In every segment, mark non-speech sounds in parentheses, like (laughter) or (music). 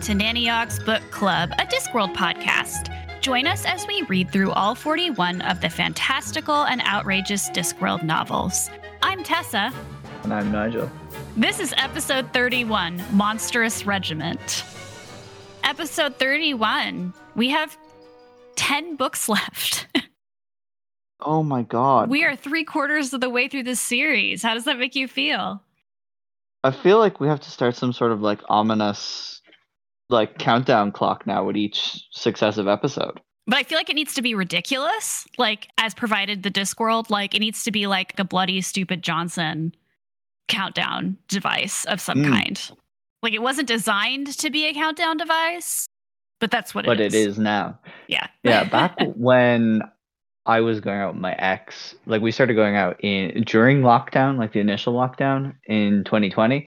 welcome to Nanny Ogg's Book Club, a Discworld podcast. Join us as we read through all 41 of the fantastical and outrageous Discworld novels. I'm Tessa. And I'm Nigel. This is episode 31 Monstrous Regiment. Episode 31. We have 10 books left. (laughs) oh my god. We are three quarters of the way through this series. How does that make you feel? I feel like we have to start some sort of like ominous like countdown clock now with each successive episode. But I feel like it needs to be ridiculous, like as provided the Discworld. Like it needs to be like a bloody stupid Johnson countdown device of some mm. kind. Like it wasn't designed to be a countdown device, but that's what but it is. But it is now. Yeah. Yeah. Back (laughs) when I was going out with my ex. Like we started going out in during lockdown, like the initial lockdown in 2020.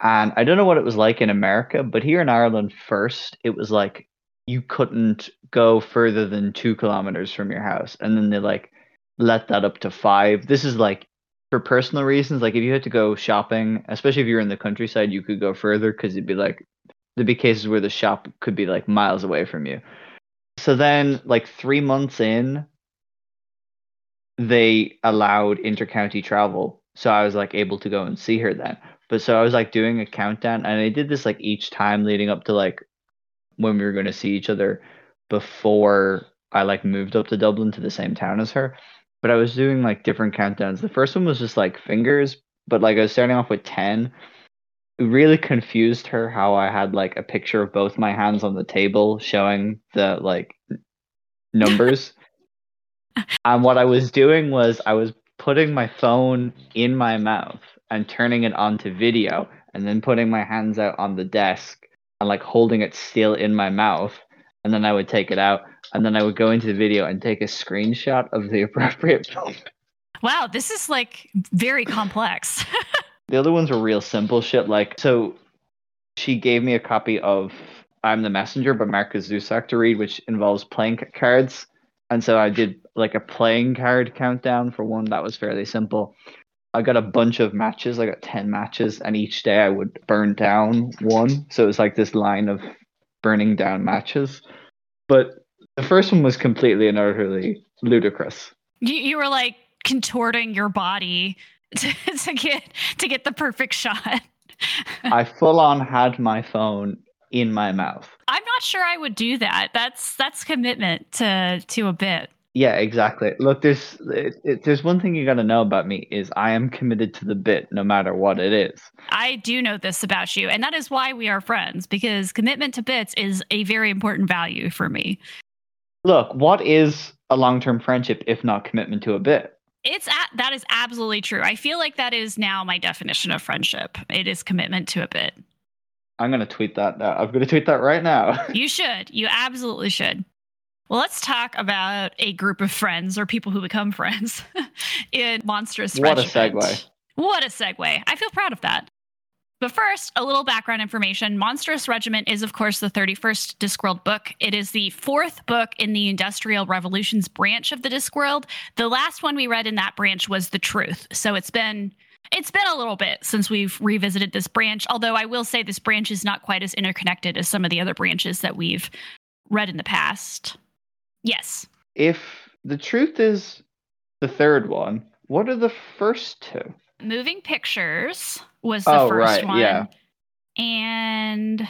And I don't know what it was like in America, but here in Ireland first, it was like you couldn't go further than two kilometers from your house. And then they like let that up to five. This is like for personal reasons. Like if you had to go shopping, especially if you're in the countryside, you could go further because it'd be like there'd be cases where the shop could be like miles away from you. So then, like three months in, they allowed intercounty travel. So I was like able to go and see her then. But so I was like doing a countdown and I did this like each time leading up to like when we were going to see each other before I like moved up to Dublin to the same town as her. But I was doing like different countdowns. The first one was just like fingers, but like I was starting off with 10. It really confused her how I had like a picture of both my hands on the table showing the like numbers (laughs) and what I was doing was I was putting my phone in my mouth and turning it onto video and then putting my hands out on the desk and like holding it still in my mouth and then I would take it out and then I would go into the video and take a screenshot of the (laughs) appropriate film. Wow, this is like very complex. (laughs) the other ones were real simple shit like so she gave me a copy of I'm the Messenger by Markus Zusak to read which involves playing cards and so I did like a playing card countdown for one that was fairly simple. I got a bunch of matches. I got 10 matches, and each day I would burn down one. So it was like this line of burning down matches. But the first one was completely and utterly ludicrous. You, you were like contorting your body (laughs) to, to get to get the perfect shot. (laughs) I full on had my phone in my mouth. I'm not sure I would do that. That's that's commitment to to a bit. Yeah, exactly. Look, there's it, it, there's one thing you got to know about me is I am committed to the bit no matter what it is. I do know this about you, and that is why we are friends because commitment to bits is a very important value for me. Look, what is a long-term friendship if not commitment to a bit? It's at, that is absolutely true. I feel like that is now my definition of friendship. It is commitment to a bit. I'm going to tweet that now. I'm going to tweet that right now. (laughs) you should. You absolutely should. Well, let's talk about a group of friends or people who become friends (laughs) in Monstrous What Regiment. a segue. What a segue. I feel proud of that. But first, a little background information. Monstrous Regiment is, of course, the 31st Discworld book. It is the fourth book in the Industrial Revolutions branch of the Discworld. The last one we read in that branch was The Truth. So it's been it's been a little bit since we've revisited this branch, although I will say this branch is not quite as interconnected as some of the other branches that we've read in the past. Yes. If the truth is the third one, what are the first two? Moving Pictures was the oh, first right, one. Yeah. And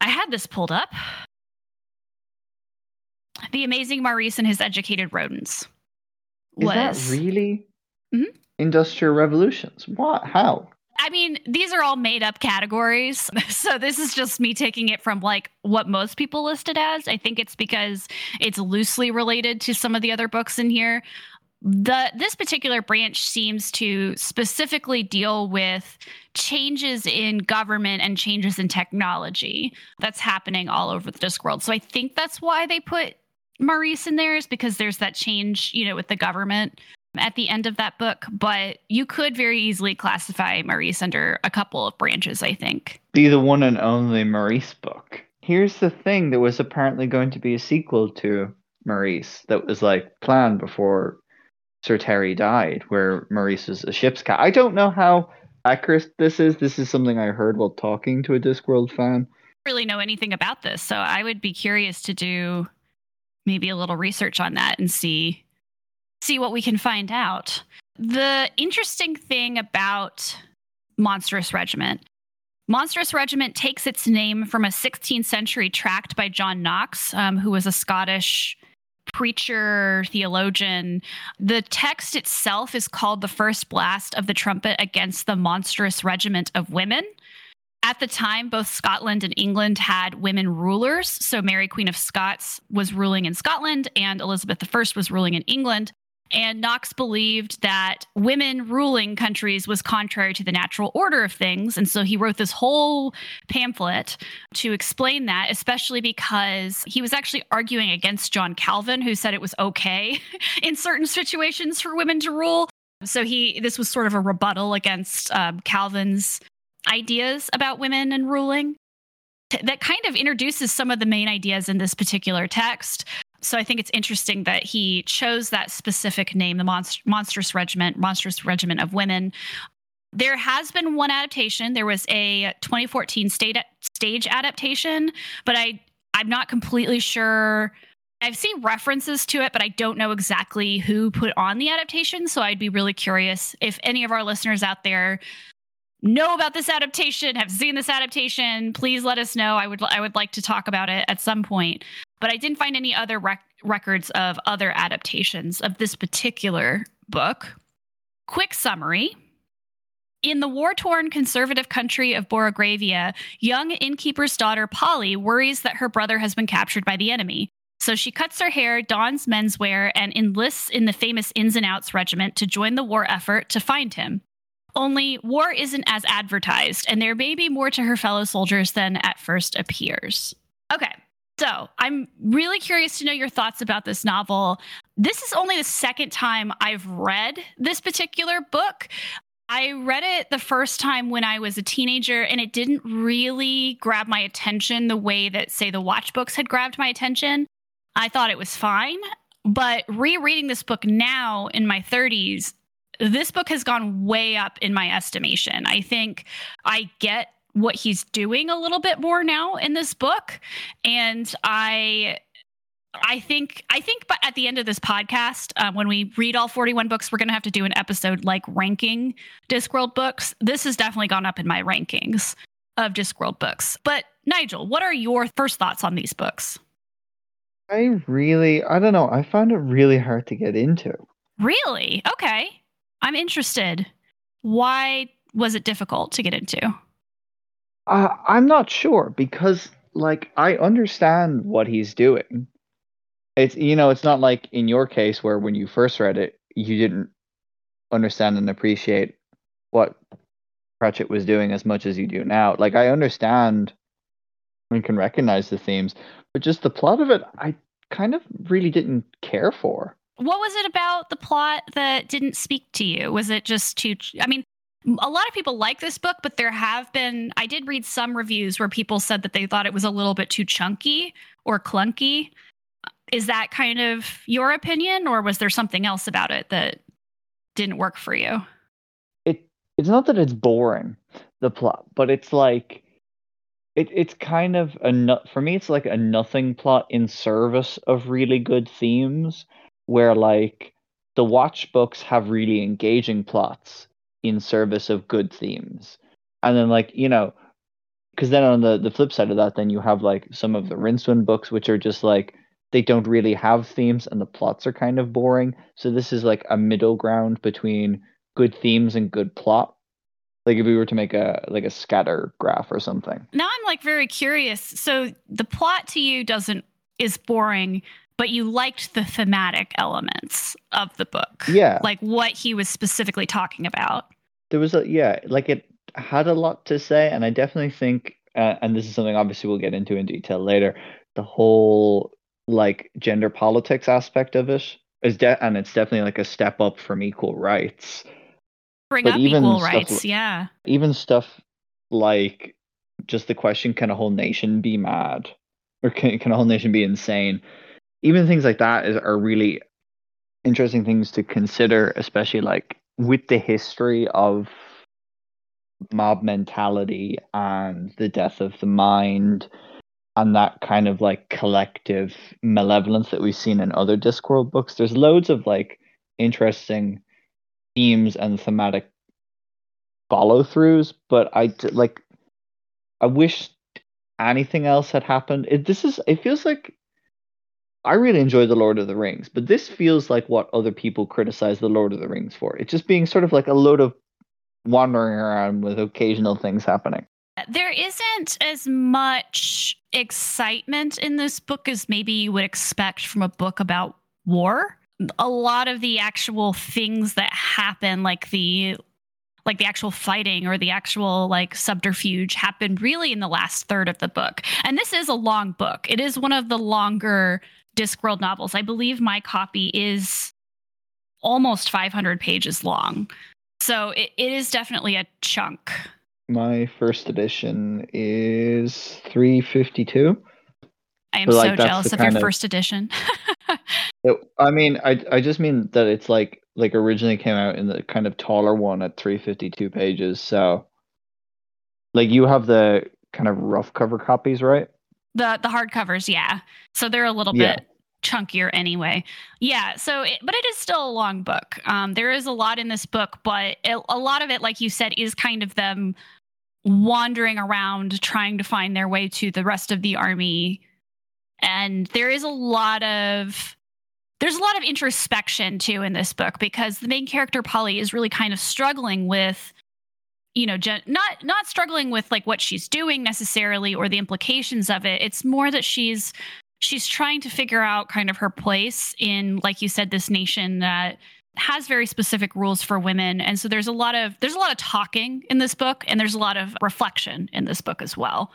I had this pulled up. The Amazing Maurice and His Educated Rodents. Is was that really? Mm-hmm industrial revolutions. What? How? I mean, these are all made up categories. (laughs) So this is just me taking it from like what most people list it as. I think it's because it's loosely related to some of the other books in here. The this particular branch seems to specifically deal with changes in government and changes in technology that's happening all over the Discworld. So I think that's why they put Maurice in there is because there's that change, you know, with the government at the end of that book, but you could very easily classify Maurice under a couple of branches, I think. Be the one and only Maurice book. Here's the thing there was apparently going to be a sequel to Maurice that was like planned before Sir Terry died, where Maurice was a ship's cat. I don't know how accurate this is. This is something I heard while talking to a Discworld fan. really know anything about this, so I would be curious to do maybe a little research on that and see see what we can find out. The interesting thing about Monstrous Regiment Monstrous Regiment takes its name from a 16th century tract by John Knox, um, who was a Scottish preacher, theologian. The text itself is called The First Blast of the Trumpet Against the Monstrous Regiment of Women. At the time, both Scotland and England had women rulers. So Mary, Queen of Scots, was ruling in Scotland, and Elizabeth I was ruling in England. And Knox believed that women ruling countries was contrary to the natural order of things. And so he wrote this whole pamphlet to explain that, especially because he was actually arguing against John Calvin, who said it was okay (laughs) in certain situations for women to rule. So he, this was sort of a rebuttal against um, Calvin's ideas about women and ruling that kind of introduces some of the main ideas in this particular text so I think it's interesting that he chose that specific name, the Monst- Monstrous Regiment, Monstrous Regiment of Women. There has been one adaptation. There was a 2014 state, stage adaptation, but I I'm not completely sure. I've seen references to it, but I don't know exactly who put on the adaptation. So I'd be really curious if any of our listeners out there know about this adaptation, have seen this adaptation. Please let us know. I would I would like to talk about it at some point but I didn't find any other rec- records of other adaptations of this particular book. Quick summary. In the war torn conservative country of Borogravia, young innkeeper's daughter Polly worries that her brother has been captured by the enemy. So she cuts her hair, dons menswear, and enlists in the famous Ins and Outs regiment to join the war effort to find him. Only war isn't as advertised, and there may be more to her fellow soldiers than at first appears. Okay, so I'm really curious to know your thoughts about this novel. This is only the second time I've read this particular book. I read it the first time when I was a teenager, and it didn't really grab my attention the way that, say, the Watch books had grabbed my attention. I thought it was fine. But rereading this book now in my 30s, this book has gone way up in my estimation. I think I get what he's doing a little bit more now in this book and i I think I think but at the end of this podcast, uh, when we read all 41 books, we're going to have to do an episode like ranking Discworld books. This has definitely gone up in my rankings of Discworld books. But Nigel, what are your first thoughts on these books? I really, I don't know. I found it really hard to get into. Really? Okay. I'm interested. Why was it difficult to get into? Uh, I'm not sure because like I understand what he's doing. It's you know, it's not like in your case where when you first read it, you didn't understand and appreciate what Pratchett was doing as much as you do now. Like I understand and can recognize the themes, but just the plot of it, I kind of really didn't care for. What was it about the plot that didn't speak to you? Was it just too? I mean, a lot of people like this book, but there have been, I did read some reviews where people said that they thought it was a little bit too chunky or clunky. Is that kind of your opinion, or was there something else about it that didn't work for you? It it's not that it's boring, the plot, but it's like it it's kind of a for me it's like a nothing plot in service of really good themes where like the watch books have really engaging plots in service of good themes. And then like, you know, because then on the the flip side of that, then you have like some of the Rincewind books, which are just like they don't really have themes and the plots are kind of boring. So this is like a middle ground between good themes and good plot. Like if we were to make a like a scatter graph or something. Now I'm like very curious. So the plot to you doesn't is boring, but you liked the thematic elements of the book. Yeah. Like what he was specifically talking about. There was a, yeah, like it had a lot to say. And I definitely think, uh, and this is something obviously we'll get into in detail later, the whole like gender politics aspect of it is, de- and it's definitely like a step up from Equal Rites. Bring but up Equal Rites, yeah. Even stuff like just the question can a whole nation be mad? Or can, can a whole nation be insane? Even things like that is, are really interesting things to consider, especially like with the history of mob mentality and the death of the mind and that kind of like collective malevolence that we've seen in other Discworld books. There's loads of like interesting themes and thematic follow throughs, but I like I wish anything else had happened. It, this is it feels like I really enjoy the Lord of the Rings, but this feels like what other people criticize the Lord of the Rings for. It's just being sort of like a load of wandering around with occasional things happening. There isn't as much excitement in this book as maybe you would expect from a book about war. A lot of the actual things that happen, like the like the actual fighting or the actual like subterfuge happened really in the last third of the book. And this is a long book. It is one of the longer Discworld novels. I believe my copy is almost 500 pages long. So it, it is definitely a chunk. My first edition is 352. I am like, so jealous of your of, first edition. (laughs) it, I mean, I I just mean that it's like like originally came out in the kind of taller one at 352 pages. So like you have the kind of rough cover copies, right? The the hardcovers, yeah. So they're a little yeah. bit chunkier anyway. Yeah. So, it, but it is still a long book. Um, there is a lot in this book, but it, a lot of it, like you said, is kind of them wandering around trying to find their way to the rest of the army. And there is a lot of there's a lot of introspection too in this book because the main character Polly is really kind of struggling with you know not not struggling with like what she's doing necessarily or the implications of it. It's more that she's she's trying to figure out kind of her place in like you said this nation that has very specific rules for women. And so there's a lot of there's a lot of talking in this book and there's a lot of reflection in this book as well.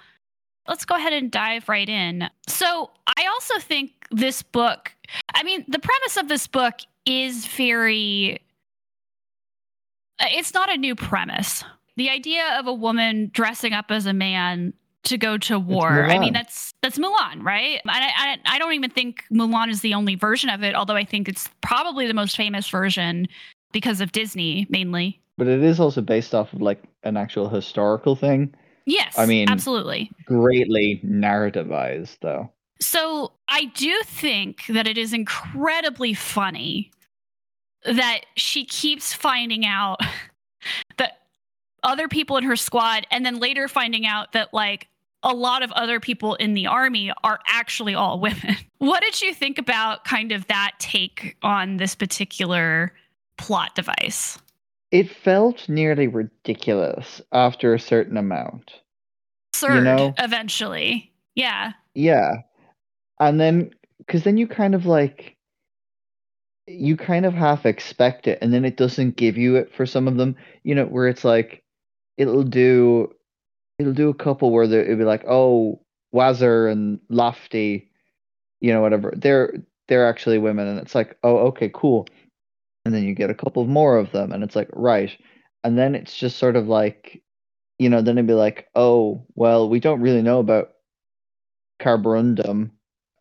Let's go ahead and dive right in. So i also think this book i mean the premise of this book is very it's not a new premise the idea of a woman dressing up as a man to go to war. I mean, that's that's Mulan, right? I, I, I don't even think Mulan is the only version of it, although I think it's probably the most famous version because of Disney mainly. But it is also based off of like an actual historical thing. Yes, I mean, absolutely. Greatly narrativized, though. So I do think that it is incredibly funny that she keeps finding out other people in her squad and then later finding out that like a lot of other people in the army are actually all (laughs) women. What did you think about kind of that take on this particular plot device? It felt nearly ridiculous after a certain amount. Absurd, you know? eventually. Yeah. Yeah. And then, because then you kind of like, you kind of half expect it, and then it doesn't give you it for some of them, you know, where it's like, it'll do it'll do a couple where it'll be like, oh, Wazzer and Lofty, you know, whatever. They're they're actually women, and it's like, oh, okay, cool. And then you get a couple more of them, and it's like, right. And then it's just sort of like, you know, then it'd be like, oh, well, we don't really know about Carborundum.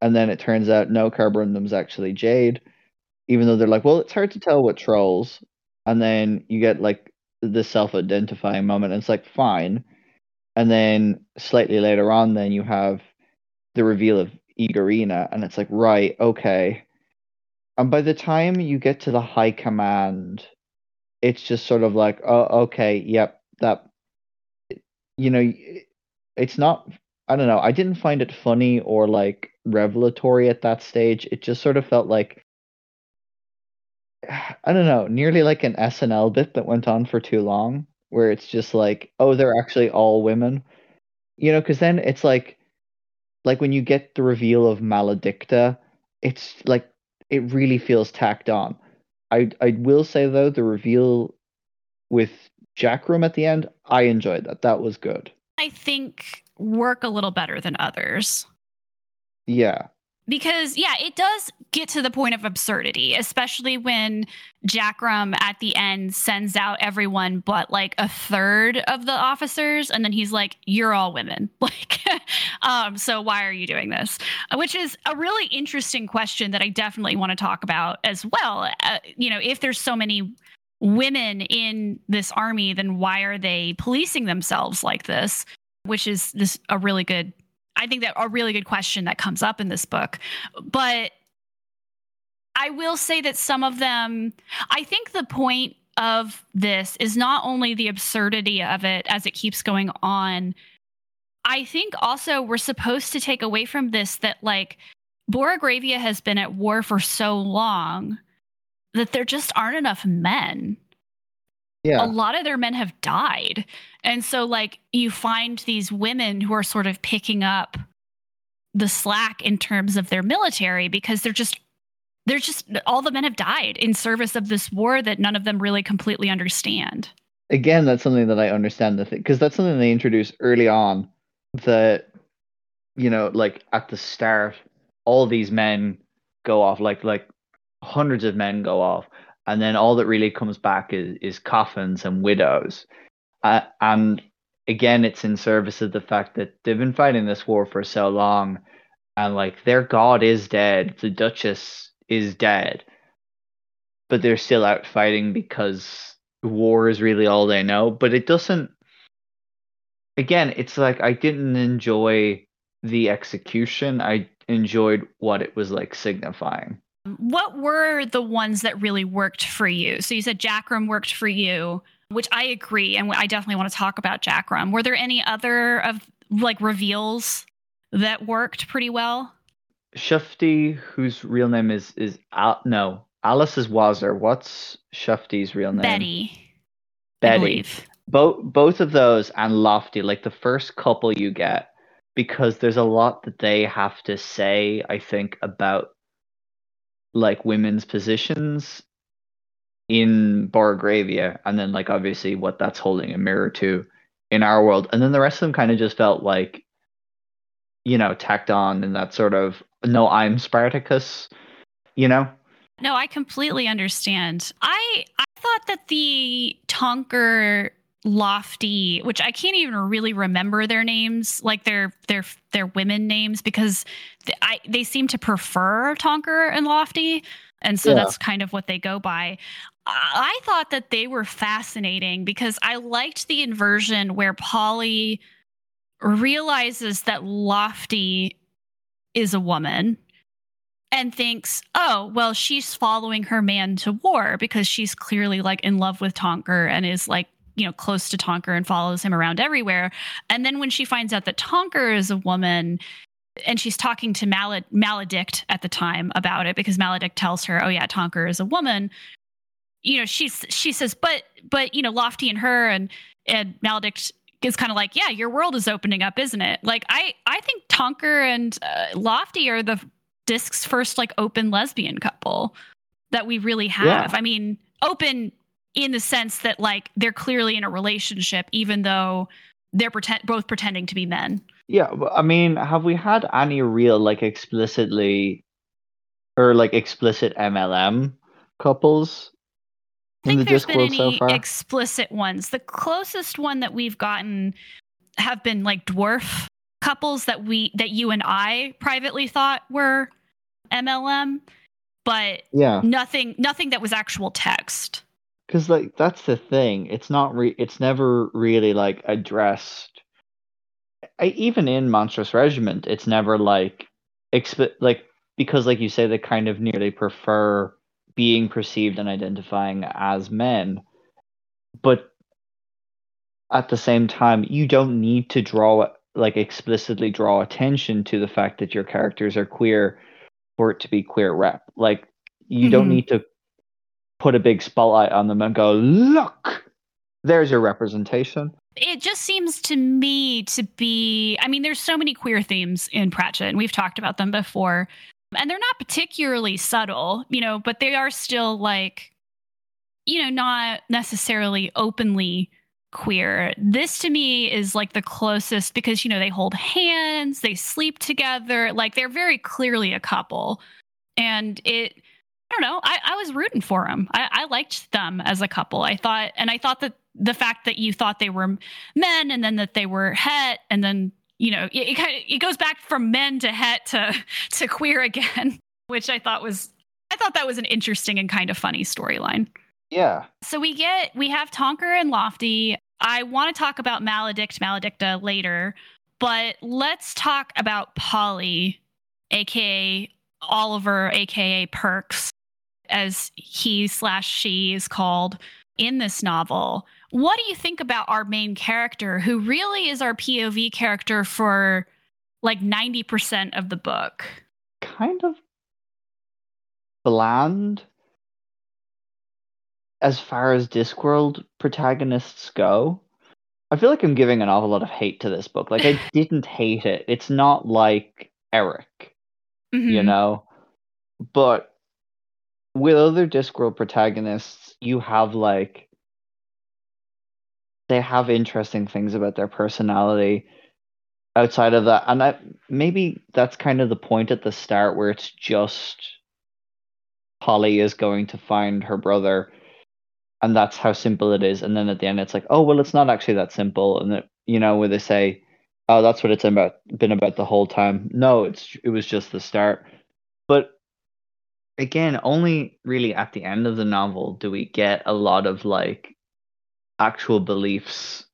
And then it turns out no, Carborundum's actually Jade. Even though they're like, well, it's hard to tell what trolls. And then you get like the self-identifying moment, and it's like, fine and then slightly later on, then you have the reveal of Igorina, and it's like, right, okay. And by the time you get to the high command, it's just sort of like, oh, okay, yep, that, you know, it's not, I don't know, I didn't find it funny or like revelatory at that stage. It just sort of felt like, I don't know, nearly like an SNL bit that went on for too long where it's just like, oh, they're actually all women. You know, because then it's like, like when you get the reveal of Maledicta, it's like it really feels tacked on. I I will say though, the reveal with Jackrum at the end, I enjoyed that. That was good. I think work a little better than others. Yeah because yeah it does get to the point of absurdity especially when jackrum at the end sends out everyone but like a third of the officers and then he's like you're all women. (laughs) Like um so why are you doing this? Which is a really interesting question that i definitely want to talk about as well. Uh, you know if there's so many women in this army, then why are they policing themselves like this? Which is this a really good I think that a really good question that comes up in this book. But I will say that some of them, I think the point of this is not only the absurdity of it as it keeps going on. I think also we're supposed to take away from this that like Borogravia has been at war for so long that there just aren't enough men. Yeah. A lot of their men have died. And so like you find these women who are sort of picking up the slack in terms of their military because they're just they're just all the men have died in service of this war that none of them really completely understand. Again, that's something that I understand the thing because that's something they introduce early on that you know, like at the start, all these men go off like like hundreds of men go off and then all that really comes back is is coffins and widows. Uh, and again it's in service of the fact that they've been fighting this war for so long and like their god is dead. The duchess is dead. But they're still out fighting because war is really all they know. But it doesn't again it's like i didn't enjoy the execution. I enjoyed what it was like signifying what were the ones that really worked for you so you said Jackrum worked for you which i agree and i definitely want to talk about Jackrum were there any other of like reveals that worked pretty well Shufti, whose real name is is Al- no Alice is Wazzer. What's Shufti's real name? betty Betty. Both both of those and Lofty, like the first couple you get, because there's a lot that they have to say. I think about like women's positions in Borogravia, and then like obviously what that's holding a mirror to in our world, and then the rest of them kind of just felt like you know tacked on in that sort of no, I'm Spartacus, you know. No, I completely understand. I I thought that the Tonker Lofty, which I can't even really remember their names, like their their their women names, because th- I they seem to prefer Tonker and Lofty, and so Yeah. that's kind of what they go by. I I thought that they were fascinating because I liked the inversion where Polly realizes that Lofty is a woman and thinks, oh, well, she's following her man to war because she's clearly like in love with Tonker and is like, you know, close to Tonker and follows him around everywhere. And then when she finds out that Tonker is a woman, and she's talking to Maled- Maledict at the time about it because Maledict tells her, "Oh yeah, Tonker is a woman." You know, she's she says, "But but you know, Lofty and her and and Maledict is kind of like, yeah, your world is opening up, isn't it? Like I I think Tonker and uh, Lofty are the disc's first like open lesbian couple that we really have. Yeah. I mean, open in the sense that like they're clearly in a relationship, even though they're pretend both pretending to be men. Yeah, I mean, have we had any real like explicitly or like explicit MLM couples I in think the there's disc been so any far? explicit ones. The closest one that we've gotten have been like dwarf couples that we that you and I privately thought were MLM, but yeah, nothing nothing that was actual text. Because like that's the thing. It's not re. It's never really like addressed. I, even in Monstrous Regiment, it's never like exp like because like you say, they kind of nearly prefer being perceived and identifying as men, but at the same time, you don't need to draw like explicitly draw attention to the fact that your characters are queer for it to be queer rep. Like you don't Mhm. need to put a big spotlight on them and go, look, there's your representation. It just seems to me to be I mean there's so many queer themes in Pratchett and we've talked about them before and they're not particularly subtle, you know, but they are still like you know not necessarily openly queer. This to me is like the closest because you know they hold hands, they sleep together, like they're very clearly a couple. And it I don't know. I, I was rooting for them. I, I liked them as a couple. I thought, and I thought that the fact that you thought they were men and then that they were het and then you know it, it kind of it goes back from men to het to (laughs) to queer again (laughs) which i thought was i thought that was an interesting and kind of funny storyline Yeah. So we get we have Tonker and Lofty. I want to talk about Maledict, Maledicta later, but let's talk about Polly, aka Oliver, aka Perks, as he slash she is called in this novel. What do you think about our main character, who really is our POV character for like 90% of the book? Kind of bland as far as Discworld protagonists go. I feel like I'm giving an awful lot of hate to this book. Like I (laughs) didn't hate it. It's not like Eric, mm-hmm. you know. But with other Discworld protagonists, you have like they have interesting things about their personality outside of that. And that maybe that's kind of the point at the start where it's just polly is going to find her brother and that's how simple it is. And then at the end it's like oh well it's not actually that simple. And you know where they say oh that's what it's about been about the whole time. No it's it was just the start. But again only really at the end of the novel do we get a lot of like actual beliefs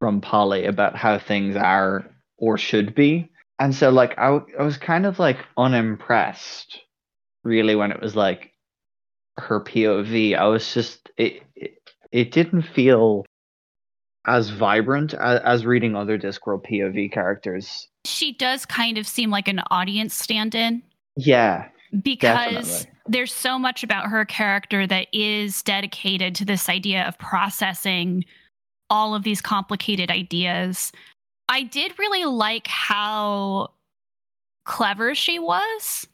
from Polly about how things are or should be. And so, like, I, I was kind of like unimpressed, really, when it was like her POV. I was just, it, it, it didn't feel as vibrant as, as reading other Discworld POV characters. She does kind of seem like an audience stand in. Yeah. Because definitely. there's so much about her character that is dedicated to this idea of processing all of these complicated ideas. I did really like how clever she was,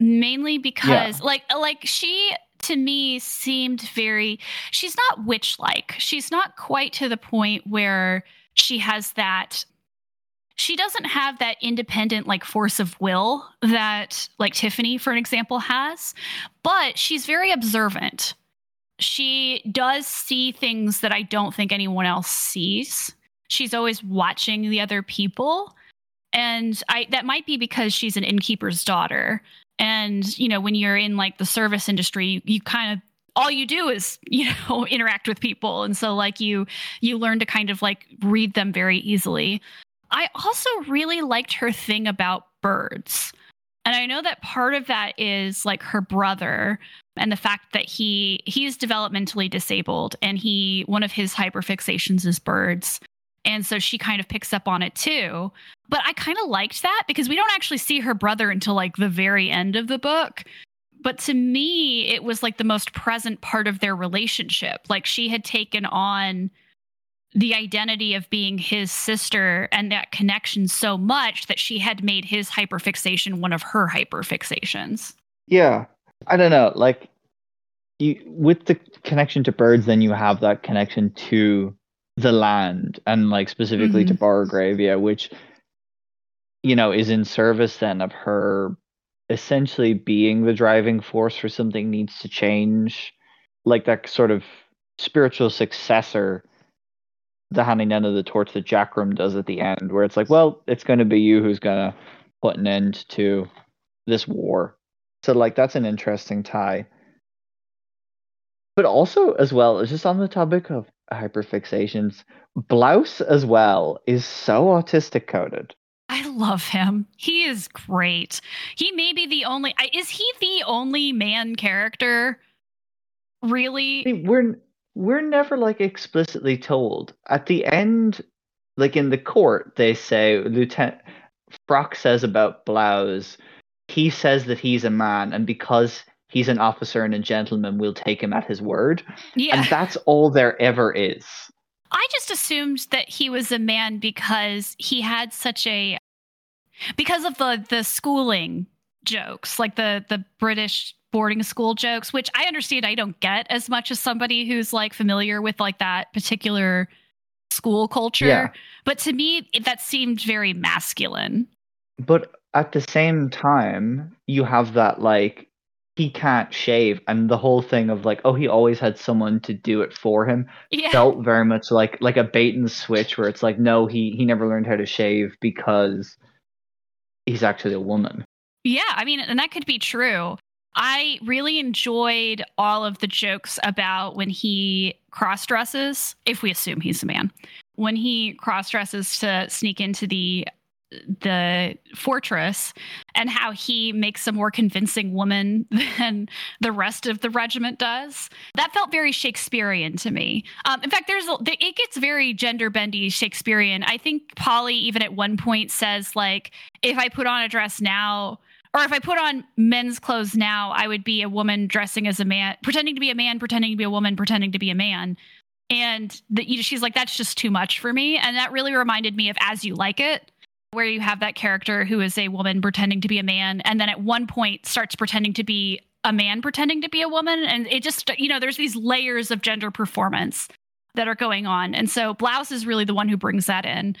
mainly because yeah. like like she to me seemed very she's not witch like. She's not quite to the point where she has that she doesn't have that independent like force of will that like Tiffany for an example has, but she's very observant she does see things that I don't think anyone else sees. She's always watching the other people. And I that might be because she's an innkeeper's daughter. And, you know, when you're in like the service industry, you, you kind of all you do is, (laughs) you know, interact with people. And so like you you learn to kind of like read them very easily. I also really liked her thing about birds. And I know that part of that is like her brother and the fact that he he's developmentally disabled and he one of his hyperfixations is birds. And so she kind of picks up on it too. But I kind of liked that because we don't actually see her brother until like the very end of the book. But to me, it was like the most present part of their relationship. Like she had taken on the identity of being his sister and that connection so much that she had made his hyperfixation one of her hyperfixations. Yeah. I don't know. Like you with the connection to birds, then you have that connection to the land and like specifically mm-hmm. to Borogravia, which you know is in service then of her essentially being the driving force for something needs to change. Like that sort of spiritual successor the handing down of the torch that Jackrum does at the end, where it's like, well, it's going to be you who's going to put an end to this war. So, like, that's an interesting tie. But also, as well, it's just on the topic of hyperfixations, Blouse as well is so autistic coded. I love him. He is great. He may be the only. Is he the only man character? Really? We're we're never like explicitly told. At the end, like in the court, they say Lieutenant Frock says about Blouse, he says that he's a man, and because he's an officer and a gentleman, we'll take him at his word. Yeah. And that's all there ever is. I just assumed that he was a man because he had such a because of the the schooling jokes, like the the British boarding school jokes, which I understand I don't get as much as somebody who's like familiar with like that particular school culture. Yeah. But to me, that seemed very masculine. But at the same time, you have that like he can't shave and the whole thing of like oh he always had someone to do it for him yeah. felt very much like like a bait and switch where it's like no he he never learned how to shave because he's actually a woman yeah i mean and that could be true I really enjoyed all of the jokes about when he cross dresses, if we assume he's a man, when he cross dresses to sneak into the the fortress and how he makes a more convincing woman (laughs) than the rest of the regiment does. That felt very Shakespearean to me. Um, in fact, there's it gets very gender bendy Shakespearean. I think Polly even at one point says like, if I put on a dress now. Or if I put on men's clothes now, I would be a woman dressing as a man, pretending to be a man, pretending to be a woman, pretending to be a man. And the, she's like that's just too much for me. And that really reminded me of as you like it where you have that character who is a woman pretending to be a man and then at one point starts pretending to be a man pretending to be a woman. And it just you know there's these layers of gender performance that are going on. And so blouse is really the one who brings that in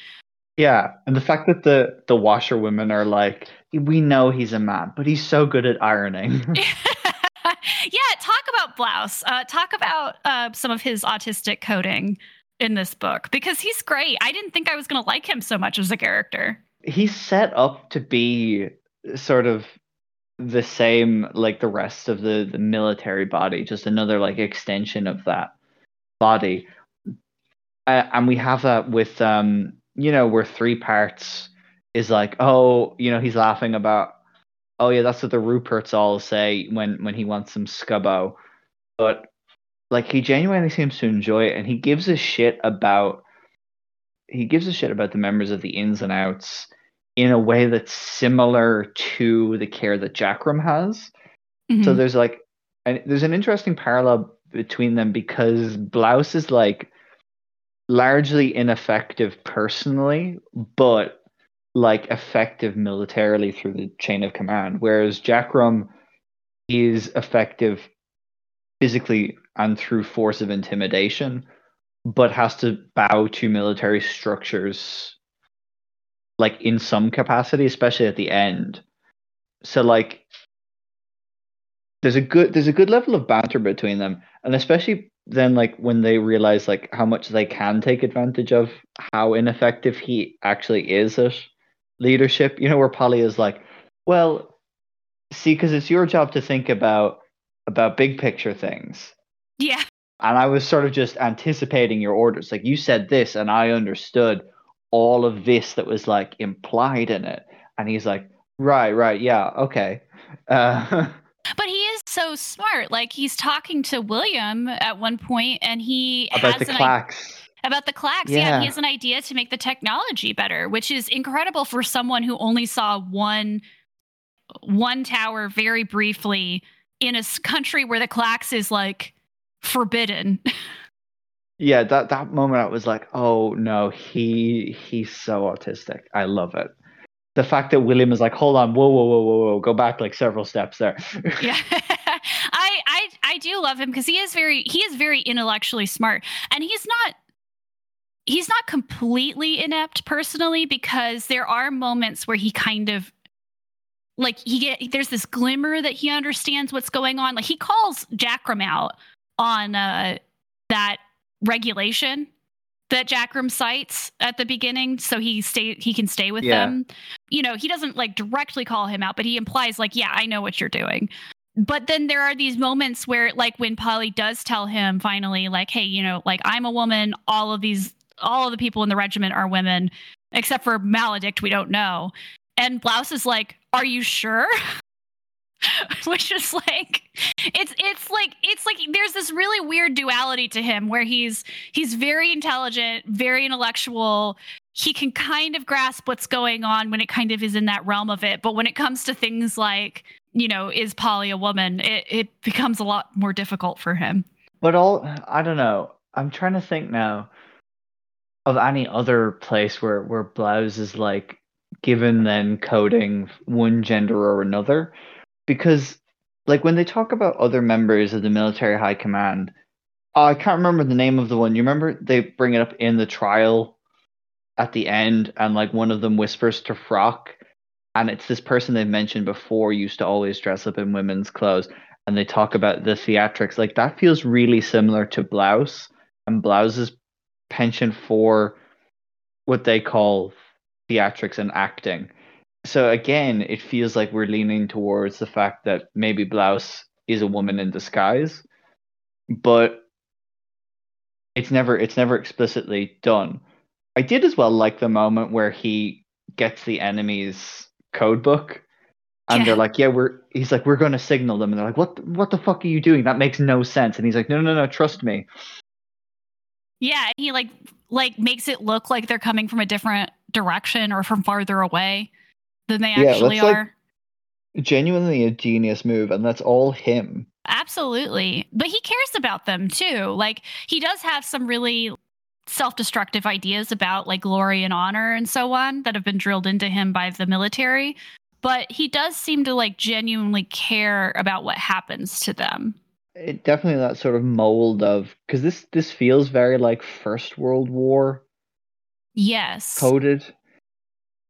yeah and the fact that the the washerwomen are like we know he's a man but he's so good at ironing (laughs) yeah talk about blouse uh, talk about uh, some of his autistic coding in this book because he's great. I didn't think I was going to like him so much as a character. He's set up to be sort of the same like the rest of the, the military body, just another like extension of that body. Uh, and we have that with um you know where three parts is like oh you know he's laughing about oh yeah that's what the Ruperts all say when when he wants some scubbo but like he genuinely seems to enjoy it and he gives a shit about he gives a shit about the members of the ins and outs in a way that's similar to the care that Jackrum has. Mm-hmm. So there's like and there's an interesting parallel between them because Blouse is like largely ineffective personally, but like effective militarily through the chain of command, whereas Jackrum is effective physically and through force of intimidation, but has to bow to military structures like in some capacity, especially at the end. So like there's a good there's a good level of banter between them. And especially then like when they realize like how much they can take advantage of how ineffective he actually is at leadership, you know, where Polly is like, Well, see, because it's your job to think about about big picture things yeah. And I was sort of just anticipating your orders. Like you said this, and I understood all of this that was like implied in it. And he's like, right, right, yeah, okay. Uh, (laughs) but he so smart. Like he's talking to William at one point, and he about the clacks. about the clacks, yeah. yeah. He has an idea to make the technology better, which is incredible for someone who only saw one one tower very briefly in a country where the clacks is like forbidden. (laughs) yeah, that that moment I was like, oh no, he he's so autistic. I love it. The fact that William is like, hold on, whoa, whoa, whoa, whoa, whoa, go back like several steps there. yeah. (laughs) I I I do love him because he is very he is very intellectually smart. And he's not he's not completely inept personally because there are moments where he kind of like he get there's this glimmer that he understands what's going on. Like he calls Jackrum out on uh, that regulation that Jackrum cites at the beginning, so he stay he can stay with yeah. them. You know, he doesn't like directly call him out, but he implies like, "Yeah, I know what you're doing." But then there are these moments where, like, when Polly does tell him finally, like, "Hey, you know, like I'm a woman. All of these, all of the people in the regiment are women, except for Maledict. We don't know." And Blouse is like, "Are you sure?" (laughs) which is like it's it's like it's like there's this really weird duality to him where he's he's very intelligent, very intellectual. He can kind of grasp what's going on when it kind of is in that realm of it, but when it comes to things like, you know, is Polly a woman, it it becomes a lot more difficult for him. But all I don't know. I'm trying to think now of any other place where where blouse is like given then coding one gender or another because like when they talk about other members of the military high command, oh, I can't remember the name of the one. You remember they bring it up in the trial at the end, and like one of them whispers to Frock, and it's this person they've mentioned before used to always dress up in women's clothes, and they talk about the theatrics. Like that feels really similar to Blouse and Blouse's penchant for what they call theatrics and acting So again, it feels like we're leaning towards the fact that maybe Blouse is a woman in disguise, but it's never it's never explicitly done. I did as well like the moment where he gets the enemy's code book and Yeah. they're like, "Yeah, we're." He's like, "We're going to signal them," and they're like, "What? What the fuck are you doing? That makes no sense." And he's like, "No, no, no, trust me." Yeah, he like like makes it look like they're coming from a different direction or from farther away than they Yeah, actually that's like- are. Genuinely a genius move, and that's all him. Absolutely. But he cares about them too. Like he does have some really self-destructive ideas about like glory and honor and so on that have been drilled into him by the military, but he does seem to like genuinely care about what happens to them. It definitely that sort of mold of because this this feels very like First World War Yes. coded.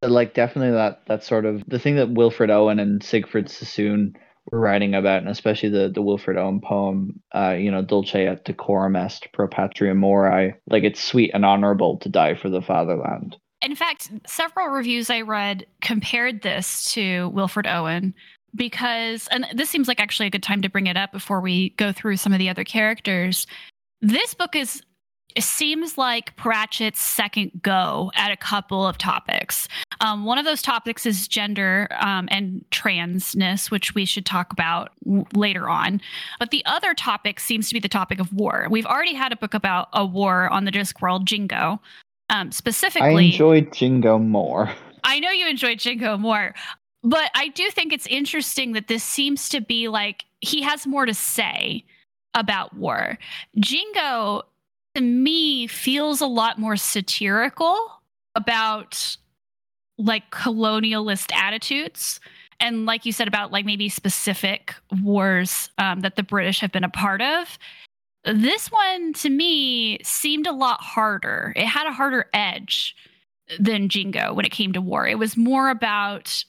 Like definitely that that sort of the thing that Wilfred Owen and Siegfried Sassoon were writing about, and especially the the Wilfred Owen poem, uh, you know, Dulce et decorum est pro patria mori. Like it's sweet and honorable to die for the fatherland. In fact, several reviews I read compared this to Wilfred Owen because, and this seems like actually a good time to bring it up before we go through some of the other characters. This book is it seems like Pratchett's second go at a couple of topics. Um, one of those topics is gender um, and transness, which we should talk about w- later on. But the other topic seems to be the topic of war. We've already had a book about a war on the Discworld, Jingo. Um, specifically, I enjoyed Jingo more. (laughs) I know you enjoyed Jingo more, but I do think it's interesting that this seems to be like he has more to say about war. Jingo, to me, feels a lot more satirical about like colonialist attitudes. And like you said about like maybe specific wars um, that the British have been a part of. This one to me seemed a lot harder. It had a harder edge than Jingo when it came to war. It was more about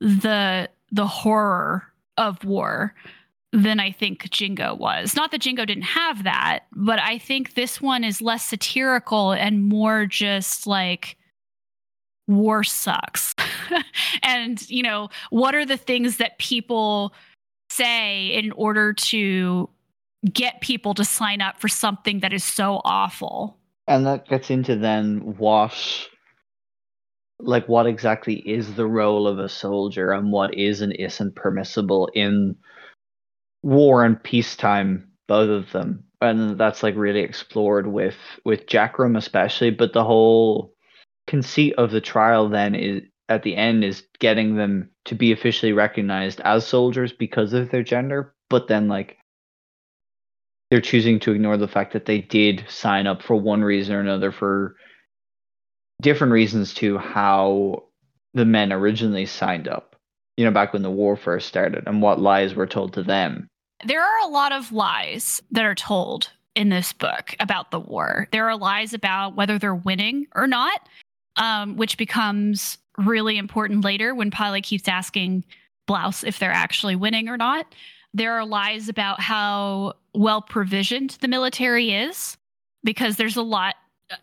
the the horror of war than I think Jingo was. Not that Jingo didn't have that, but I think this one is less satirical and more just like war sucks. (laughs) and, you know, what are the things that people say in order to get people to sign up for something that is so awful? And that gets into then wash like what exactly is the role of a soldier and what is and isn't permissible in war and peacetime, both of them. And that's like really explored with with Jackrum especially, but the whole conceit of the trial then is at the end is getting them to be officially recognized as soldiers because of their gender, but then like they're choosing to ignore the fact that they did sign up for one reason or another for different reasons to how the men originally signed up. You know, back when the war first started and what lies were told to them. There are a lot of lies that are told in this book about the war. There are lies about whether they're winning or not, um, which becomes really important later when Pilot keeps asking Blouse if they're actually winning or not. There are lies about how well provisioned the military is, because there's a lot,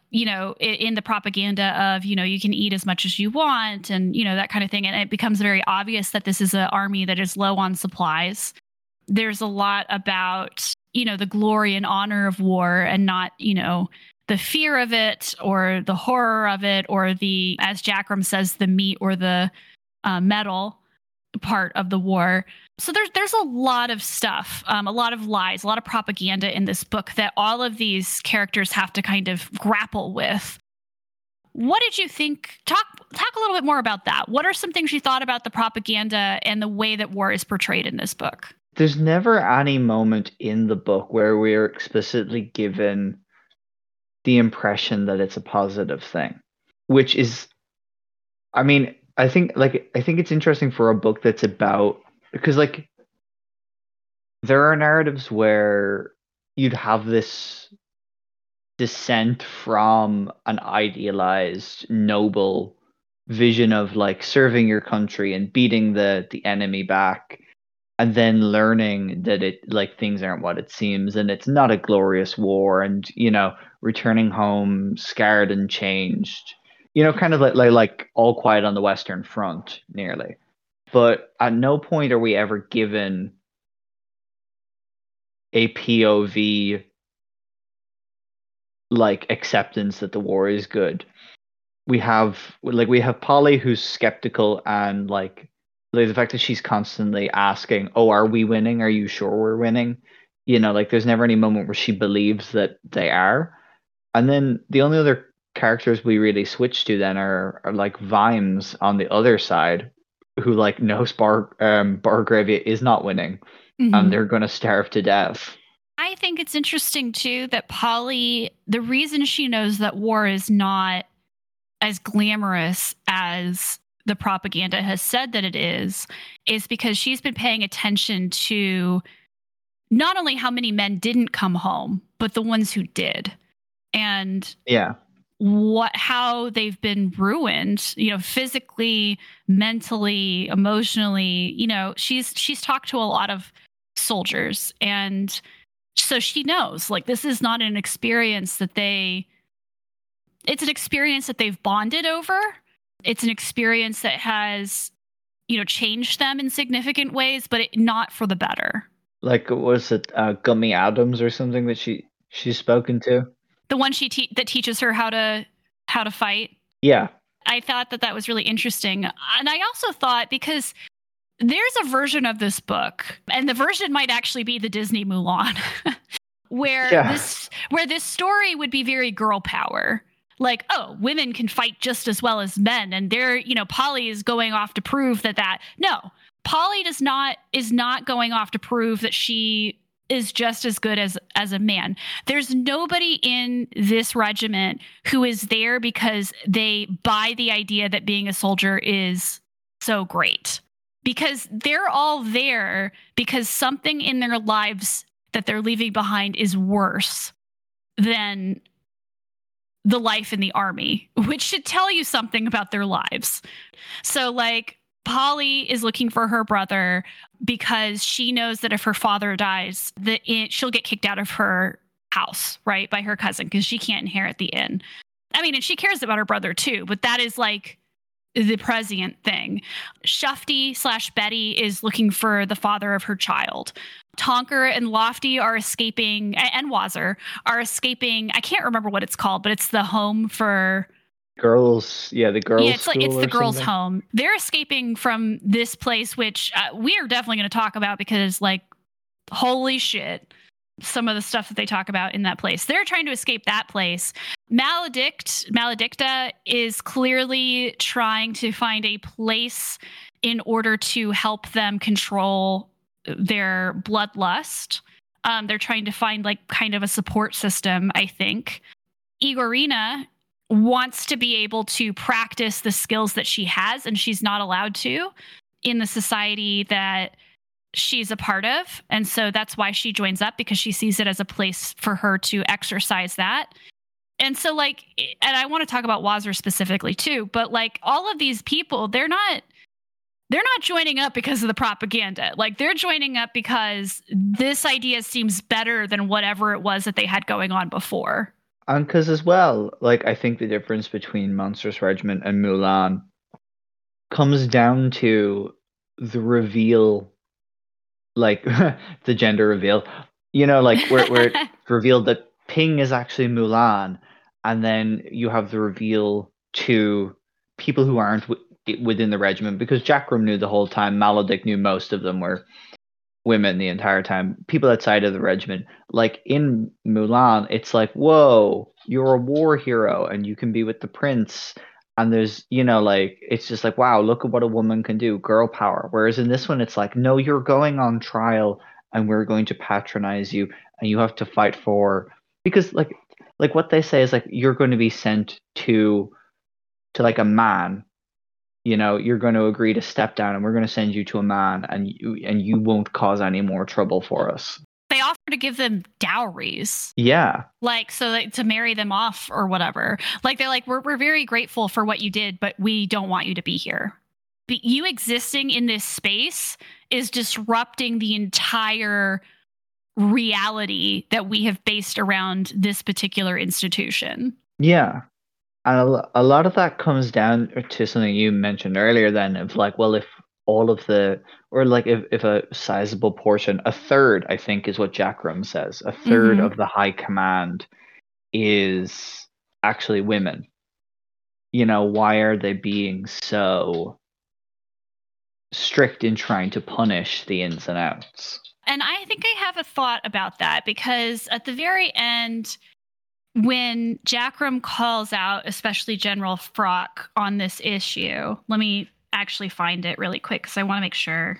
you know, in the propaganda of, you know, you can eat as much as you want and, you know, that kind of thing. And it becomes very obvious that this is an army that is low on supplies there's a lot about you know the glory and honor of war and not you know the fear of it or the horror of it or the as Jackrum says the meat or the uh, metal part of the war so there's there's a lot of stuff um, a lot of lies a lot of propaganda in this book that all of these characters have to kind of grapple with. What did you think? Talk talk a little bit more about that. What are some things you thought about the propaganda and the way that war is portrayed in this book? There's never any moment in the book where we're explicitly given the impression that it's a positive thing, which is, I mean, I think like I think it's interesting for a book that's about because like there are narratives where you'd have this descent from an idealized noble vision of like serving your country and beating the the enemy back and then learning that it like things aren't what it seems and it's not a glorious war and you know returning home scarred and changed you know, kind of like, like like all quiet on the Western Front, nearly. But at no point are we ever given a POV like acceptance that the war is good. We have like we have Polly who's skeptical and like like the fact that she's constantly asking, "Oh, are we winning? Are you sure we're winning?" You know, like there's never any moment where she believes that they are. And then the only other characters we really switch to then are, are like Vimes on the other side, who like knows Bar um Borogravia is not winning, mm-hmm. and they're gonna starve to death. I think it's interesting too that Polly, the reason she knows that war is not as glamorous as the propaganda has said that it is, is because she's been paying attention to not only how many men didn't come home, but the ones who did. And yeah what how they've been ruined you know physically mentally emotionally you know she's she's talked to a lot of soldiers and so she knows like this is not an experience that they it's an experience that they've bonded over. It's an experience that has you know changed them in significant ways but it, not for the better. Like was it uh, gummy adams or something that she she's spoken to the one she te- that teaches her how to how to fight. Yeah. I thought that that was really interesting. And I also thought because there's a version of this book and the version might actually be the Disney Mulan (laughs) where yeah. this where this story would be very girl power. Like, oh, women can fight just as well as men and they're, you know, Polly is going off to prove that that no, Polly does not is not going off to prove that she is just as good as as a man. There's nobody in this regiment who is there because they buy the idea that being a soldier is so great. Because they're all there because something in their lives that they're leaving behind is worse than the life in the army, which should tell you something about their lives. So like Polly is looking for her brother because she knows that if her father dies, that she'll get kicked out of her house, right, by her cousin because she can't inherit the inn. I mean, and she cares about her brother too, but that is like the prescient thing. Shufti slash Betty is looking for the father of her child. Tonker and Lofty are escaping, and Wazzer are escaping. I can't remember what it's called, but it's the home for girls yeah the girls yeah it's like it's the girls something. home. They're escaping from this place which uh, we are definitely going to talk about because like holy shit some of the stuff that they talk about in that place. They're trying to escape that place. Maladict maledicta is clearly trying to find a place in order to help them control their bloodlust. Um, they're trying to find like kind of a support system i think. Igorina wants to be able to practice the skills that she has and she's not allowed to in the society that she's a part of. And so that's why she joins up because she sees it as a place for her to exercise that. And so, like, and I want to talk about Wazzer specifically too, but like all of these people, they're not. They're not joining up because of the propaganda. Like they're joining up because this idea seems better than whatever it was that they had going on before. And because as well, like I think the difference between Monstrous Regiment and Mulan comes down to the reveal, like (laughs) the gender reveal. You know, like where where it's (laughs) revealed that Ping is actually Mulan, and then you have the reveal to people who aren't w- within the regiment because Jackrum knew the whole time. Maledict knew most of them were women the entire time, people outside of the regiment. Like in Mulan, it's like, whoa, you're a war hero and you can be with the prince. And there's, you know, like, it's just like, wow, look at what a woman can do, girl power. Whereas in this one, it's like, no, you're going on trial and we're going to patronize you and you have to fight for, because like, like what they say is like, you're going to be sent to, to like a man you know you're going to agree to step down and we're going to send you to a man and you and you won't cause any more trouble for us. They offer to give them dowries. Yeah. Like so like, to marry them off or whatever. Like they're like we're, we're very grateful for what you did but we don't want you to be here. But you existing in this space is disrupting the entire reality that we have based around this particular institution. Yeah And a, a lot of that comes down to something you mentioned earlier then of like, well, if all of the or like if, if a sizable portion, a third, I think is what Jackrum says, a 3rd Mhm. of the high command is actually women. You know, why are they being so strict in trying to punish the ins and outs? And I think I have a thought about that because at the very end, when Jackrum calls out, especially General Frock, on this issue, let me actually find it really quick because I want to make sure.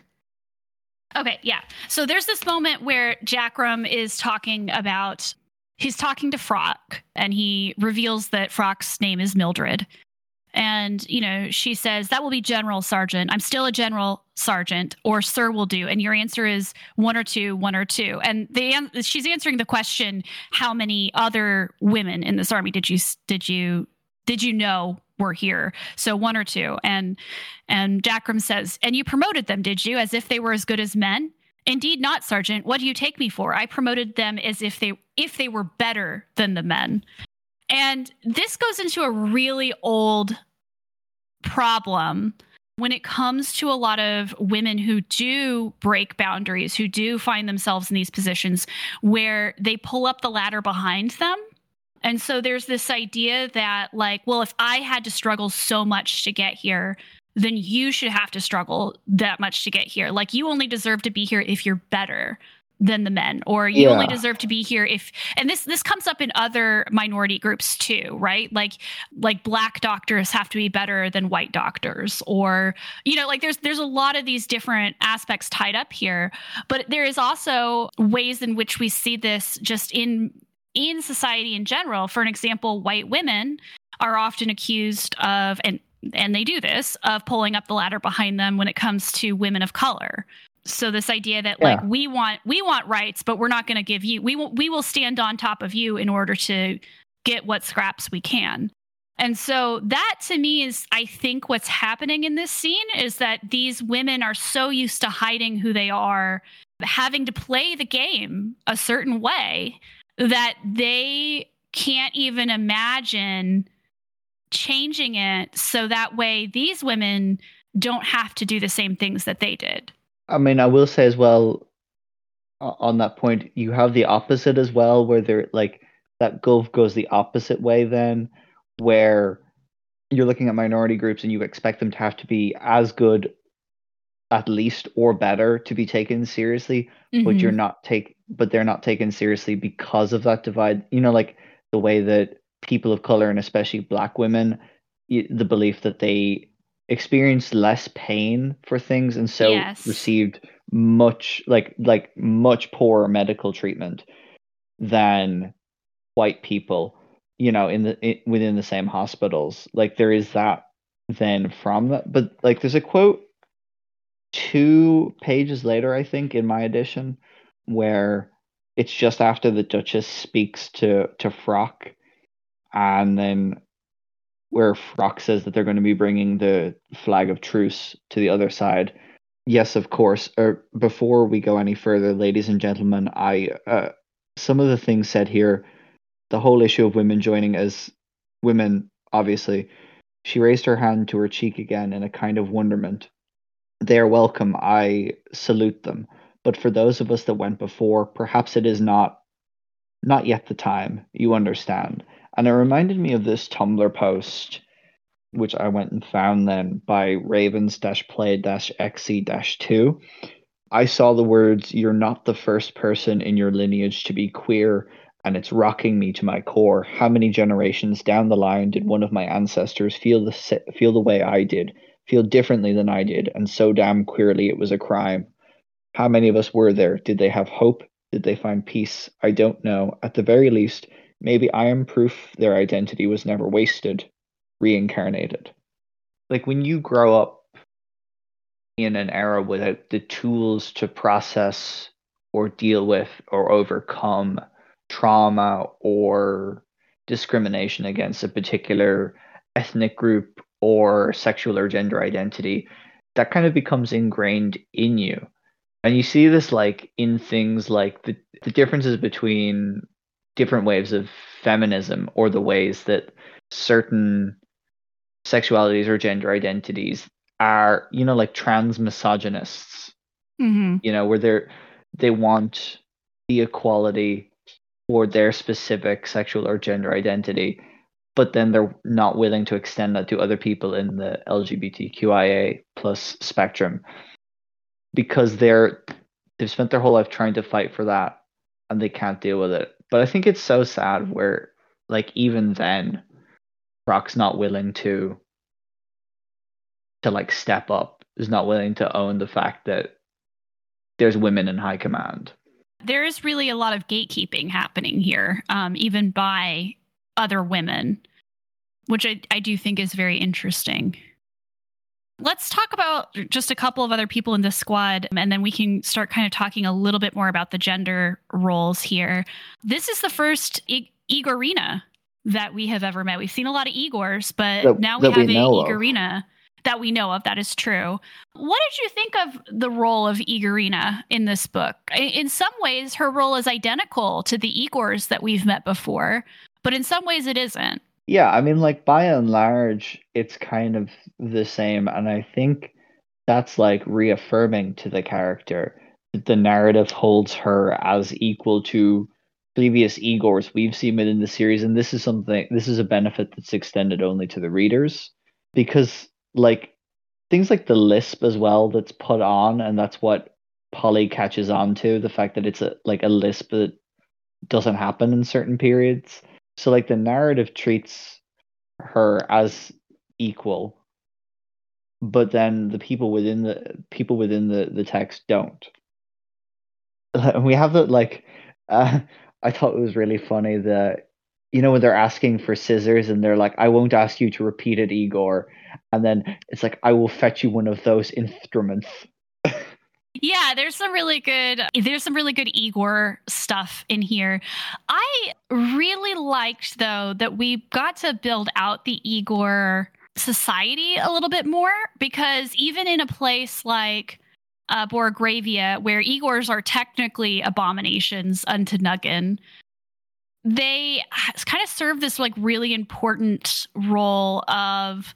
Okay, yeah. So there's this moment where Jackrum is talking about, he's talking to Frock and he reveals that Frock's name is Mildred. And, you know, she says, that will be General Sergeant. I'm still a General Sergeant, or Sir will do. And your answer is one or two, one or two. And the an- she's answering the question, how many other women in this army did you did you did you know were here? So one or two. And and Jackrum says, and you promoted them, did you, as if they were as good as men? Indeed not, Sergeant. What do you take me for? I promoted them as if they if they were better than the men. And this goes into a really old problem when it comes to a lot of women who do break boundaries, who do find themselves in these positions where they pull up the ladder behind them. And so there's this idea that, like, well, if I had to struggle so much to get here, then you should have to struggle that much to get here. Like, you only deserve to be here if you're better than the men or you only deserve to be here if and this this comes up in other minority groups too right? Like like black doctors have to be better than white doctors or you know like there's there's a lot of these different aspects tied up here but there is also ways in which we see this just in in society in general. For an example white women are often accused of and and they do this of pulling up the ladder behind them when it comes to women of color so this idea that like we want we want rights but we're not going to give you we will we will stand on top of you in order to get what scraps we can. And so that to me is i think what's happening in this scene is that these women are so used to hiding who they are having to play the game a certain way that they can't even imagine changing it so that way these women don't have to do the same things that they did I mean, I will say as well on that point, you have the opposite as well, where they're like that gulf goes the opposite way then, where you're looking at minority groups and you expect them to have to be as good, at least, or better to be taken seriously, but Mhm. you're not take, but they're not taken seriously because of that divide. You know, like the way that people of color and especially black women, the belief that they experienced less pain for things and so Yes. received much like like much poorer medical treatment than white people you know in the i within the same hospitals like there is that then from that but like there's a quote two pages later i think in my edition where it's just after the duchess speaks to to frock and then where frock says that they're going to be bringing the flag of truce to the other side. Yes of course. Or before we go any further ladies and gentlemen i uh, some of the things said here the whole issue of women joining as women obviously. She raised her hand to her cheek again in a kind of wonderment. They are welcome. I salute them. But for those of us that went before perhaps it is not not yet the time. You understand and it reminded me of this tumblr post which i went and found then by ravens play xe 2 i saw the words you're not the first person in your lineage to be queer and it's rocking me to my core. How many generations down the line did one of my ancestors feel the feel the way i did feel differently than i did and so damn queerly it was a crime? How many of us were there? Did they have hope? Did they find peace? I don't know. At the very least maybe i am proof their identity was never wasted reincarnated. Like when you grow up in an era without the tools to process or deal with or overcome trauma or discrimination against a particular ethnic group or sexual or gender identity that kind of becomes ingrained in you. And you see this like in things like the, the differences between different waves of feminism or the ways that certain sexualities or gender identities are, you know, like trans misogynists. Mm-hmm. You know, where they're they want the equality for their specific sexual or gender identity, but then they're not willing to extend that to other people in the LGBTQIA plus spectrum because they're they've spent their whole life trying to fight for that and they can't deal with it. But I think it's so sad where like even then Brock's not willing to to like step up, is not willing to own the fact that there's women in high command. There is really a lot of gatekeeping happening here, um, even by other women, which I, I do think is very interesting. Let's talk about just a couple of other people in the squad, and then we can start kind of talking a little bit more about the gender roles here. This is the first I- Igorina that we have ever met. We've seen a lot of Igors, but That- now we have we a of. Igorina that we know of. That is true. What did you think of the role of Igorina in this book? In some ways, her role is identical to the Igors that we've met before, but in some ways, it isn't. Yeah, I mean, like by and large, it's kind of the same, and I think that's like reaffirming to the character that the narrative holds her as equal to previous Igors we've seen within the series, and this is something, this is a benefit that's extended only to the readers, because like things like the lisp as well that's put on, and that's what Polly catches on to, the fact that it's a like a lisp that doesn't happen in certain periods. So like the narrative treats her as equal, but then the people within the people within the the text don't. And (laughs) we have that like uh, I thought it was really funny that you know when they're asking for scissors and they're like I won't ask you to repeat it Igor and then it's like I will fetch you one of those instruments. Yeah, there's some really good there's some really good Igor stuff in here. I really liked though that we got to build out the Igor society a little bit more because even in a place like uh, Borogravia, where Igors are technically abominations unto Nuggin, they kind of serve this like really important role of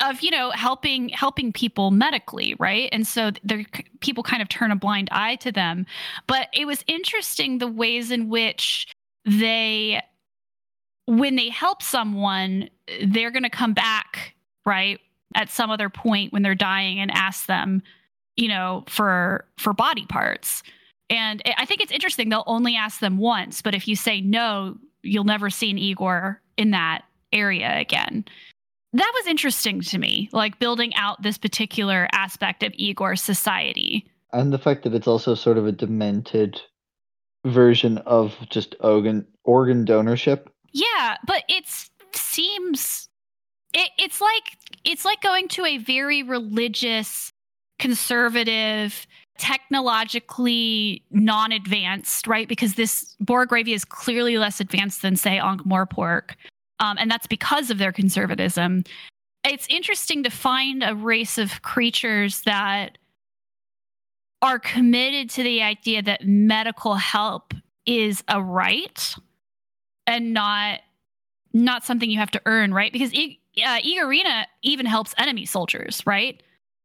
of you know helping helping people medically right? And so there people kind of turn a blind eye to them. But it was interesting the ways in which they when they help someone they're going to come back right at some other point when they're dying and ask them you know for for body parts. And i think it's interesting they'll only ask them once but if you say no you'll never see an igor in that area again that was interesting to me, like building out this particular aspect of Igor's society. And the fact that it's also sort of a demented version of just organ organ donorship. Yeah, but it seems it, it's like it's like going to a very religious, conservative, technologically non-advanced, right? Because this Borogravia is clearly less advanced than, say, Ankh-Morpork. Um, and that's because of their conservatism. It's interesting to find a race of creatures that are committed to the idea that medical help is a right and not not something you have to earn, right? Because I- uh, Igorina even helps enemy soldiers, right?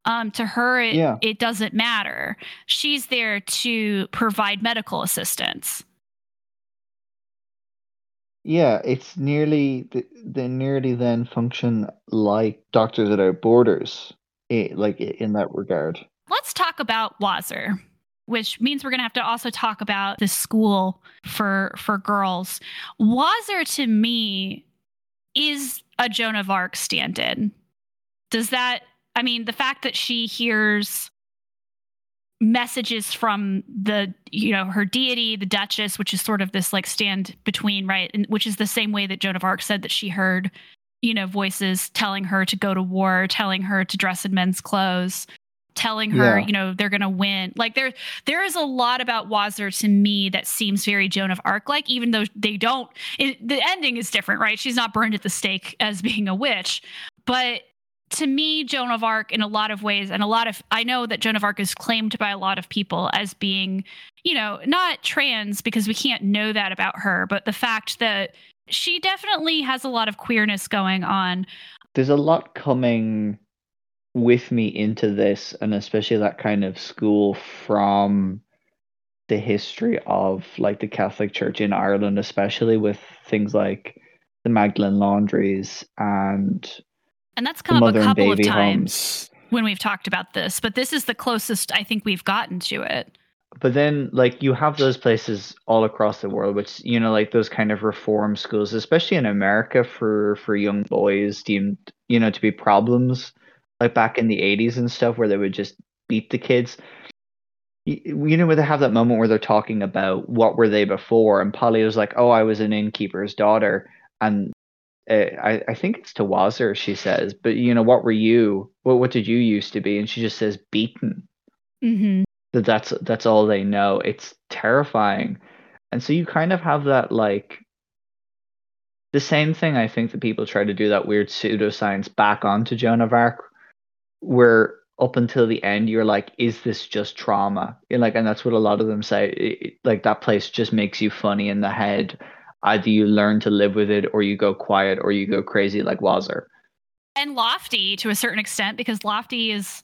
Um, to her, it, Yeah. it doesn't matter. She's there to provide medical assistance. Yeah, it's nearly they nearly then function like Doctors Without Borders, like in that regard. Let's talk about Wazzer, which means we're going to have to also talk about the school for for girls. Wazzer to me is a Joan of Arc stand-in. Does that I mean the fact that she hears messages from the you know her deity the duchess which is sort of this like stand between right? And which is the same way that joan of arc said that she heard you know voices telling her to go to war telling her to dress in men's clothes telling her Yeah. you know they're gonna win. Like there there is a lot about Wazzer to me that seems very joan of arc like even though they don't it, the ending is different right? She's not burned at the stake as being a witch. But to me, Joan of Arc, in a lot of ways, and a lot of, I know that Joan of Arc is claimed by a lot of people as being, you know, not trans because we can't know that about her, but the fact that she definitely has a lot of queerness going on. There's a lot coming with me into this, and especially that kind of school from the history of like the Catholic Church in Ireland, especially with things like the Magdalen laundries and and that's come up a couple of times homes. when we've talked about this, but this is the closest I think we've gotten to it. But then, like, you have those places all across the world, which you know, like those kind of reform schools, especially in America, for for young boys deemed, you know, to be problems, like back in the '80s and stuff, where they would just beat the kids. You, you know, where they have that moment where they're talking about what were they before, and Polly was like, "Oh, I was an innkeeper's daughter," and I, I think it's to Wazzer, she says, but you know, what were you? What what did you used to be? And she just says beaten. Mm-hmm. That that's that's all they know. It's terrifying, and so you kind of have that like the same thing. I think that people try to do that weird pseudoscience back onto Joan of Arc, where up until the end you're like, is this just trauma? And like, and that's what a lot of them say. It, like that place just makes you funny in the head either you learn to live with it or you go quiet or you go mm-hmm. crazy like Wazzer. And Lofty to a certain extent because Lofty is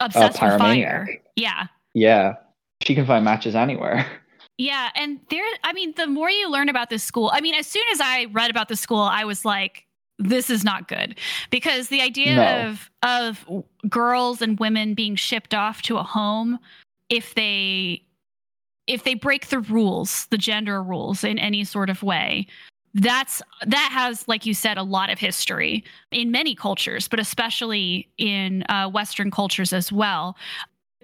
obsessed with fire. Yeah. Yeah. She can find matches anywhere. (laughs) Yeah, and there I mean the more you learn about this school, I mean as soon as I read about the school, I was like this is not good because the idea no. of of girls and women being shipped off to a home if they if they break the rules, the gender rules in any sort of way, that's that has like you said a lot of history in many cultures but especially in uh, western cultures as well.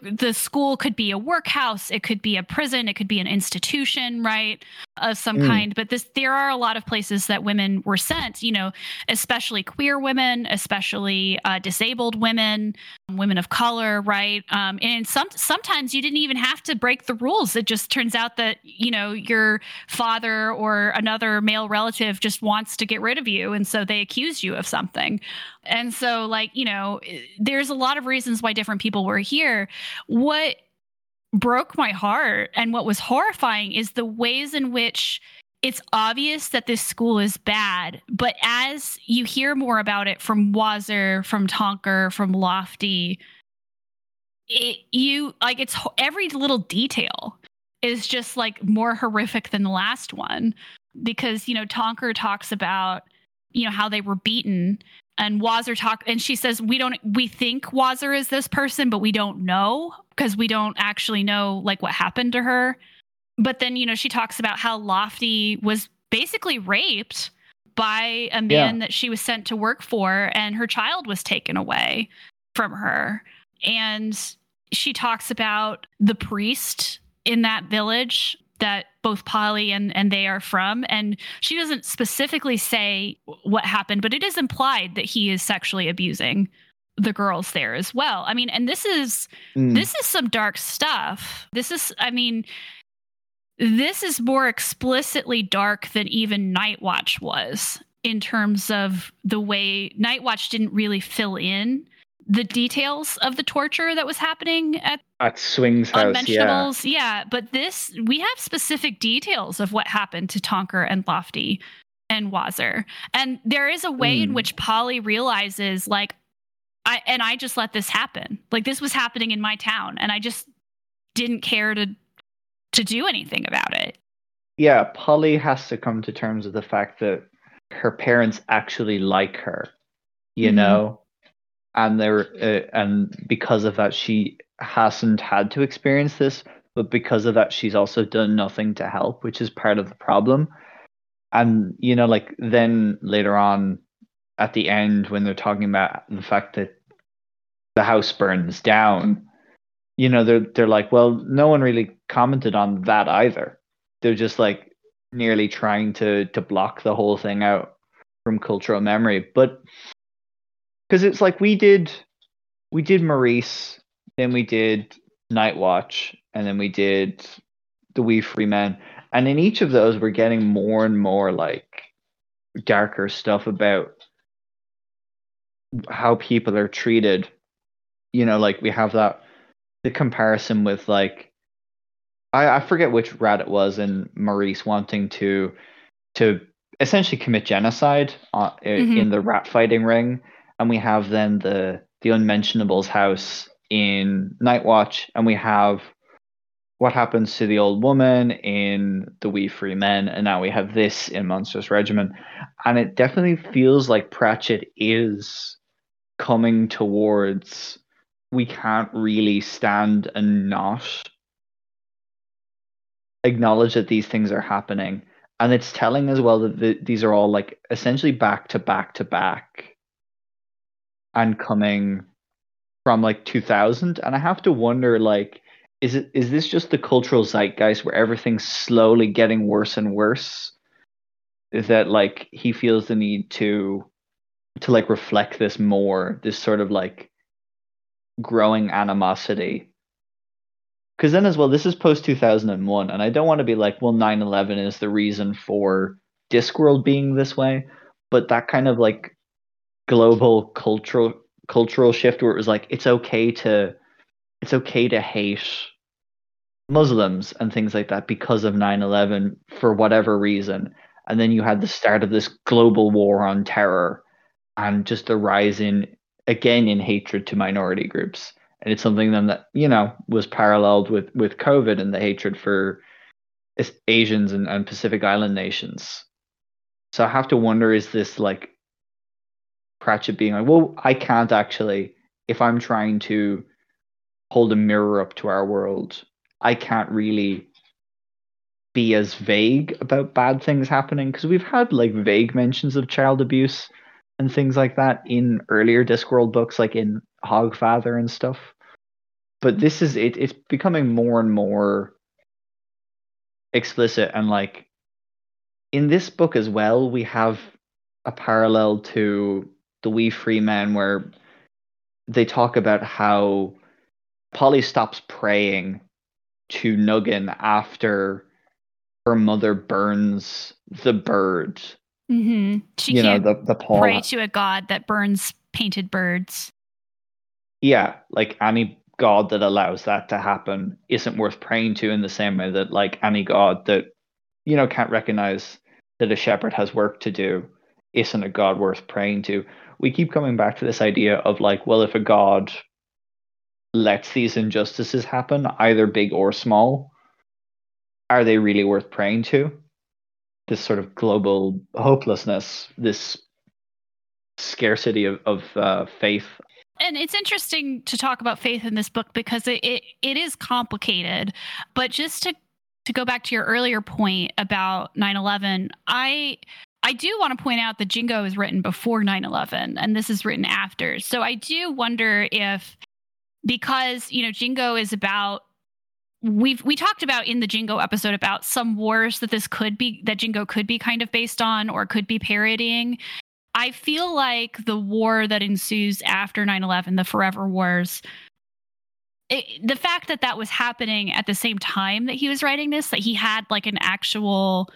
The school could be a workhouse it could be a prison it could be an institution right of some mm. kind but this there are a lot of places that women were sent you know especially queer women especially uh, disabled women women of color right? Um, and some sometimes you didn't even have to break the rules. It just turns out that you know your father or another male relative just wants to get rid of you and so they accuse you of something. And so like you know there's a lot of reasons why different people were here. What broke my heart. And what was horrifying is the ways in which it's obvious that this school is bad, but as you hear more about it from Wazzer, from Tonker, from Lofty, it, you like it's every little detail is just like more horrific than the last one. Because you know Tonker talks about you know how they were beaten and Wazzer talk and she says we don't we think Wazzer is this person but we don't know because we don't actually know like what happened to her. But then, you know, she talks about how Lofty was basically raped by a man yeah. that she was sent to work for and her child was taken away from her. And she talks about the priest in that village that both Polly and, and they are from. And she doesn't specifically say what happened, but it is implied that he is sexually abusing the girls there as well. I mean, and this is mm. this is some dark stuff. This is I mean, this is more explicitly dark than even Night Watch was in terms of the way Night Watch didn't really fill in the details of the torture that was happening at at Swing's house. Yeah. yeah, but this we have specific details of what happened to Tonker and Lofty and Wazzer. And there is a way mm. in which Polly realizes like I and I just let this happen. Like this was happening in my town and I just didn't care to to do anything about it. Yeah, Polly has to come to terms with the fact that her parents actually like her, you mm-hmm. know, and they're uh, and because of that she hasn't had to experience this, but because of that she's also done nothing to help, which is part of the problem. And you know, like then later on at the end when they're talking about the fact that the house burns down, you know, they're they're like, well, no one really commented on that either. They're just like nearly trying to to block the whole thing out from cultural memory. But because it's like we did we did Maurice, then we did Night Watch, and then we did the Wee Free Men. And in each of those we're getting more and more like darker stuff about how people are treated. You know, like we have that the comparison with like I, I forget which rat it was and Maurice wanting to to essentially commit genocide uh, mm-hmm. in the rat fighting ring, and we have then the the unmentionables house in Night Watch, and we have what happens to the old woman in the Wee Free Men, and now we have this in Monstrous Regiment, and it definitely feels like Pratchett is coming towards we can't really stand and not acknowledge that these things are happening. And it's telling as well that the, these are all like essentially back to back to back and coming from like 2000 and i have to wonder like is it is this just the cultural zeitgeist where everything's slowly getting worse and worse? Is that like he feels the need to to like reflect this more this sort of like growing animosity? Because then as well this is post 2001 and i don't want to be like well 9-11 is the reason for discworld being this way but that kind of like global cultural cultural shift where it was like it's okay to it's okay to hate muslims and things like that because of 9-11 for whatever reason and then you had the start of this global war on terror and just the rise in again in hatred to minority groups and it's something then that you know was paralleled with with COVID and the hatred for Asians and, and Pacific Island nations. So I have to wonder: is this like Pratchett being like, well, I can't actually, if I'm trying to hold a mirror up to our world, I can't really be as vague about bad things happening because we've had like vague mentions of child abuse and things like that in earlier Discworld books, like in Hogfather and stuff. But this is it. It's becoming more and more explicit and like in this book as well. We have a parallel to the Wee Free Men where they talk about how Polly stops praying to Nuggin after her mother burns the bird Mm-hmm. She you can't know, the, the Paul. pray to a god that burns painted birds. Yeah, like any god that allows that to happen isn't worth praying to in the same way that like any god that you know can't recognize that a shepherd has work to do isn't a god worth praying to. We keep coming back to this idea of like, well, if a god lets these injustices happen, either big or small, are they really worth praying to? this sort of global hopelessness, this scarcity of, of uh, faith. And it's interesting to talk about faith in this book because it, it, it is complicated. But just to to go back to your earlier point about 9-11, I I do want to point out that Jingo is written before 9-11 and this is written after. So I do wonder if because, you know, Jingo is about we've we talked about in the Jingo episode about some wars that this could be that Jingo could be kind of based on or could be parodying. I feel like the war that ensues after 9/11, the Forever Wars, it, the fact that that was happening at the same time that he was writing this, that he had like an actual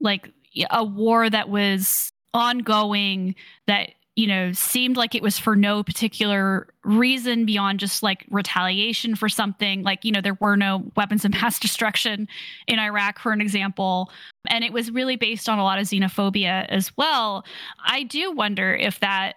like a war that was ongoing that you know, seemed like it was for no particular reason beyond just like retaliation for something. Like, you know, there were no weapons of (laughs) mass destruction in Iraq, for an example. And it was really based on a lot of xenophobia as well. I do wonder if that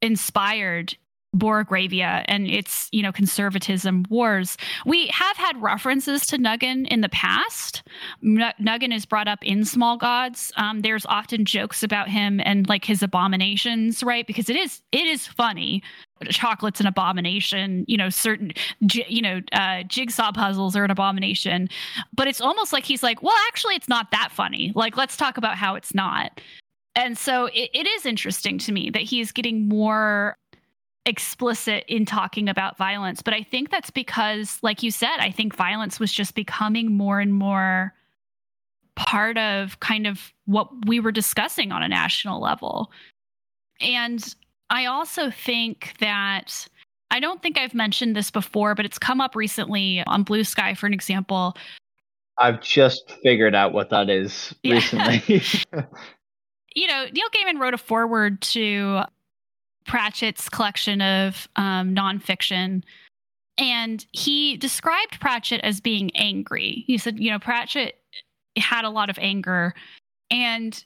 inspired Borogravia and its, you know, conservatism wars. We have had references to Nuggin in the past. Nuggin is brought up in Small Gods. Um, there's often jokes about him and like his abominations, right? Because it is it is funny. Chocolate's an abomination. You know, certain you know uh, jigsaw puzzles are an abomination. But it's almost like he's like, well, actually, it's not that funny. Like, let's talk about how it's not. And so it, it is interesting to me that he's getting more explicit in talking about violence. But I think that's because, like you said, I think violence was just becoming more and more part of kind of what we were discussing on a national level. And I also think that I don't think I've mentioned this before, but it's come up recently on Blue Sky, for an example. I've just figured out what that is recently. (laughs) (laughs) you know, Neil Gaiman wrote a foreword to Pratchett's collection of um, nonfiction. And he described Pratchett as being angry. He said, you know, Pratchett had a lot of anger. And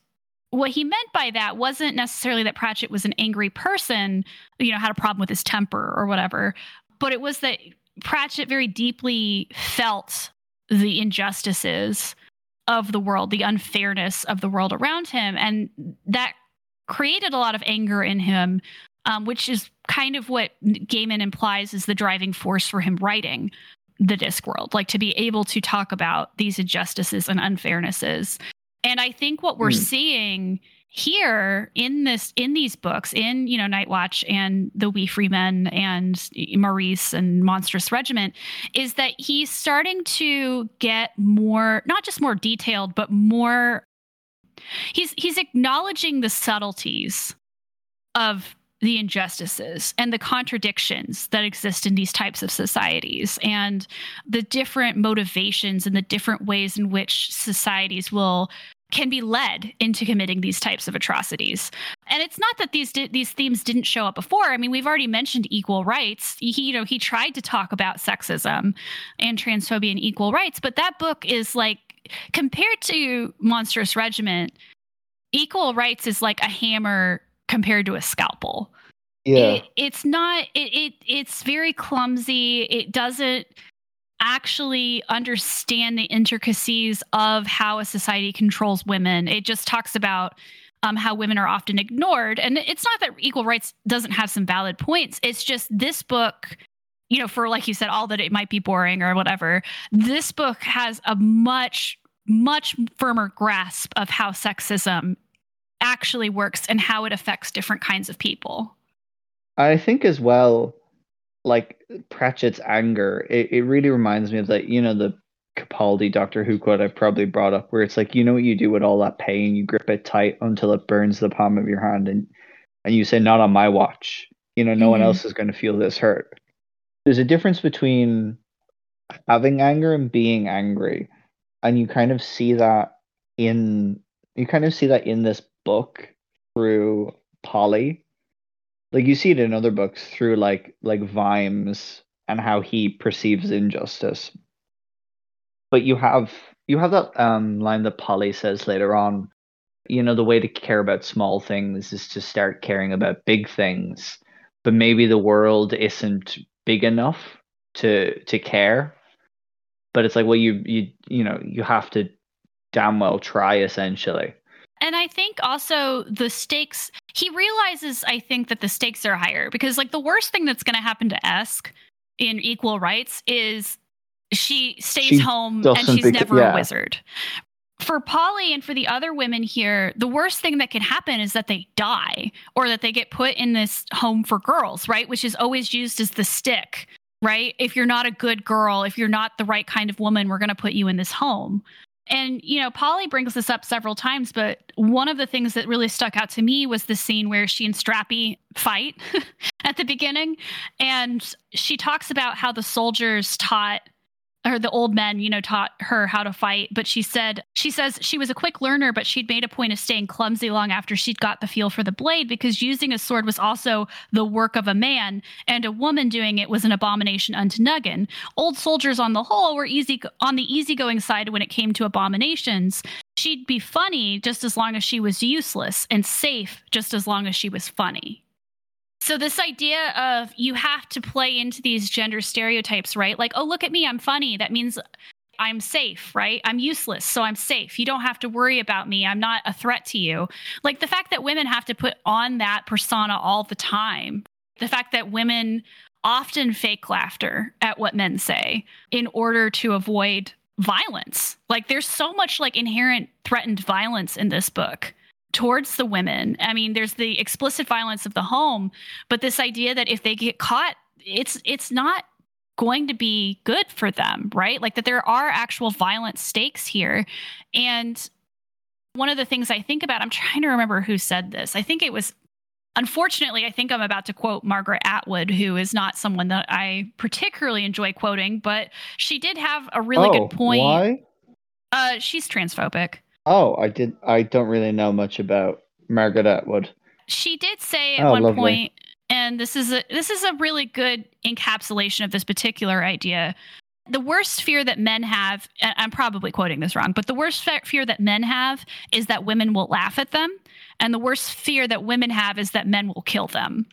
what he meant by that wasn't necessarily that Pratchett was an angry person, you know, had a problem with his temper or whatever, but it was that Pratchett very deeply felt the injustices of the world, the unfairness of the world around him. And that created a lot of anger in him, um, which is kind of what Gaiman implies is the driving force for him writing the Discworld, like to be able to talk about these injustices and unfairnesses. And I think what we're mm. seeing here in this in these books in you know night watch and the wee free men and maurice and monstrous regiment is that he's starting to get more not just more detailed but more he's he's acknowledging the subtleties of the injustices and the contradictions that exist in these types of societies and the different motivations and the different ways in which societies will can be led into committing these types of atrocities. And it's not that these these themes didn't show up before. I mean, we've already mentioned Equal Rites. He, you know, he tried to talk about sexism and transphobia and equal rights, but that book is like compared to Monstrous Regiment, Equal Rites is like a hammer compared to a scalpel. Yeah. It, it's not it, it it's very clumsy. It doesn't actually understand the intricacies of how a society controls women. It just talks about um, how women are often ignored. And it's not that Equal Rites doesn't have some valid points. It's just this book, you know, for like you said, all that it might be boring or whatever, this book has a much, much firmer grasp of how sexism actually works and how it affects different kinds of people. I think as well, like Pratchett's anger, it, it really reminds me of that, you know, the Capaldi Doctor Who quote I've probably brought up, where it's like, you know what you do with all that pain? You grip it tight until it burns the palm of your hand, and and you say, "Not on my watch." You know, no mm-hmm. one else is going to feel this hurt. There's a difference between having anger and being angry, and you kind of see that in you kind of see that in this book through Polly like you see it in other books through like like Vimes and how he perceives injustice. But you have you have that um line that Polly says later on, you know, the way to care about small things is to start caring about big things. But maybe the world isn't big enough to to care. But it's like well you you you know, you have to damn well try essentially. And I think also the stakes, he realizes, I think, that the stakes are higher because, like, the worst thing that's going to happen to Esk in Equal Rites is she stays she home and she's never yeah. a wizard. For Polly and for the other women here, the worst thing that can happen is that they die or that they get put in this home for girls, right? Which is always used as the stick, right? If you're not a good girl, if you're not the right kind of woman, we're going to put you in this home. And, you know, Polly brings this up several times, but one of the things that really stuck out to me was the scene where she and Strappi fight (laughs) at the beginning. And she talks about how the soldiers taught or the old men, you know, taught her how to fight. But she said, she says she was a quick learner, but she'd made a point of staying clumsy long after she'd got the feel for the blade because using a sword was also the work of a man, and a woman doing it was an abomination unto Nuggan. Old soldiers on the whole were easy on the easygoing side when it came to abominations. She'd be funny just as long as she was useless, and safe just as long as she was funny. So this idea of you have to play into these gender stereotypes, right? Like, oh, look at me, I'm funny. That means I'm safe, right? I'm useless, so I'm safe. You don't have to worry about me. I'm not a threat to you. Like the fact that women have to put on that persona all the time. The fact that women often fake laughter at what men say in order to avoid violence. Like there's so much like inherent threatened violence in this book towards the women. I mean, there's the explicit violence of the home, but this idea that if they get caught, it's it's not going to be good for them, right? Like that there are actual violent stakes here. And one of the things I think about, I'm trying to remember who said this. I think it was Unfortunately, I think I'm about to quote Margaret Atwood, who is not someone that I particularly enjoy quoting, but she did have a really oh, good point. Why? Uh, she's transphobic. Oh, I did. I don't really know much about Margaret Atwood. She did say at oh, one lovely. point and this is a this is a really good encapsulation of this particular idea. The worst fear that men have, I'm probably quoting this wrong, but the worst fear that men have is that women will laugh at them, and the worst fear that women have is that men will kill them.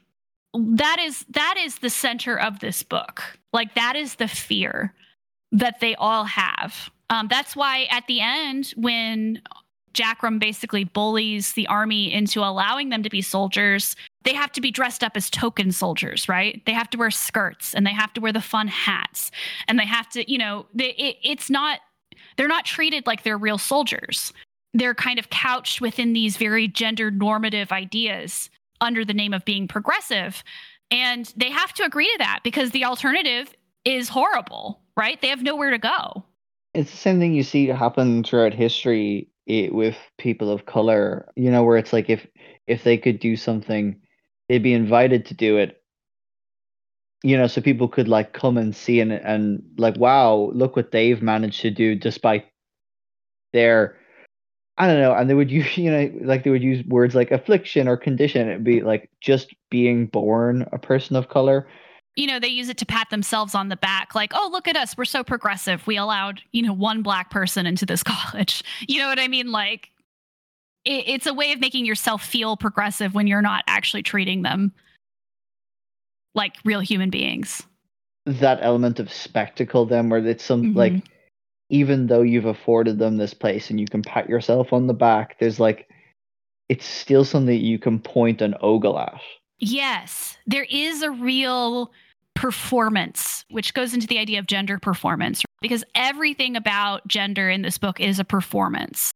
That is that is the center of this book. Like that is the fear that they all have. Um, that's why at the end, when Jackrum basically bullies the army into allowing them to be soldiers, they have to be dressed up as token soldiers, right? They have to wear skirts and they have to wear the fun hats and they have to, you know, they, it, it's not, they're not treated like they're real soldiers. They're kind of couched within these very gender normative ideas under the name of being progressive. And they have to agree to that because the alternative is horrible, right? They have nowhere to go. It's the same thing you see happen throughout history it, with people of color, you know, where it's like if if they could do something, they'd be invited to do it. You know, so people could like come and see and and like, wow, look what they've managed to do despite their I don't know, and they would use (laughs) you know like they would use words like affliction or condition. It'd be like just being born a person of color you know, they use it to pat themselves on the back, like, oh, look at us. We're so progressive. We allowed, you know, one black person into this (laughs) college. You know what I mean? Like, it, it's a way of making yourself feel progressive when you're not actually treating them like real human beings. That element of spectacle, then, where it's some mm-hmm. like, even though you've afforded them this place and you can pat yourself on the back, there's like, it's still something that you can point an ogle at. Yes, there is a real performance, which goes into the idea of gender performance, because everything about gender in this book is a performance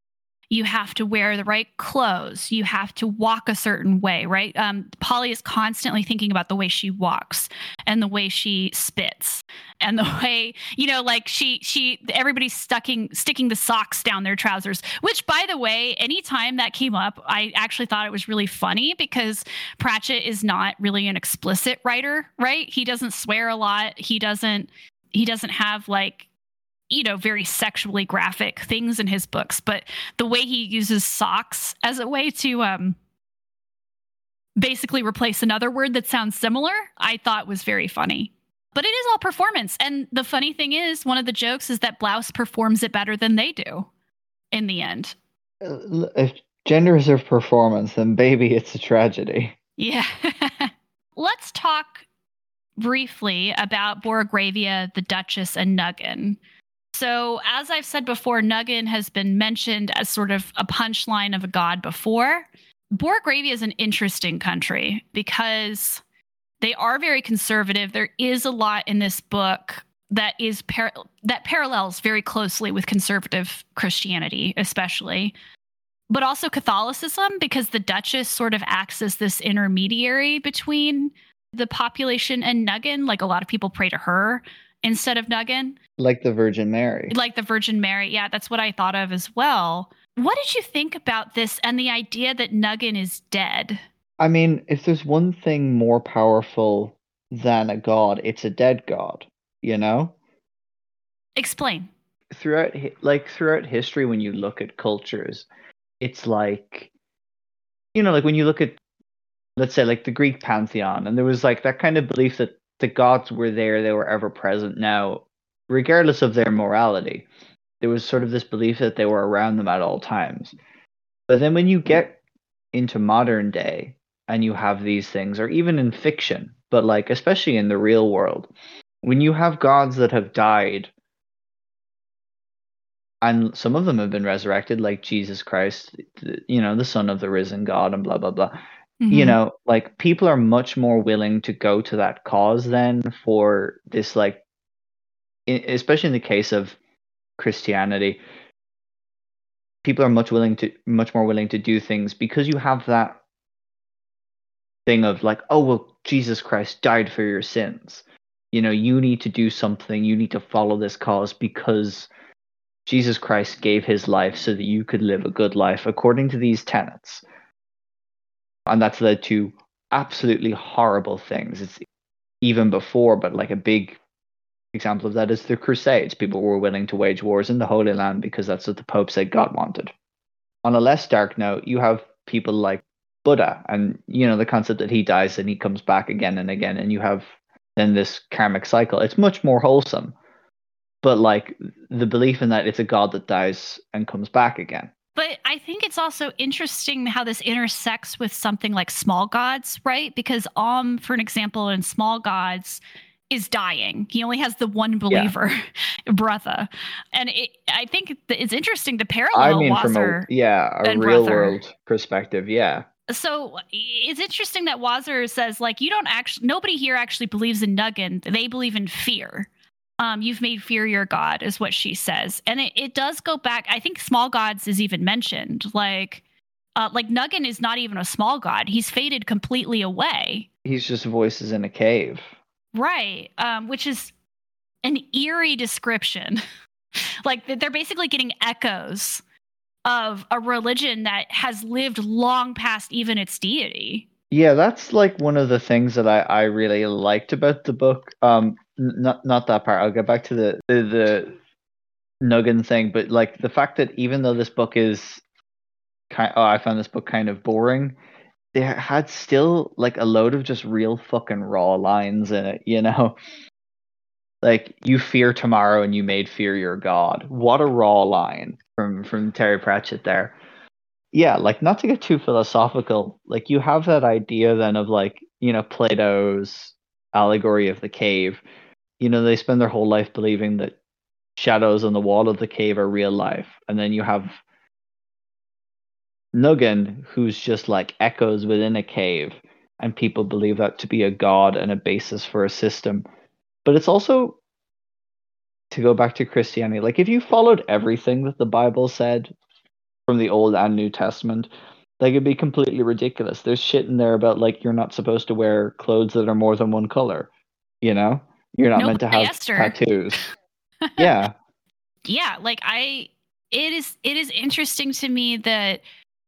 you have to wear the right clothes. You have to walk a certain way right? Um, polly is constantly thinking about the way she walks and the way she spits and the (laughs) way you know like she she everybody's stucking sticking the socks down their trousers which by the way anytime that came up i actually thought it was really funny because pratchett is not really an explicit writer right? He doesn't swear a lot. He doesn't he doesn't have like you know, very sexually graphic things in his books, but the way he uses socks as a way to um, basically replace another word that sounds similar, I thought was very funny. But it is all performance. And the funny thing is, one of the jokes is that Blouse performs it better than they do in the end. Uh, if gender is a performance, then baby, it's a tragedy. Yeah. (laughs) Let's talk briefly about Borogravia, the Duchess, and Nuggan. So, as I've said before, Nuggan has been mentioned as sort of a punchline of a god before. Borogravia is an interesting country because they are very conservative. There is a lot in this book that is par- that parallels very closely with conservative Christianity, especially, but also Catholicism, because the Duchess sort of acts as this intermediary between the population and Nuggan. Like a lot of people pray to her instead of Nuggan. Like the Virgin Mary. Like the Virgin Mary. Yeah, that's what I thought of as well. What did you think about this and the idea that Nuggan is dead? I mean, if there's one thing more powerful than a god, it's a dead god, you know? Explain. Throughout like throughout history when you look at cultures, it's like you know, like when you look at let's say like the Greek pantheon and there was like that kind of belief that the gods were there, they were ever present. Now, regardless of their morality, there was sort of this belief that they were around them at all times. But then when you get into modern day and you have these things, or even in fiction, but like especially in the real world, when you have gods that have died, and some of them have been resurrected, like Jesus Christ, you know, the Son of the risen God, and blah blah blah Mm-hmm. You know, like people are much more willing to go to that cause then for this, like, in, especially in the case of Christianity, people are much willing to much more willing to do things because you have that thing of like, oh well, Jesus Christ died for your sins. You know, you need to do something. You need to follow this cause because Jesus Christ gave his life so that you could live a good life according to these tenets and that's led to absolutely horrible things. It's even before, but like a big example of that is the Crusades. People were willing to wage wars in the Holy Land because that's what the Pope said God wanted. On a less dark note, you have people like Buddha, and you know the concept that he dies and he comes back again and again, and you have then this karmic cycle. It's much more wholesome, but like the belief in that it's a god that dies and comes back again. But I think it's also interesting how this intersects with something like small gods, right? Because Om, for an example, in small gods, is dying. He only has the one believer, (laughs) yeah. Brutha. And it, I think it's interesting to parallel I mean, from a, yeah, a real world perspective. Yeah. So it's interesting that Wazzer says, like, you don't actually, nobody here actually believes in Nuggan. They believe in fear. Um, you've made fear your god, is what she says. And it, it does go back. I think small gods is even mentioned. Like, uh, like nuggan is not even a small god. He's faded completely away. He's just voices in a cave. Right. Um, which is an eerie description. (laughs) like they're basically getting echoes of a religion that has lived long past even its deity. Yeah, that's like one of the things that I, I really liked about the book. Um, not not that part. I'll get back to the the, the Nuggan thing, but like the fact that even though this book is kind, oh, I found this book kind of boring they had still like a load of just real fucking raw lines in it, you know? Like you fear tomorrow and you made fear your god. What a raw line from from Terry Pratchett there. Yeah, like not to get too philosophical, like you have that idea then of like, you know, Plato's allegory of the cave. You know, they spend their whole life believing that shadows on the wall of the cave are real life. And then you have Nuggan, who's just like echoes within a cave, and people believe that to be a god and a basis for a system. But it's also to go back to Christianity, like if you followed everything that the Bible said from the Old and New Testament, like it'd be completely ridiculous. There's shit in there about like you're not supposed to wear clothes that are more than one color. You know, you're not meant to have tattoos. (laughs) yeah, yeah. Like I, it is. It is interesting to me that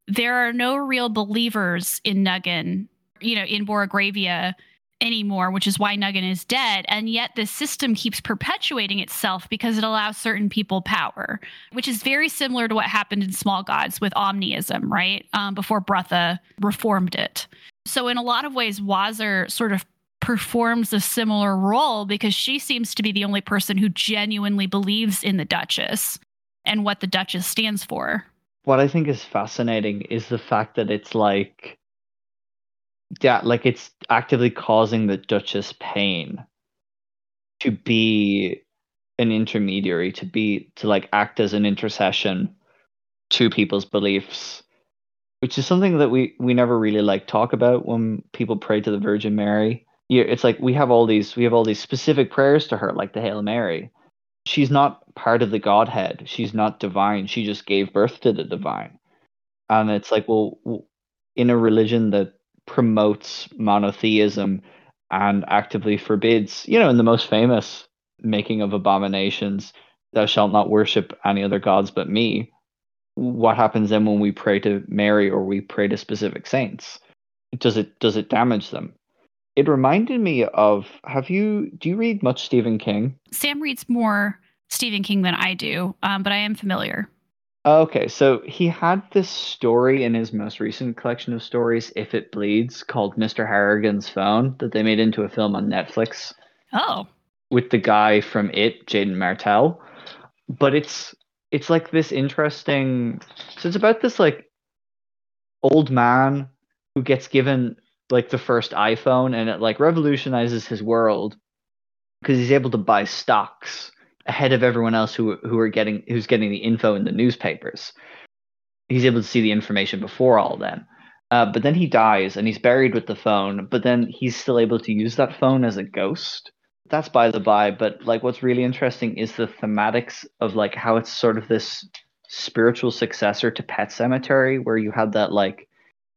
there are no real believers in Nuggan, you know, in Borogravia anymore, which is why Nuggan is dead. And yet the system keeps perpetuating itself because it allows certain people power, which is very similar to what happened in Small Gods with Omniism, right? Um, before Brutha reformed it. So in a lot of ways, Wazzer sort of performs a similar role because she seems to be the only person who genuinely believes in the Duchess and what the Duchess stands for what I think is fascinating is the fact that it's like yeah, like it's actively causing the Duchess pain to be an intermediary, to be to like act as an intercession to people's beliefs, which is something that we we never really like talk about when people pray to the Virgin Mary. It's like we have all these we have all these specific prayers to her, like the Hail Mary, she's not part of the Godhead. She's not divine. She just gave birth to the divine. And it's like, well, in a religion that promotes monotheism and actively forbids, you know, in the most famous making of abominations, thou shalt not worship any other gods but me. What happens then when we pray to Mary or we pray to specific saints? Does it does it damage them? It reminded me of have you do you read much Stephen King? Sam reads more Stephen King than I do, um, but I am familiar. Okay, so he had this story in his most recent collection of stories, If It Bleeds, called Mr. Harrigan's Phone, that they made into a film on Netflix. Oh. With the guy from It, Jaeden Martell. But it's it's like this interesting so it's about this like old man who gets given like the first iPhone and it like revolutionizes his world because he's able to buy stocks ahead of everyone else who who are getting who's getting the info in the newspapers. He's able to see the information before all them. Uh, but then he dies and he's buried with the phone, but then he's still able to use that phone as a ghost. That's by the by, but like what's really interesting is the thematics of like how it's sort of this spiritual successor to Pet Sematary, where you had that like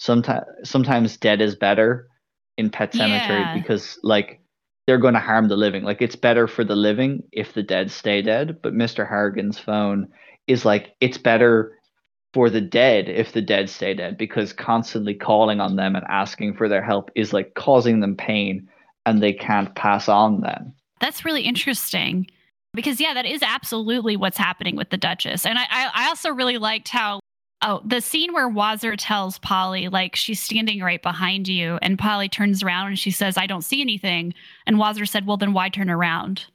sometimes sometimes dead is better in Pet Sematary yeah. because like they're going to harm the living. Like it's better for the living if the dead stay dead. But Mr. Harrigan's phone is like it's better for the dead if the dead stay dead because constantly calling on them and asking for their help is like causing them pain and they can't pass on then. That's really interesting because yeah, that is absolutely what's happening with the Duchess. And I, I also really liked how Oh, the scene where Wazzer tells Polly, like, she's standing right behind you, and Polly turns around and she says, I don't see anything. And Wazzer said, Well, then why turn around?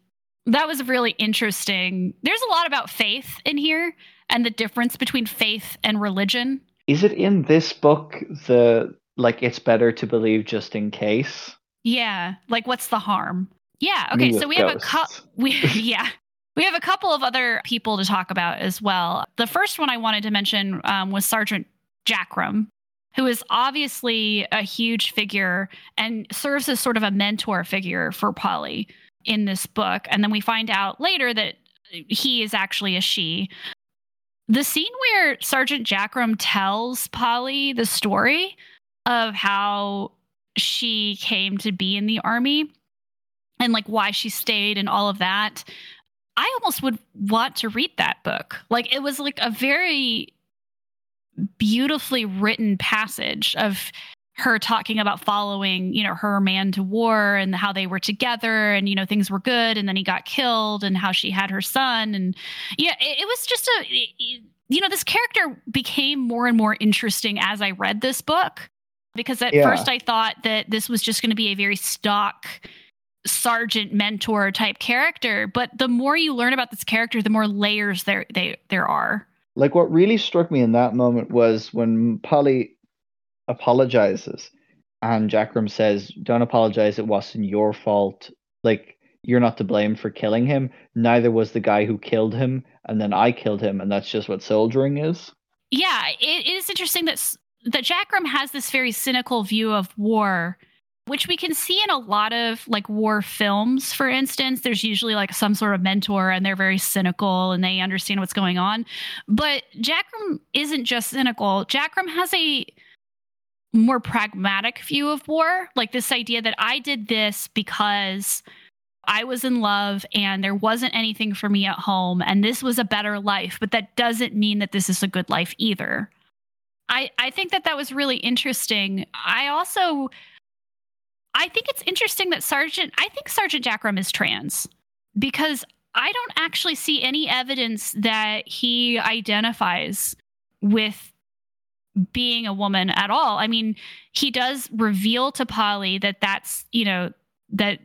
That was really interesting. There's a lot about faith in here and the difference between faith and religion. Is it in this book the like it's better to believe just in case? Yeah. Like what's the harm? Yeah. Okay. So we ghosts. have a couple. We (laughs) yeah. We have a couple of other people to talk about as well. The first one I wanted to mention um, was Sergeant Jackrum, who is obviously a huge figure and serves as sort of a mentor figure for Polly in this book. And then we find out later that he is actually a she. The scene where Sergeant Jackrum tells Polly the story of how she came to be in the army and like why she stayed and all of that i almost would want to read that book like it was like a very beautifully written passage of her talking about following you know her man to war and how they were together and you know things were good and then he got killed and how she had her son and yeah it, it was just a it, you know this character became more and more interesting as i read this book because at yeah. first I thought that this was just going to be a very stock sergeant mentor type character but the more you learn about this character the more layers there they there are. Like what really struck me in that moment was when polly apologizes and jackrum says don't apologize it wasn't your fault. Like you're not to blame for killing him. Neither was the guy who killed him and then i killed him and that's just what soldiering is. Yeah it is interesting that that Jackrum has this very cynical view of war, which we can see in a lot of like war films, for instance. There's usually like some sort of mentor and they're very cynical and they understand what's going on. But Jackrum isn't just cynical. Jackrum has a more pragmatic view of war, like this idea that I did this because I was in love and there wasn't anything for me at home and this was a better life, but that doesn't mean that this is a good life either. I, I think that that was really interesting. I also I think it's interesting that Sergeant I think Sergeant Jackrum is trans because I don't actually see any evidence that he identifies with being a woman at all. I mean, he does reveal to Polly that that's, you know, that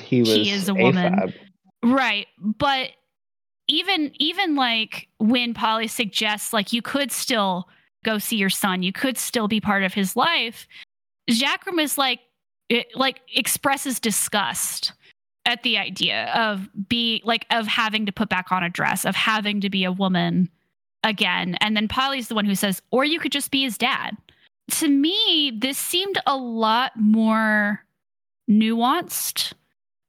he, he is a woman. AFAB. Right. But even even like when Polly suggests like you could still go see your son. You could still be part of his life. Jackrum is like, it, like expresses disgust at the idea of be like of having to put back on a dress, of having to be a woman again. And then Polly's the one who says, or you could just be his dad. To me, this seemed a lot more nuanced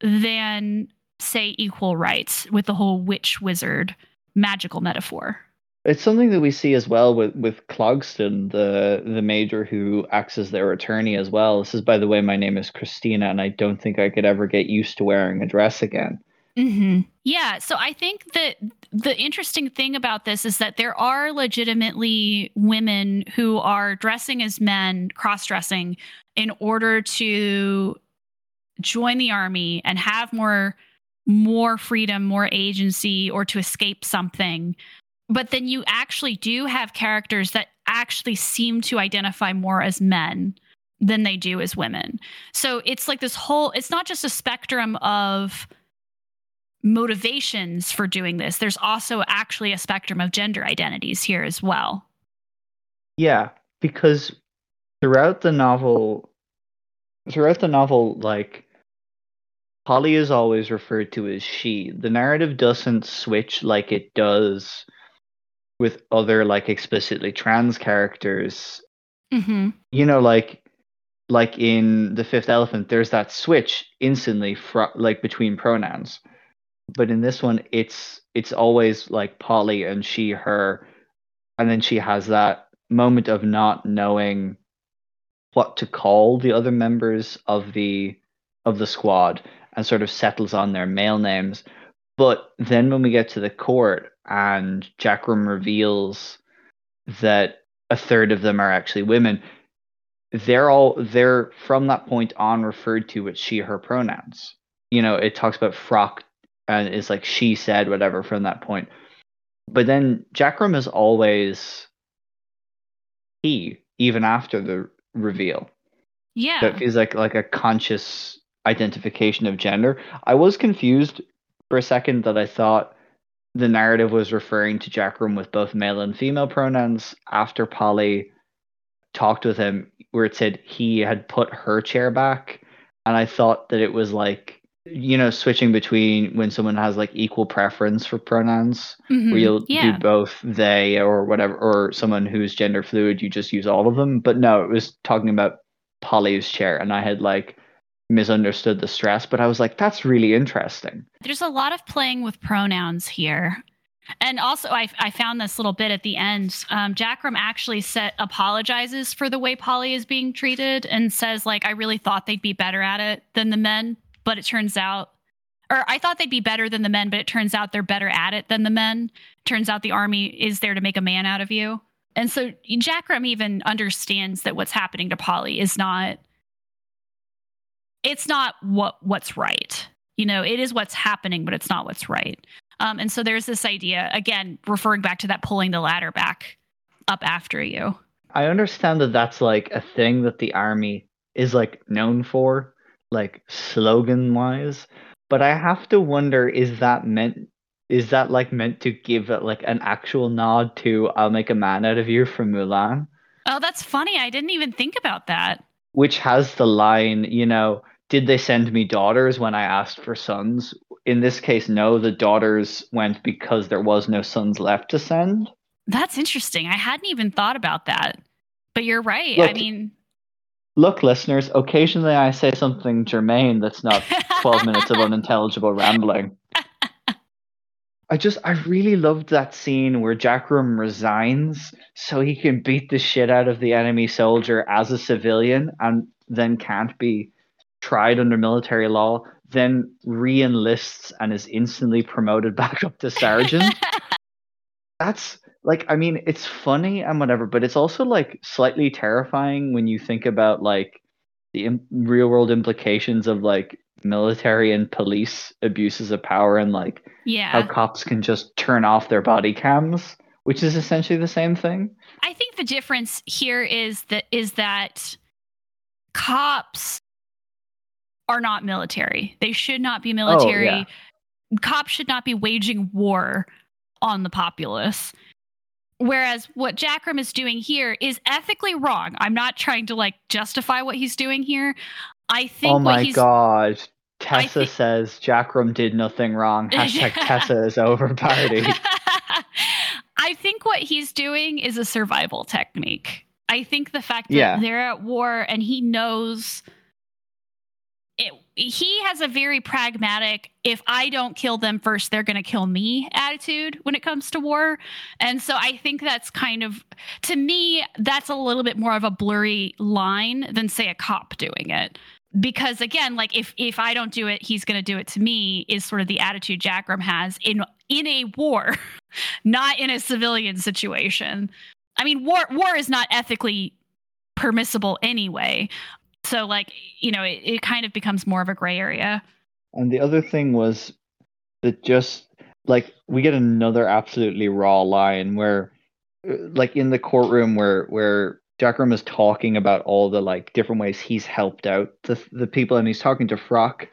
than say Equal Rites with the whole witch wizard magical metaphor. It's something that we see as well with with Clogston, the the major who acts as their attorney as well. This is, by the way, my name is Christina, and I don't think I could ever get used to wearing a dress again. Mm-hmm. Yeah, so I think that the interesting thing about this is that there are legitimately women who are dressing as men, cross dressing, in order to join the army and have more more freedom, more agency, or to escape something but then you actually do have characters that actually seem to identify more as men than they do as women. So it's like this whole it's not just a spectrum of motivations for doing this. There's also actually a spectrum of gender identities here as well. Yeah, because throughout the novel throughout the novel like Polly is always referred to as she. The narrative doesn't switch like it does with other like explicitly trans characters. Mm-hmm. You know, like like in the Fifth Elephant, there's that switch instantly fr- like between pronouns. But in this one, it's it's always like Polly and she, her, and then she has that moment of not knowing what to call the other members of the of the squad and sort of settles on their male names. But then when we get to the court, and Jackrum reveals that a third of them are actually women. They're all they're from that point on referred to with she her pronouns. You know, it talks about froc and is like she said whatever from that point. But then Jackrum is always he even after the reveal. Yeah. So it feels like like a conscious identification of gender. I was confused for a second that I thought the narrative was referring to Jackrum with both male and female pronouns after Polly talked with him, where it said he had put her chair back. And I thought that it was like, you know, switching between when someone has like equal preference for pronouns, Mhm. where you'll yeah. do both they or whatever, or someone who's gender fluid, you just use all of them. But no, it was talking about Polly's chair. And I had like misunderstood the stress, but I was like, that's really interesting. There's a lot of playing with pronouns here. And also, I, I found this little bit at the end. Um, Jackrum actually set, apologizes for the way Polly is being treated and says, like, I really thought they'd be better at it than the men, but it turns out, or I thought they'd be better than the men, but it turns out they're better at it than the men. Turns out the army is there to make a man out of you. And so Jackrum even understands that what's happening to Polly is not it's not what what's right. You know, it is what's happening, but it's not what's right. Um, and so there's this idea again, referring back to that pulling the ladder back up after you. I understand that that's like a thing that the army is like known for, like slogan wise. But I have to wonder is that meant is that like meant to give it like an actual nod to I'll make a man out of you from Mulan? Oh, that's funny. I didn't even think about that. Which has the line, you know, did they send me daughters when I asked for sons? In this case, no, the daughters went because there was no sons left to send. That's interesting. I hadn't even thought about that. But you're right. I mean, Look, listeners, occasionally I say something germane that's not 12 minutes of unintelligible rambling. (laughs) I just, I really loved that scene where Jackrum resigns so he can beat the shit out of the enemy soldier as a civilian and then can't be tried under military law, then re enlists and is instantly promoted (laughs) back up to sergeant. (laughs) That's like, I mean, it's funny and whatever, but it's also like slightly terrifying when you think about like the Im- real world implications of like military and police abuses of power and like yeah. how cops can just turn off their body cams, which is essentially the same thing. I think the difference here is that is that cops are not military. They should not be oh, military. yeah. Cops should not be waging war on the populace. Whereas what Jackrum is doing here is ethically wrong. I'm not trying to like justify what he's doing here. I think oh what my he's god. Tessa thi- says Jackrum did nothing wrong. (laughs) Hashtag Tessa is over party. (laughs) I think what he's doing is a survival technique. I think the fact that Yeah. they're at war and he knows he has a very pragmatic, if I don't kill them first, they're going to kill me attitude when it comes to war. And so I think that's kind of, to me, that's a little bit more of a blurry line than, say, a cop doing it. Because again like if if i don't do it he's going to do it to me is sort of the attitude jackrum has in in a war (laughs) not in a civilian situation. I mean war war is not ethically permissible anyway so like you know it, it kind of becomes more of a gray area And the other thing was that just like we get another absolutely raw line where, uh, like in the courtroom where where Jackrum is talking about all the like different ways he's helped out the the people, and he's talking to Froc,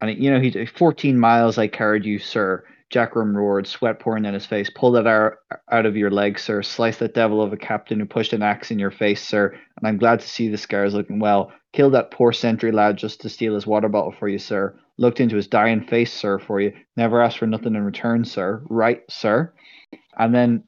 and you know he's 14 miles I carried you, sir. Jackrum roared, sweat pouring down his face. Pull that out, out of your leg, sir. Slice that devil of a captain who pushed an axe in your face, sir. And I'm glad to see the scars looking well. Killed that poor sentry lad just to steal his water bottle for you, sir. Looked into his dying face, sir, for you. Never asked for nothing in return, sir. Right, sir. And then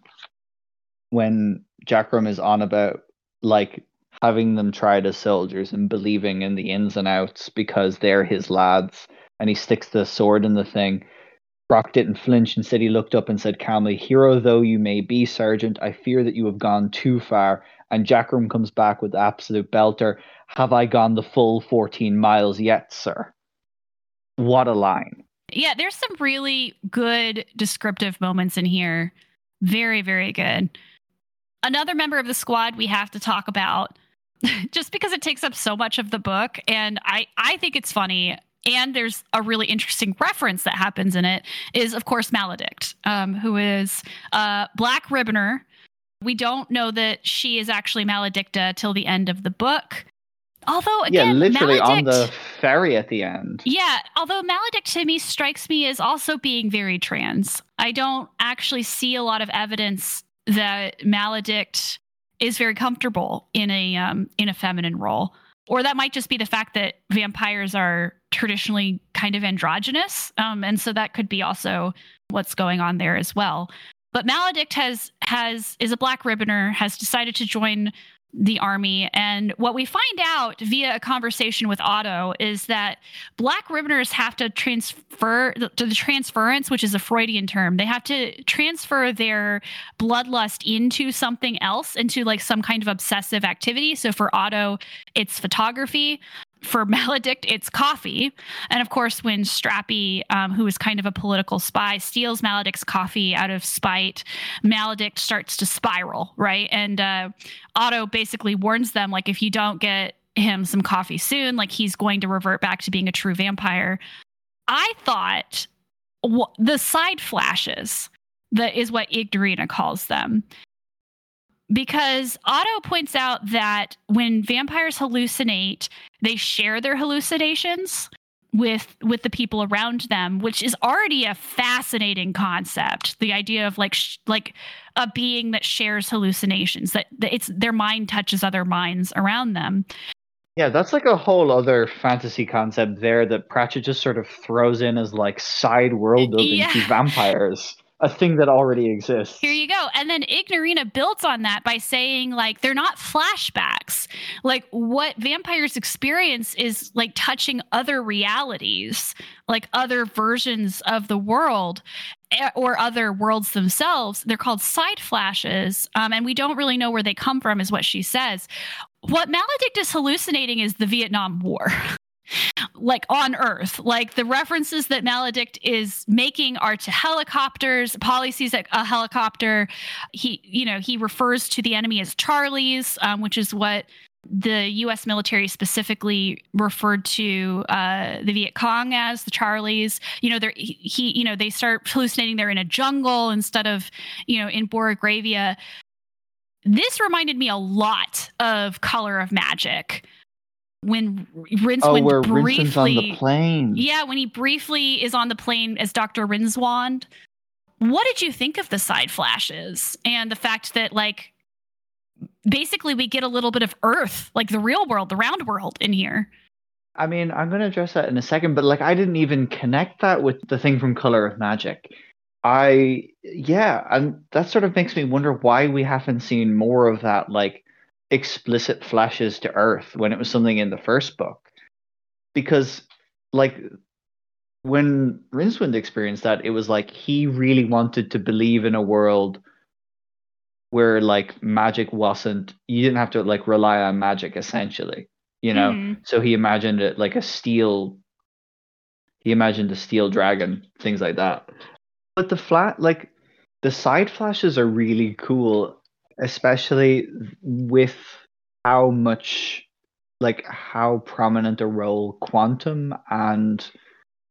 when Jackrum is on about like having them tried as soldiers and believing in the ins and outs because they're his lads, and he sticks the sword in the thing. Froc didn't flinch. Instead, he looked up and said calmly, Hero though you may be, Sergeant, I fear that you have gone too far. And Jackrum comes back with the absolute belter. Have I gone the full 14 miles yet, sir? What a line. yeah there's some really good descriptive moments in here very very good another member of the squad we have to talk about (laughs) just because it takes up so much of the book and i i think it's funny and there's a really interesting reference that happens in it is of course Maladict um, who is uh, black ribboner We don't know that she is actually Maladicta till the end of the book. Although again, yeah, literally Maladict, on the ferry at the end. Yeah, although Maladict to me strikes me as also being very trans. I don't actually see a lot of evidence that Maladict is very comfortable in a um, in a feminine role. Or that might just be the fact that vampires are traditionally kind of androgynous, um, and so that could be also what's going on there as well. But Maladict has has is a black ribboner, has decided to join the army. And what we find out via a conversation with Otto is that black ribboners have to transfer to the transference, which is a Freudian term. They have to transfer their bloodlust into something else, into like some kind of obsessive activity. So for Otto, it's photography for Maladict, it's coffee. And of course, when Strappi, um, who is kind of a political spy, steals Maladict's coffee out of spite, Maladict starts to spiral, right? And uh, Otto basically warns them, like, if you don't get him some coffee soon, like, he's going to revert back to being a true vampire. I thought w- the side flashes that is what Igorina calls them because Otto points out that when vampires hallucinate, they share their hallucinations with with the people around them which is already a fascinating concept. The idea of like sh- like a being that shares hallucinations that, that it's their mind touches other minds around them. Yeah that's like a whole other fantasy concept there that pratchett just sort of throws in as like side world building yeah. to (laughs) vampires a thing that already exists. Here you go. And then Igorina builds on that by saying, like, they're not flashbacks. Like, what vampires experience is like touching other realities, like other versions of the world eh, or other worlds themselves. They're called side flashes. Um, and we don't really know where they come from, is what she says. What Maladict is hallucinating is the Vietnam War. (laughs) like on Earth. Like the references that Maladict is making are to helicopters. Polly sees a, a helicopter. He, you know, he refers to the enemy as Charlies, um, which is what the U.S. military specifically referred to uh, the Viet Cong as the Charlies. You know, he, he, you know, they start hallucinating they're in a jungle instead of, you know, in Borogravia. This reminded me a lot of Color of Magic when Rincewind oh, where briefly on the plane. Yeah, when he briefly is on the plane as Dr. Rjinswand. What did you think of the side flashes and the fact that like basically we get a little bit of Earth, like the real world, the round world in here? I mean, I'm going to address that in a second, but like I didn't even connect that with the thing from Color of Magic. I yeah, and that sort of makes me wonder why we haven't seen more of that like explicit flashes to Earth when it was something in the first book. Because, like, when Rincewind experienced that, it was like he really wanted to believe in a world where, like, magic wasn't, you didn't have to, like, rely on magic essentially, you know? Mm. So he imagined it like a steel, he imagined a steel dragon, things like that. But the flat, like, the side flashes are really cool especially with how much like how prominent a role quantum and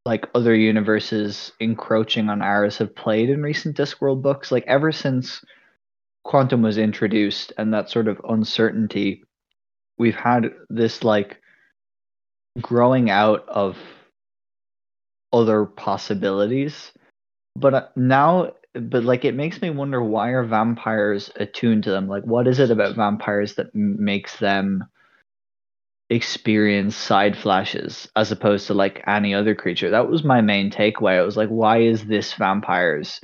like other universes encroaching on ours have played in recent discworld books like ever since quantum was introduced and that sort of uncertainty we've had this like growing out of other possibilities. But uh, now but like it makes me wonder why are vampires attuned to them? Like what is it about vampires that makes them experience side flashes as opposed to like any other creature? That was my main takeaway. It was like why is this vampires?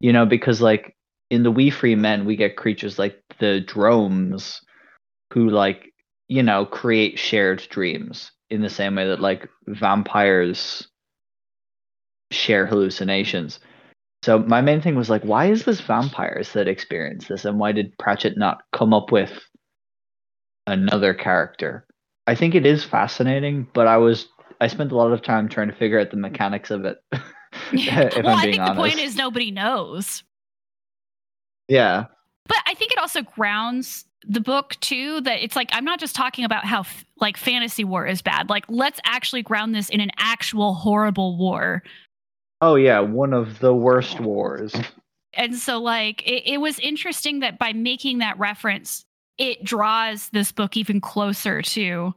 You know because like in the Wee Free Men we get creatures like the dromes who like you know create shared dreams in the same way that like vampires share hallucinations so my main thing was like, why is this vampires that experience this, and why did Pratchett not come up with another character? I think it is fascinating, but I was I spent a lot of time trying to figure out the mechanics of it. (laughs) (laughs) well, i think honest. the point is nobody knows. Yeah, but I think it also grounds the book too that it's like I'm not just talking about how f- like fantasy war is bad. Like let's actually ground this in an actual horrible war Oh yeah, one of the worst wars. And so, like, it, it was interesting that by making that reference, it draws this book even closer to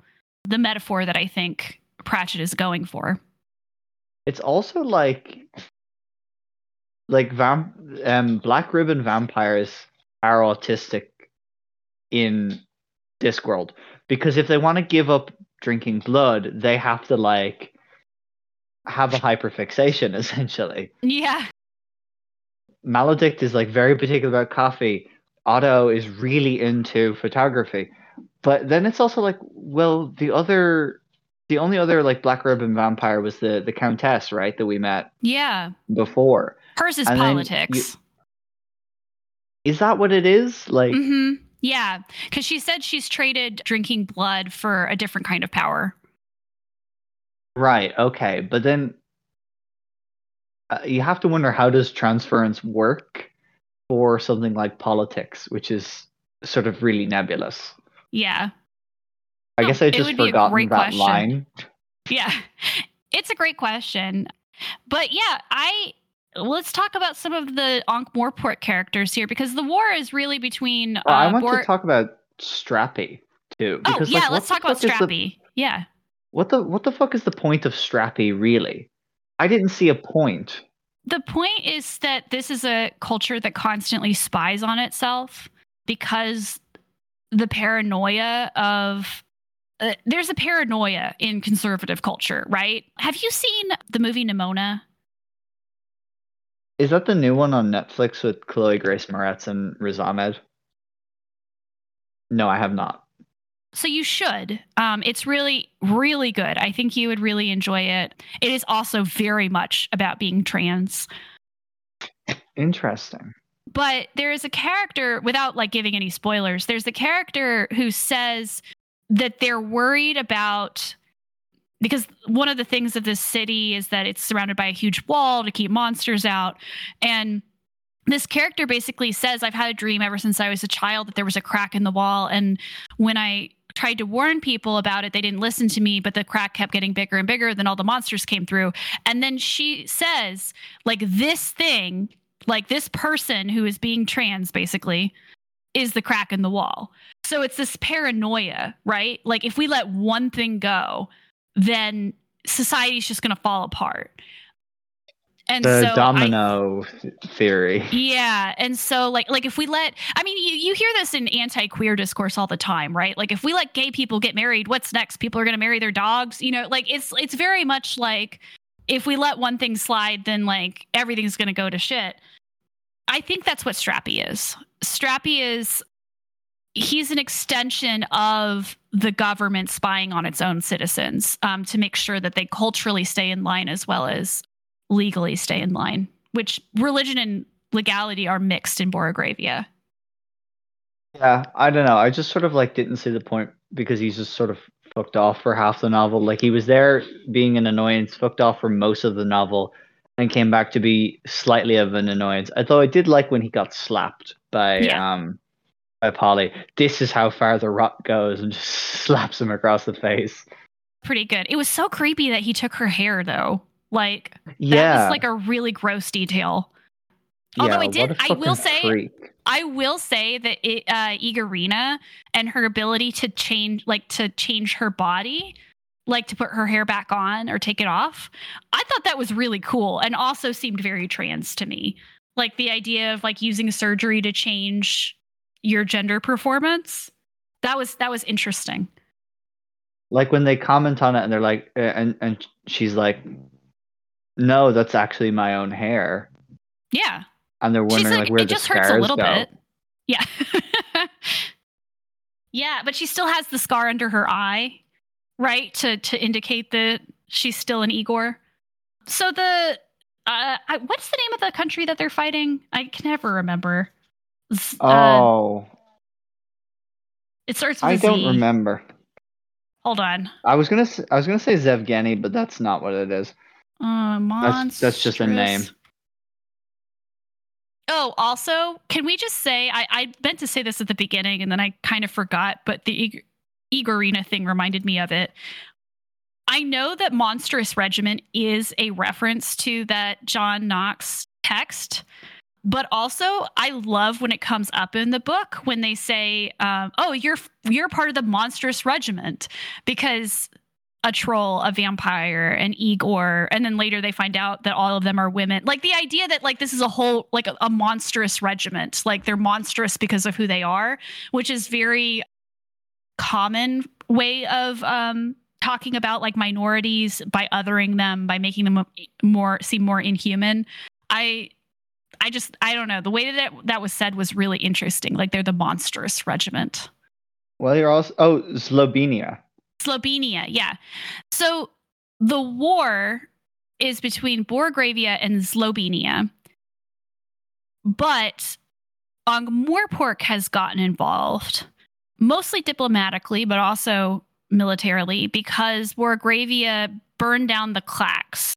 the metaphor that I think Pratchett is going for. It's also like like vamp um black ribbon vampires are autistic in Discworld because if they want to give up drinking blood, they have to like have a hyperfixation (laughs) essentially. Yeah. Maladict is like very particular about coffee. Otto is really into photography. But then it's also like, well, the other the only other like black ribbon vampire was the the countess, right, that we met Yeah. before. Hers is And politics. Is that what it is? Like hmm Yeah. Because she said she's traded drinking blood for a different kind of power. Right, okay. But then uh, you have to wonder how does transference work for something like politics, which is sort of really nebulous. Yeah. I No, guess I just would be a forgotten that question. line. Yeah. (laughs) It's a great question. But yeah, I let's talk about some of the Ankh-Morpork characters here because the war is really between Well, I uh, want Bor- to talk about Strappi too. Oh, yeah, like, let's talk about is the- Strappi. Yeah. What the what the fuck is the point of Strappi really? I didn't see a point. The point is that this is a culture that constantly spies on itself because the paranoia of uh, there's a paranoia in conservative culture, right? Have you seen the movie Nimona? Is that the new one on Netflix with Chloe Grace Moretz and Riz Ahmed? No, I have not. So you should. Um, it's really, really good. I think you would really enjoy it. It is also very much about being trans. Interesting. but there is a character without like giving any spoilers there's a character who says that they're worried about because one of the things of this city is that it's surrounded by a huge wall to keep monsters out and this character basically says i've had a dream ever since i was a child that there was a crack in the wall and when i tried to warn people about it they didn't listen to me but the crack kept getting bigger and bigger then all the monsters came through and then she says like this thing like this person who is being trans basically is the crack in the wall. So it's this paranoia, right? Like if we let one thing go, then society's just going to fall apart. And The so domino th- theory. yeah, and so like like if we let I mean you you hear this in anti-queer discourse all the time, right? Like if we let gay people get married, what's next? People are going to marry their dogs, you know? Like it's it's very much like if we let one thing slide then like everything's going to go to shit. I think that's what Strappi is. Strappi is he's an extension of the government spying on its own citizens um, to make sure that they culturally stay in line as well as legally stay in line, which religion and legality are mixed in Borogravia. Yeah, I don't know. I just sort of like didn't see the point because he's just sort of fucked off for half the novel. Like he was there being an annoyance, fucked off for most of the novel, and came back to be slightly of an annoyance. Although I did like when he got slapped by Yeah. um by Polly. This is how far the rock goes, and just (laughs) slaps him across the face. Pretty good. It was so creepy that he took her hair though. Like that was like a really gross detail. yeah. although I did- I will say- freak. I will say that it, uh, Igorina and her ability to change, like to change her body, like to put her hair back on or take it off, I thought that was really cool and also seemed very trans to me. Like the idea of like using surgery to change your gender performance. That was that was interesting. like when they comment on it and they're like uh, and and she's like no that's actually my own hair Yeah. and they're wondering like, like, where it the just hurts a little go. bit. Yeah. (laughs) yeah, but she still has the scar under her eye, right? To to indicate that she's still an Igor. So the uh, I, what's the name of the country that they're fighting? I can never remember. Z- uh, oh it starts with i don't Z. remember Hold on. i was gonna i was gonna say zevgeny but that's not what it is Uh, That's- that's just a name. Oh, also, can we just say I, I meant to say this at the beginning and then I kind of forgot, but the Igorina thing reminded me of it. I know that Monstrous Regiment is a reference to that John Knox text, but also I love when it comes up in the book when they say, um, "Oh, you're you're part of the monstrous regiment," because a troll, a vampire, an Igor, and then later they find out that all of them are women. Like the idea that like this is a whole like a, a monstrous regiment, like they're monstrous because of who they are, which is very common way of um talking about like minorities by othering them by making them more seem more inhuman. I i just i don't know. The way that that was said was really interesting. Like they're the monstrous regiment. Well you're also oh Zlobenia Zlobenia, yeah. So the war is between Borogravia and Slovenia. but Ankh-Morpork has gotten involved, mostly diplomatically, but also militarily, because Borogravia burned down the clacks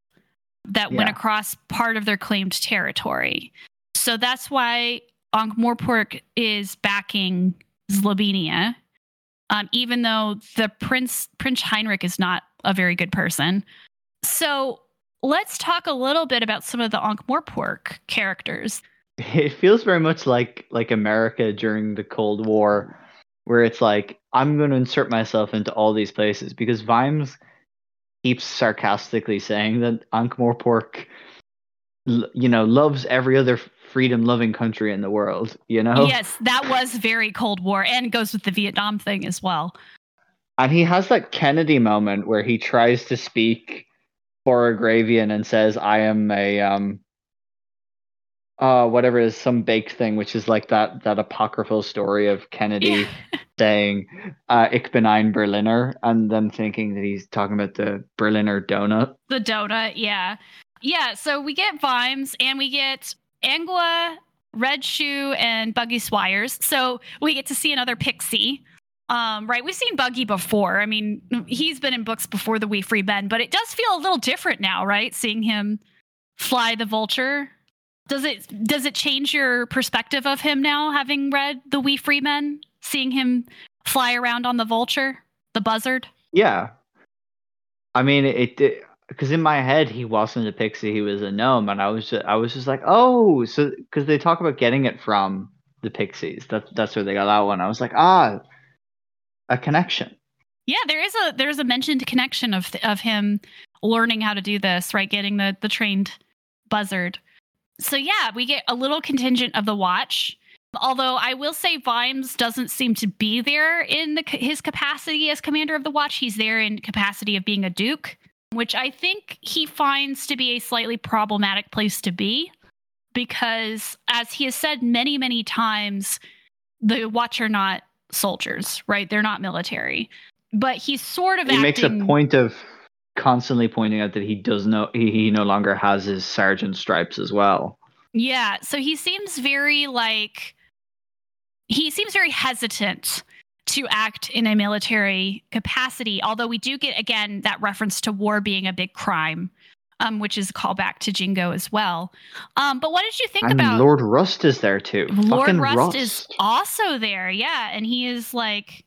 that yeah. went across part of their claimed territory. So that's why Ankh-Morpork is backing Zlobenia um, even though the prince Prince Heinrich is not a very good person. So let's talk a little bit about some of the Ankh-Morpork characters. It feels very much like like America during the Cold War, where it's like I'm going to insert myself into all these places because Vimes keeps sarcastically saying that Ankh-Morpork, you know, loves every other freedom loving country in the world, you know? Yes, that was very Cold War and goes with the Vietnam thing as well. And he has that Kennedy moment where he tries to speak Borgogravian and says, I am a um uh whatever is some baked thing, which is like that that apocryphal story of Kennedy (laughs) saying uh Ich bin ein Berliner and then thinking that he's talking about the Berliner donut. The donut, yeah. Yeah, so we get Vimes and we get Angua, Reg Shoe, and Buggy Swires. So we get to see another pixie. Um, right, we've seen Buggy before. I mean, he's been in books before the Wee Free Men, but it does feel a little different now, right? Seeing him fly the vulture. Does it does it change your perspective of him now, having read the Wee Free Men? Seeing him fly around on the vulture, the buzzard? Yeah. I mean, it, it because in my head he wasn't a pixie, he was a gnome, and I was just, I was just like, oh, so because they talk about getting it from the pixies, that that's where they got that one. I was like, ah, a connection. Yeah, there is a there's a mentioned connection of of him learning how to do this, right? Getting the the trained buzzard. So yeah, we get a little contingent of the watch. Although I will say Vimes doesn't seem to be there in the, his capacity as commander of the watch. He's there in capacity of being a duke which I think he finds to be a slightly problematic place to be because, as he has said many, many times, the Watch are not soldiers, right? They're not military. But he's sort of he acting... makes a point of constantly pointing out that he does no he, he no longer has his sergeant stripes as well. Yeah, so he seems very like he seems very hesitant to act in a military capacity. Although we do get again that reference to war being a big crime, um, which is a callback to Jingo as well. Um, but what did you think and about Lord Rust is there too? Lord Rust, Rust, is also there, yeah, and he is like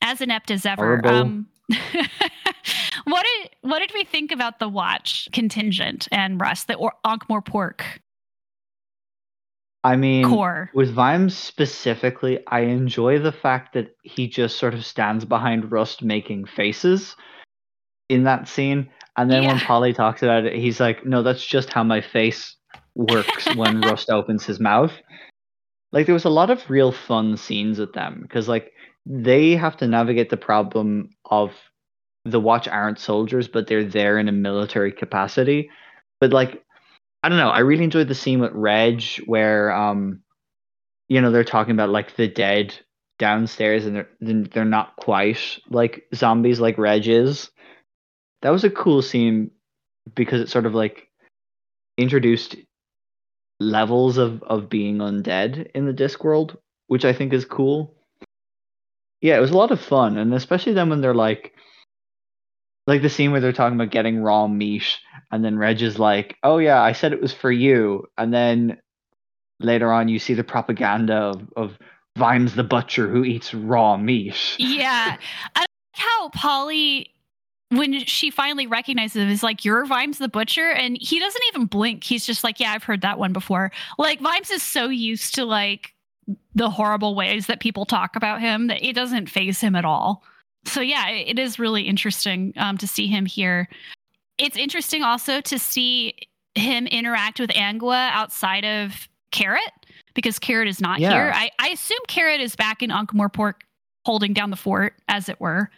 as inept as ever. Um, (laughs) what did what did we think about the watch contingent and Rust, the or- Ankh-Morpork? I mean, core. with Vimes specifically, I enjoy the fact that he just sort of stands behind Rust making faces in that scene. And then yeah. when Polly talks about it, he's like, no, that's just how my face works when (laughs) Rust opens his mouth. Like, there was a lot of real fun scenes with them because, like, they have to navigate the problem of the Watch aren't soldiers, but they're there in a military capacity. But, like, I don't know. I really enjoyed the scene with Reg where um you know they're talking about like the dead downstairs and they're they're not quite like zombies like Reg is. That was a cool scene because it sort of like introduced levels of of being undead in the disc world, which I think is cool. Yeah, it was a lot of fun, and especially then when they're like like the scene where they're talking about getting raw meat, and then Reg is like, "Oh yeah, I said it was for you," and then later on you see the propaganda of, of Vimes the butcher who eats raw meat. Yeah, (laughs) I like how Polly when she finally recognizes him, is like, You're Vimes the Butcher. And he doesn't even blink. He's just like, Yeah, I've heard that one before. Like, Vimes is so used to like the horrible ways that people talk about him that it doesn't faze him at all. So, yeah, it is really interesting um, to see him here. It's interesting also to see him interact with Angua outside of Carrot because Carrot is not Yeah. here. I, I assume Carrot is back in Ankh-Morpork holding down the fort, as it were.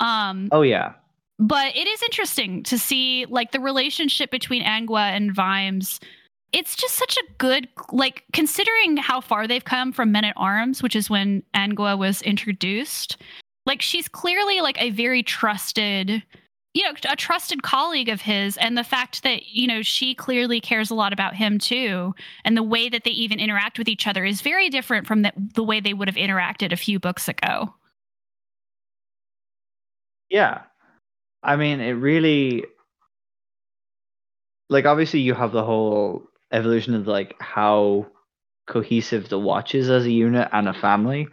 Um, Oh yeah. but it is interesting to see like the relationship between Angua and Vimes. It's just such a good like considering how far they've come from Men at Arms, which is when Angua was introduced. Like she's clearly like a very trusted you know a trusted colleague of his and the fact that you know she clearly cares a lot about him too and the way that they even interact with each other is very different from the, the way they would have interacted a few books ago Yeah. I mean, it really like obviously you have the whole evolution of like how cohesive the watch is as a unit and a family,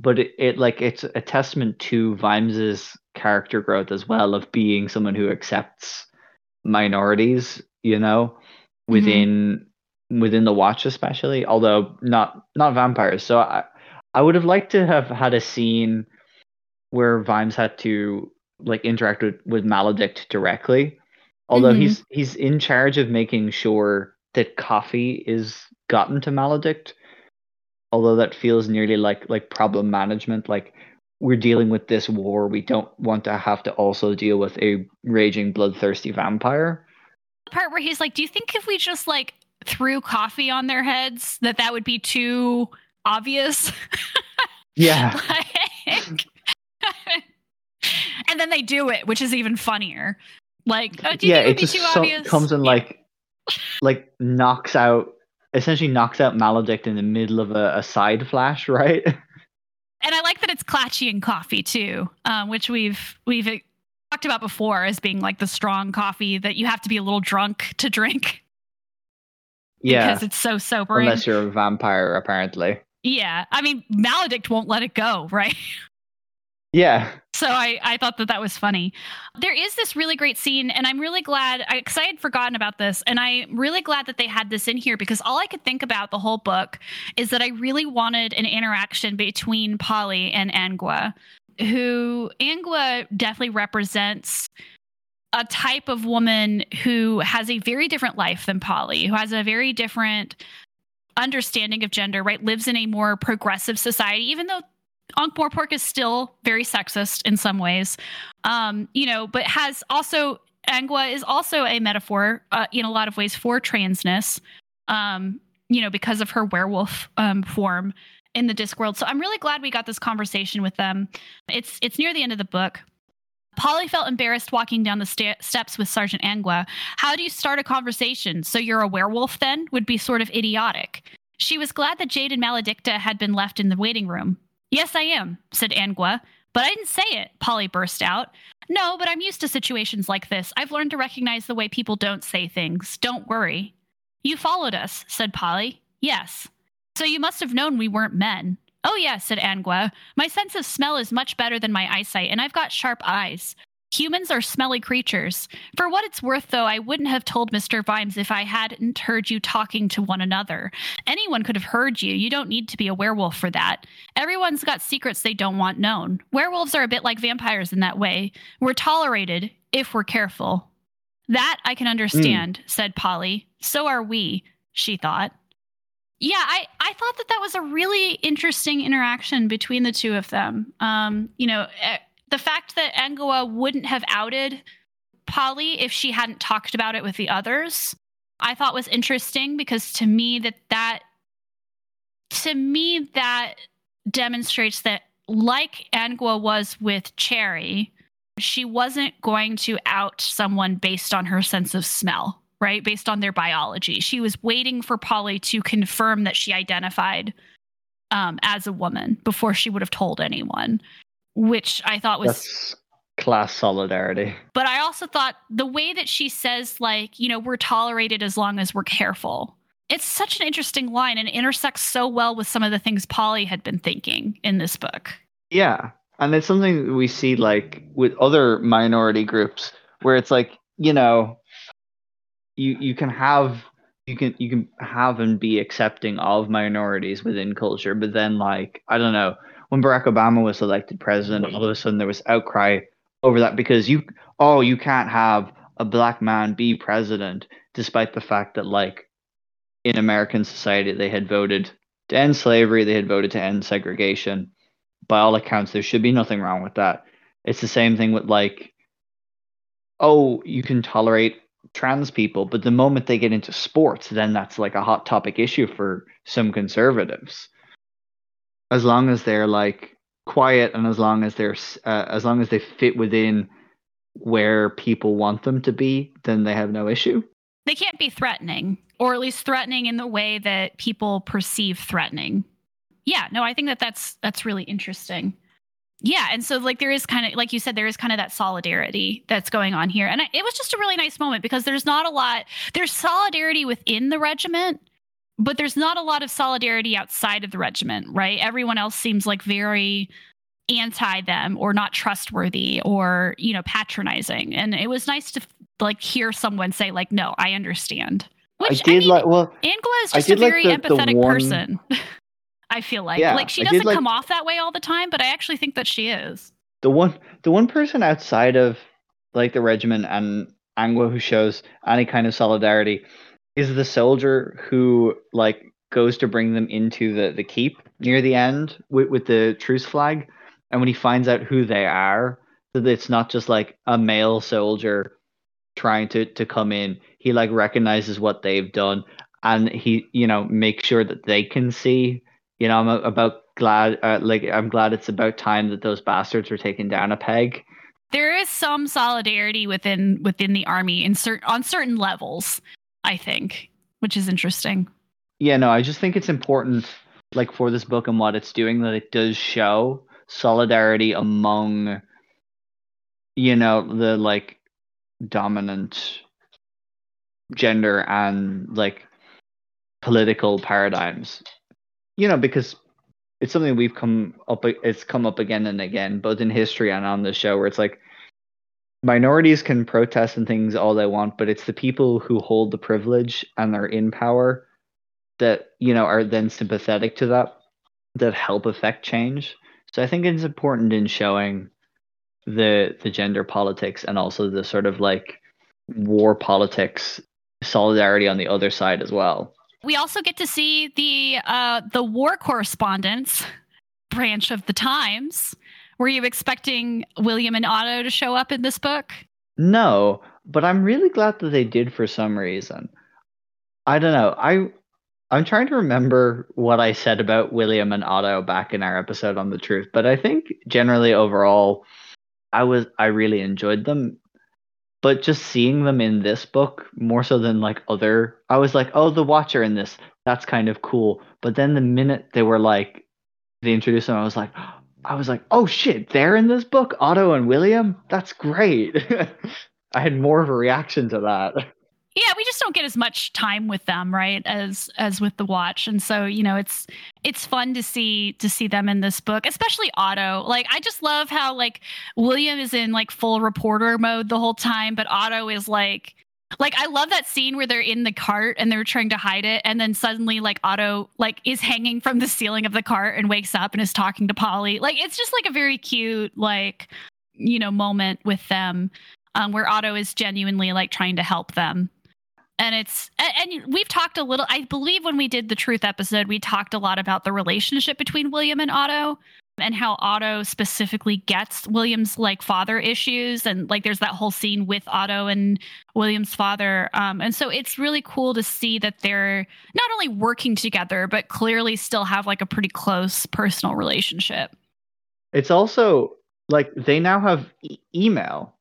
but it, it like it's a testament to Vimes's character growth as well of being someone who accepts minorities, you know, within within the watch especially, although not not vampires. So I I would have liked to have had a scene where Vimes had to like interact with, with Maladict directly. Although Mhm. he's he's in charge of making sure that coffee is gotten to Maladict. Although that feels nearly like like problem management. Like we're dealing with this war, we don't want to have to also deal with a raging bloodthirsty vampire. part where he's like, "Do you think if we just like threw coffee on their heads that that would be too obvious?" (laughs) Yeah. Like- (laughs) and then they do it, which is even funnier. Like, oh, do you yeah, think it it would be just too so- obvious? comes and like like knocks out essentially knocks out Maladict in the middle of a, a side flash, (laughs) right? and I like that it's Klatchian coffee too, um, which we've we've talked about before as being like the strong coffee that you have to be a little drunk to drink (laughs) yeah. because it's so sobering. Unless you're a vampire, apparently. yeah, I mean, Maladict won't let it go, right? (laughs) Yeah. So I, I thought that that was funny. There is this really great scene, and I'm really glad because I had forgotten about this, and I'm really glad that they had this in here because all I could think about the whole book is that I really wanted an interaction between Polly and Angua, who Angua definitely represents a type of woman who has a very different life than Polly, who has a very different understanding of gender, right? Lives in a more progressive society, even though Ankh-Morpork is still very sexist in some ways, um, you know, but has also Angua is also a metaphor uh, in a lot of ways for transness, um, you know, because of her werewolf um, form in the Discworld. So I'm really glad we got this conversation with them. It's it's near the end of the book. Polly felt embarrassed walking down the steps with Sergeant Angua. How do you start a conversation? So you're a werewolf then? Would be sort of idiotic. She was glad that Jade and Maladicta had been left in the waiting room. Yes, I am, said Angua. But I didn't say it, Polly burst out. No, but I'm used to situations like this. I've learned to recognize the way people don't say things. Don't worry. You followed us, said Polly. Yes. So you must have known we weren't men. Oh, yes, said Angua. My sense of smell is much better than my eyesight, and I've got sharp eyes. Humans are smelly creatures. For what it's worth, though, I wouldn't have told Mr. Vimes if I hadn't heard you talking to one another. Anyone could have heard you. You don't need to be a werewolf for that. Everyone's got secrets they don't want known. Werewolves are a bit like vampires in that way. We're tolerated if we're careful. That I can understand, said Polly. So are we, she thought. Yeah, I, I thought that that was a really interesting interaction between the two of them. Um, you know, eh, the fact that Angua wouldn't have outed Polly if she hadn't talked about it with the others, I thought was interesting because to me that that to me that demonstrates that like Angua was with Cheery, she wasn't going to out someone based on her sense of smell, right? Based on their biology. She was waiting for Polly to confirm that she identified um, as a woman before she would have told anyone, which I thought was That's class solidarity. but I also thought the way that she says, like, you know, we're tolerated as long as we're careful. It's such an interesting line and intersects so well with some of the things Polly had been thinking in this book. Yeah. and it's something we see like with other minority groups where it's like you know you you can have you can you can have and be accepting of minorities within culture but then like i don't know when barack obama was elected president all of a sudden there was outcry over that because you oh you can't have a black man be president despite the fact that like in american society they had voted to end slavery they had voted to end segregation by all accounts there should be nothing wrong with that it's the same thing with like oh you can tolerate trans people, but the moment they get into sports, then that's like a hot topic issue for some conservatives. As long as they're like quiet and as long as they're uh, as long as they fit within where people want them to be, then they have no issue. They can't be threatening, or at least threatening in the way that people perceive threatening. Yeah, no, I think that that's that's really interesting yeah and so like there is kind of like you said there is kind of that solidarity that's going on here and it was just a really nice moment because there's not a lot there's solidarity within the regiment but there's not a lot of solidarity outside of the regiment right? Everyone else seems like very anti them or not trustworthy or you know patronizing. And it was nice to like hear someone say like no i understand. Which, i did I mean, like well angua is just a very like the, empathetic the one... person (laughs) I feel like. Yeah, like she doesn't like, come off that way all the time, but I actually think that she is. The one the one person outside of like the regiment and Angua who shows any kind of solidarity is the soldier who like goes to bring them into the the keep near the end with, with the truce flag. And when he finds out who they are that it's not just like a male soldier trying to to come in. He like recognizes what they've done and he you know makes sure that they can see you know, I'm about glad, uh, like, I'm glad it's about time that those bastards were taken down a peg. There is some solidarity within within the army in certain on certain levels, I think, which is interesting. Yeah, no, I just think it's important, like for this book and what it's doing, that it does show solidarity among, you know, the like dominant gender and like political paradigms you know, because it's something we've come up it's come up again and again, both in history and on the show, where it's like minorities can protest and things all they want, but it's the people who hold the privilege and are in power that, you know, are then sympathetic to that that help affect change. So I think it's important in showing the the gender politics and also the sort of like war politics solidarity on the other side as well. We also get to see the uh, the war correspondence branch of the Times. Were you expecting William and Otto to show up in this book? No, but I'm really glad that they did for some reason. I don't know. I I'm trying to remember what I said about William and Otto back in our episode on the truth, but I think generally overall I was I really enjoyed them but just seeing them in this book more so than like other i was like oh the watcher in this that's kind of cool but then the minute they were like they introduced them i was like i was like oh shit they're in this book? Otto and william? That's great. (laughs) I had more of a reaction to that. Yeah we just don't get as much time with them right as as with the watch. And so you know it's it's fun to see to see them in this book especially otto. Like i just love how like william is in like full reporter mode the whole time but otto is like like I love that scene where they're in the cart and they're trying to hide it, and then suddenly like Otto like is hanging from the ceiling of the cart and wakes up and is talking to Polly. Like it's just like a very cute like you know moment with them, um, where Otto is genuinely like trying to help them and it's and we've talked a little i believe when we did the truth episode we talked a lot about the relationship between william and otto and how otto specifically gets william's like father issues and like there's that whole scene with otto and william's father um, and so it's really cool to see that they're not only working together but clearly still have like a pretty close personal relationship. It's also like they now have e- email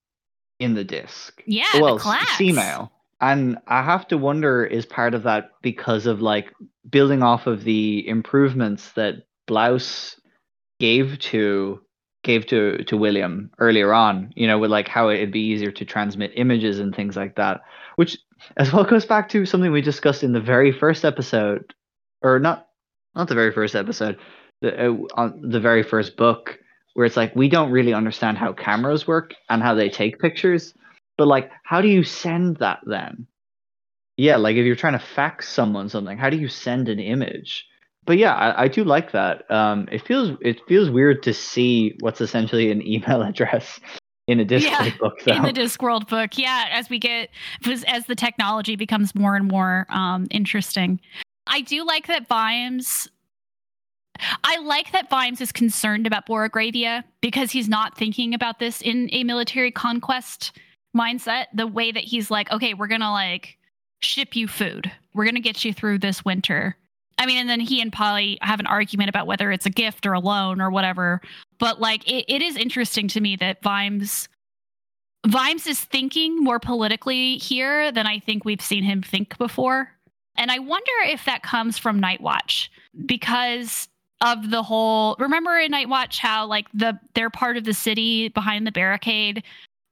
in the disc. Yeah well the email. And I have to wonder is part of that because of like building off of the improvements that Blouse gave to gave to to William earlier on, you know, with like how it'd be easier to transmit images and things like that, which as well goes back to something we discussed in the very first episode, or not not the very first episode, the uh, on the very first book where it's like we don't really understand how cameras work and how they take pictures, but like how do you send that then? Yeah, like if you're trying to fax someone something, how do you send an image? But yeah, I, I do like that. Um, it feels it feels weird to see what's essentially an email (laughs) address in a Discworld yeah, book. Though. In the Discworld book, yeah. As we get as the technology becomes more and more um, interesting, I do like that Vimes I like that Vimes is concerned about Borogravia because he's not thinking about this in a military conquest mindset. The way that he's like, okay, we're gonna like ship you food. We're gonna get you through this winter. I mean, and then he and Polly have an argument about whether it's a gift or a loan or whatever. But like, it, it is interesting to me that Vimes Vimes is thinking more politically here than I think we've seen him think before. And I wonder if that comes from Night Watch because of the whole remember in Night Watch how like the they're part of the city behind the barricade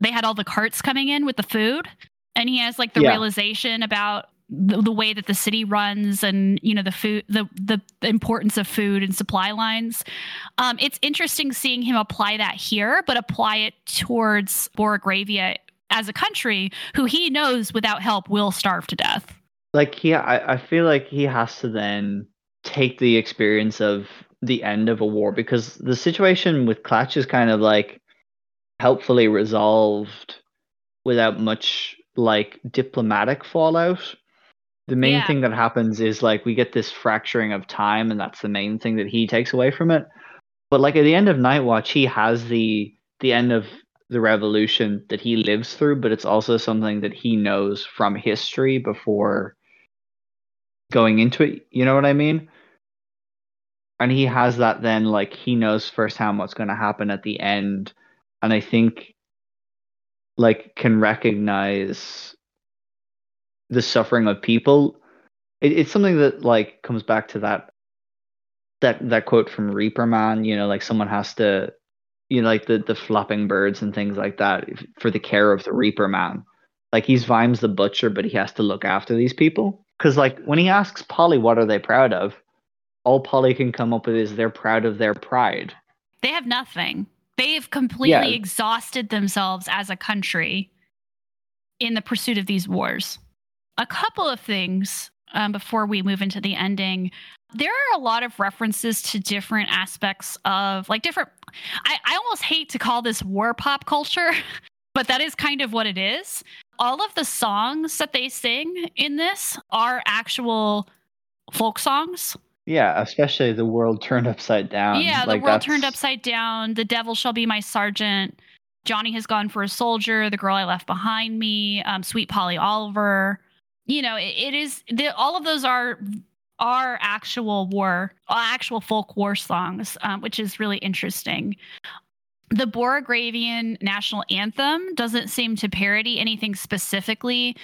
they had all the carts coming in with the food and he has like the yeah. realization about the, the, way that the city runs and you know the food the the importance of food and supply lines um, it's interesting seeing him apply that here but apply it towards Borogravia as a country who he knows without help will starve to death like yeah I, I feel like he has to then take the experience of the end of a war because the situation with Klatch is kind of like helpfully resolved without much like diplomatic fallout. The main yeah. thing that happens is like we get this fracturing of time, and that's the main thing that he takes away from it. But like at the end of Night Watch, he has the the end of the revolution that he lives through, but it's also something that he knows from history before going into it. You know what I mean? and he has that then like he knows firsthand what's going to happen at the end and i think like can recognize the suffering of people it, it's something that like comes back to that that that quote from reaper man you know like someone has to you know like the the flapping birds and things like that for the care of the reaper man like he's vimes the butcher but he has to look after these people because like when he asks polly what are they proud of all Polly can come up with is they're proud of their pride. They have nothing. They've completely yeah. exhausted themselves as a country in the pursuit of these wars. A couple of things um, before we move into the ending. There are a lot of references to different aspects of like different. I, I almost hate to call this war pop culture, (laughs) but that is kind of what it is. All of the songs that they sing in this are actual folk songs yeah, especially the world turned upside down. Yeah, the world that's... turned upside down. The devil shall be my sergeant. Johnny has gone for a soldier. The girl I left behind me. Um, Sweet Polly Oliver. You know, it, it is. The, all of those are are actual war, actual folk war songs, um, which is really interesting. The Borogravian national anthem doesn't seem to parody anything specifically,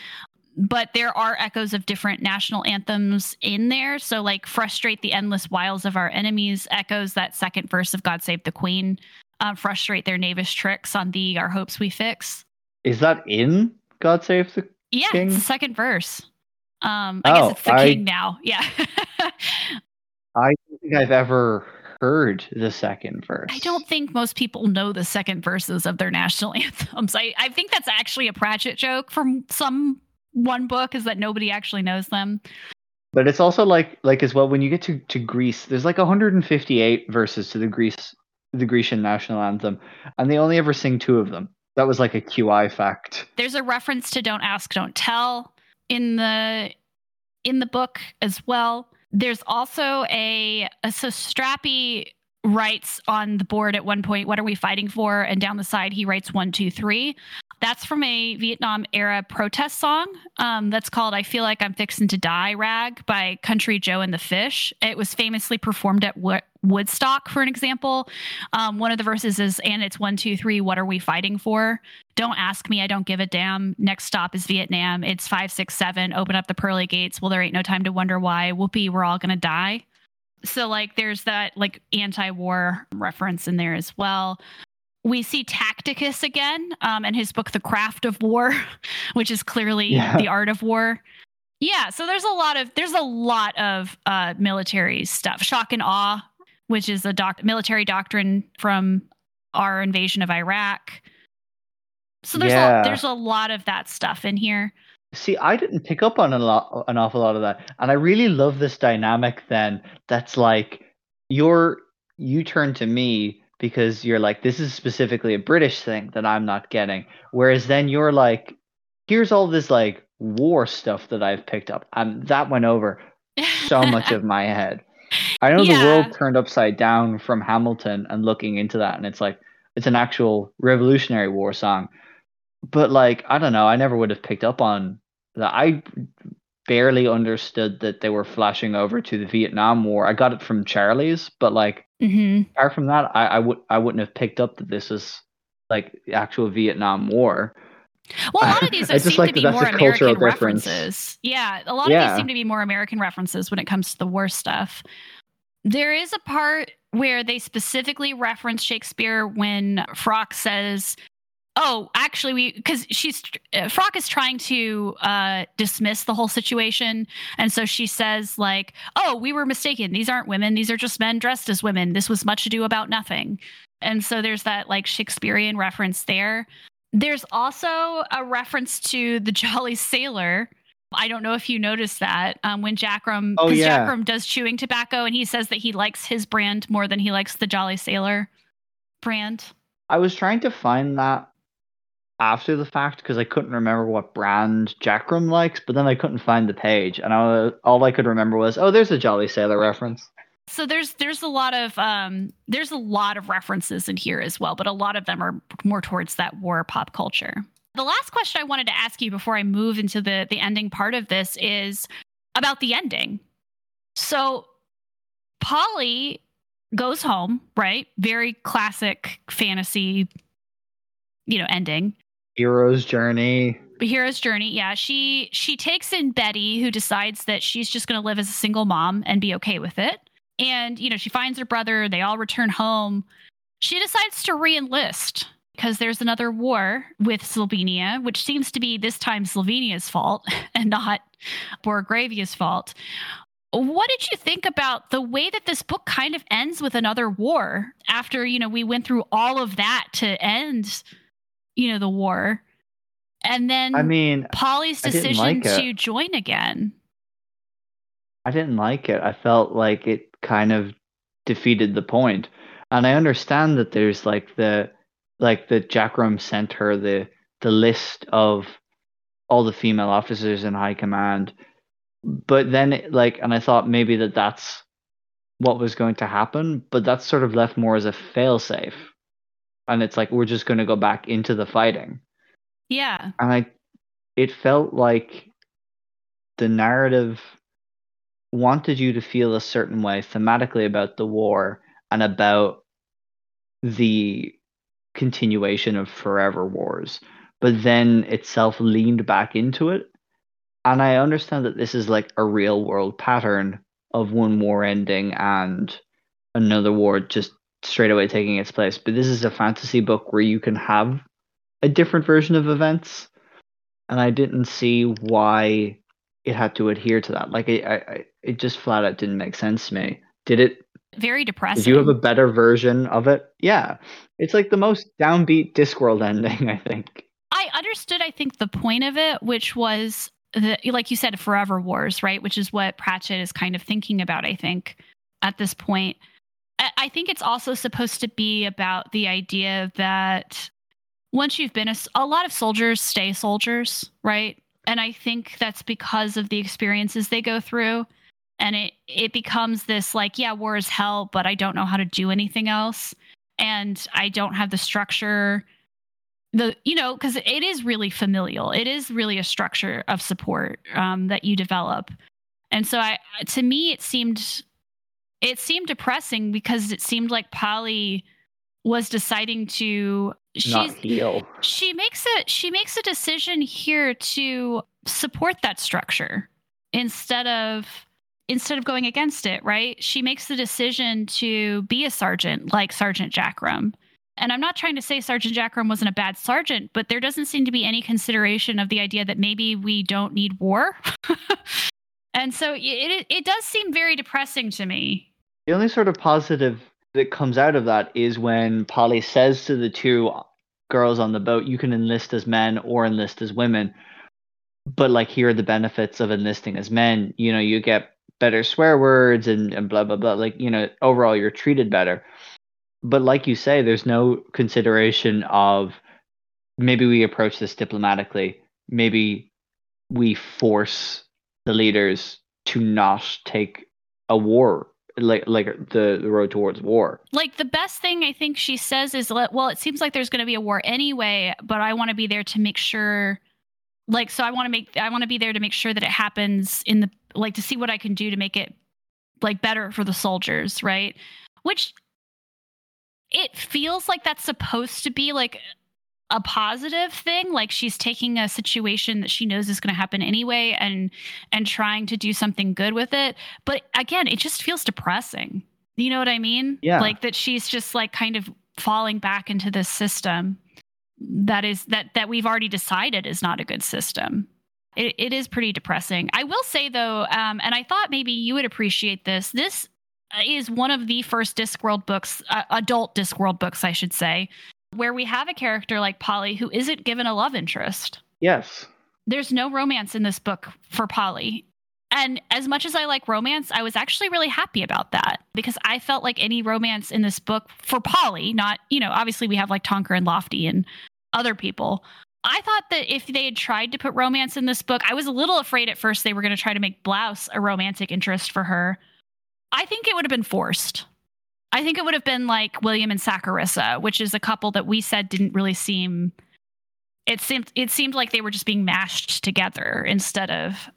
but there are echoes of different national anthems in there. So, like, frustrate the endless wiles of our enemies echoes that second verse of God Save the Queen. Uh, frustrate their knavish tricks on thee, our hopes we fix. Is that in God Save the yeah, King? the second verse. Um, I oh, guess it's the I, king now. Yeah. (laughs) I don't think I've ever heard the second verse. I don't think most people know the second verses of their national (laughs) anthems. I, I think that's actually a Pratchett joke from some one book is that nobody actually knows them. But it's also like like as well when you get to to Greece, there's like 158 verses to the Greece the Grecian national anthem, and they only ever sing two of them. That was like a QI fact. There's a reference to "Don't Ask, Don't Tell" in the in the book as well. There's also a, a so Strappi writes on the board at one point, "What are we fighting for?" And down the side, he writes one, two, three. That's from a Vietnam era protest song um, that's called I Feel Like I'm Fixing to Die Rag by Country Joe and the Fish. It was famously performed at Wo- Woodstock, for an example. Um, one of the verses is, and it's one, two, three, what are we fighting for? Don't ask me, I don't give a damn. Next stop is Vietnam. It's five, six, seven. Open up the pearly gates. Well, there ain't no time to wonder why. Whoopee, we're all to die. So, like, there's that, like, anti war reference in there as well we see Tacticus again um, in his book, The Craft of War, (laughs) which is clearly yeah. the art of war. Yeah, so there's a lot of there's a lot of uh, military stuff. Shock and awe, which is a doc- military doctrine from our invasion of Iraq. So there's Yeah. a, there's a lot of that stuff in here. See, I didn't pick up on a lot, an awful lot of that, and I really love this dynamic. Then that's like you're you turn to me because you're like this is specifically a British thing that I'm not getting, whereas then you're like, here's all this like war stuff that I've picked up, and that went over so (laughs) much of my head. I know the world turned upside down from Hamilton and looking into that, and it's like it's an actual Revolutionary War song. But like, I don't know, I never would have picked up on that. I barely understood that they were flashing over to the Vietnam War. I got it from Charlie's, but like hmm apart from that, I, I would I wouldn't have picked up that this is like the actual Vietnam War. Well, a lot of (laughs) these seem like to be more American difference. references. Yeah, a lot of these seem to be more American references when it comes to the war stuff. There is a part where they specifically reference Shakespeare when Froc says, "Oh, actually, we," because she's uh, Froc is trying to uh, dismiss the whole situation, and so she says, "Like, oh, we were mistaken. These aren't women. These are just men dressed as women. This was much ado about nothing." And so there's that like Shakespearean reference there. There's also a reference to the (laughs) Jolly Sailor. I don't know if you noticed that um, when Jackrum, Oh, yeah. Jackrum does chewing tobacco, and he says that he likes his brand more than he likes the Jolly Sailor brand. I was trying to find that after the fact because I couldn't remember what brand Jackrum likes, but then I couldn't find the page, and I, all I could remember was, oh, there's a Jolly Sailor reference. So there's there's a lot of um, there's a lot of references in here as well, but a lot of them are more towards that war pop culture. The last question I wanted to ask you before I move into the the ending part of this is about the ending. So Polly goes home, right? Very classic fantasy, you know, ending. Hero's journey. The hero's journey yeah she she takes in betty who decides that she's just going to live as a single mom and be okay with it and you know she finds her brother they all return home she decides to re-enlist because there's another war with Slovenia, which seems to be this time Slovenia's fault (laughs) and not Borogravia's fault. What did you think about the way that this book kind of ends with another war after, you know, we went through all of that to end, you know, the war? And then I mean, Polly's decision like it. to join again. I didn't like it. I felt like it kind of defeated the point. And I understand that there's like the like the Jackrum sent her the the list of all the female officers in high command. But then it, like and I thought maybe that that's what was going to happen, but that's sort of left more as a failsafe. And it's like we're just going to go back into the fighting Yeah. and I it felt like the narrative wanted you to feel a certain way thematically about the war and about the continuation of forever wars but then itself leaned back into it and i understand that this is like a real world pattern of one war ending and another war just straight away taking its place but this is a fantasy book where you can have a different version of events and I didn't see why it had to adhere to that. Like, it, I, I, it just flat out didn't make sense to me. Did it? Very depressing. Did you have a better version of it? Yeah, it's like the most downbeat Discworld ending, (laughs) I think. I understood, I think, the point of it, which was the like you said, forever wars, right? Which is what Pratchett is kind of thinking about, I think, at this point. I think it's also supposed to be about the idea that once you've been a, a lot of soldiers stay soldiers, right? And I think that's because of the experiences they go through. And it it becomes this like, yeah, war is hell, but I don't know how to do anything else. And I don't have the structure the you know because it is really familial it is really a structure of support um, that you develop and so i to me it seemed it seemed depressing because it seemed like polly was deciding to Not she's she makes a she makes a decision here to support that structure instead of instead of going against it right? She makes the decision to be a sergeant like sergeant jackrum and i'm not trying to say sergeant jackrum wasn't a bad sergeant but there doesn't seem to be any consideration of the idea that maybe we don't need war. (laughs) And so it it does seem very depressing to me The only sort of positive that comes out of that is when Polly says to the two girls on the boat, "You can enlist as men or enlist as women." But like, here are the benefits of enlisting as men. You know, you get better swear words and, and blah blah blah. Like, you know, overall you're treated better. But like you say, there's no consideration of maybe we approach this diplomatically. Maybe we force the leaders to not take a war like like the, the road towards war. Like the best thing I think she says is well, it seems like there's going to be a war anyway, but I want to be there to make sure like so I want to make I want to be there to make sure that it happens in the like to see what I can do to make it like better for the soldiers, right? Which it feels like that's supposed to be like a positive thing like she's taking a situation that she knows is going to happen anyway and and trying to do something good with it. But again it just feels depressing. You know what i mean? Yeah. Like that she's just like kind of falling back into this system that is that that we've already decided is not a good system. It, it is pretty depressing. I will say though um, and i thought maybe you would appreciate this this is one of the first discworld books uh, adult discworld books i should say where we have a character like Polly who isn't given a love interest. Yes. There's no romance in this book for Polly. And as much as I like romance, I was actually really happy about that because I felt like any romance in this book for Polly, not, you know, obviously we have like Tonker and Lofty and other people. I thought that if they had tried to put romance in this book, I was a little afraid at first they were going to try to make Blouse a romantic interest for her. I think it would have been forced. I think it would have been like William and Sacharissa, which is a couple that we said didn't really seem. It seemed it seemed like they were just being mashed together instead of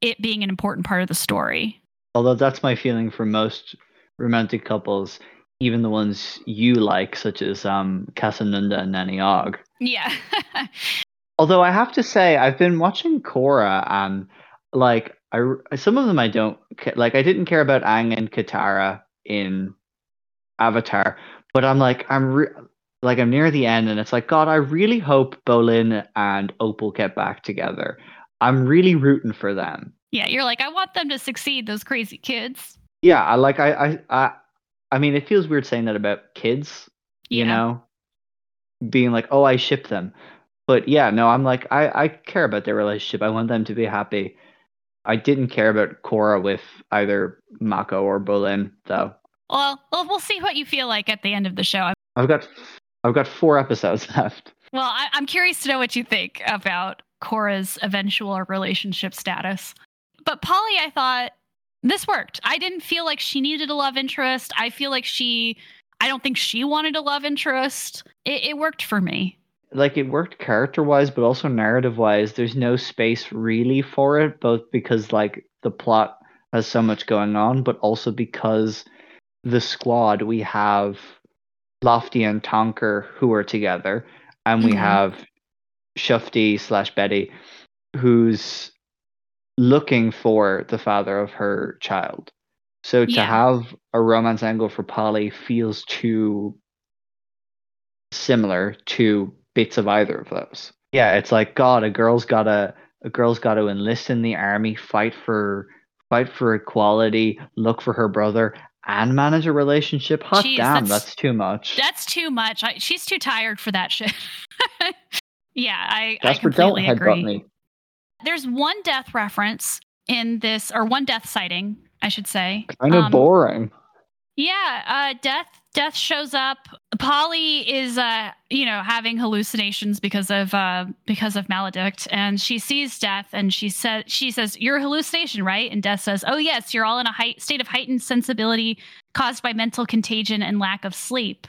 it being an important part of the story. Although that's my feeling for most romantic couples, even the ones you like, such as um, Casanunda and Nanny Ogg. Yeah. (laughs) Although I have to say, I've been watching Korra and like I some of them I don't like. I didn't care about Aang and Katara in Avatar, but I'm like I'm re- like I'm near the end, and it's like God, I really hope Bolin and Opal get back together. I'm really rooting for them. Yeah, you're like I want them to succeed. Those crazy kids. Yeah, I like I I I, I mean, it feels weird saying that about kids. You yeah. know, being like, oh, I ship them. But yeah, no, I'm like I I care about their relationship. I want them to be happy. I didn't care about Korra with either Mako or Bolin, though. Well, well, we'll see what you feel like at the end of the show. I've got, I've got four episodes (laughs) left. Well, I, am curious to know what you think about Korra's eventual relationship status. But Polly, I thought this worked. I didn't feel like she needed a love interest. I feel like she, I don't think she wanted a love interest. It, it worked for me. Like it worked character wise, but also narrative wise. There's no space really for it, both because like the plot has so much going on, but also because the squad, we have Lofty and Tonker who are together, and we mm-hmm. have Shufti slash Betty who's looking for the father of her child. So to yeah. have a romance angle for Polly feels too similar to bits of either of those. Yeah, it's like God, a girl's gotta a girl's gotta enlist in the army, fight for fight for equality, look for her brother, and manage a relationship. Hot Jeez, damn, that's, that's, too much. That's too much. I, she's too tired for that shit. (laughs) yeah, I, I completely agree. There's one death reference in this, or one death sighting, I should say. Kind of um, boring. Yeah, uh, death death shows up. Polly is, uh, you know, having hallucinations because of uh, because of Maladict, and she sees death, and she says she says, "You're a hallucination, right?" And death says, "Oh yes, you're all in a state of heightened sensibility caused by mental contagion and lack of sleep."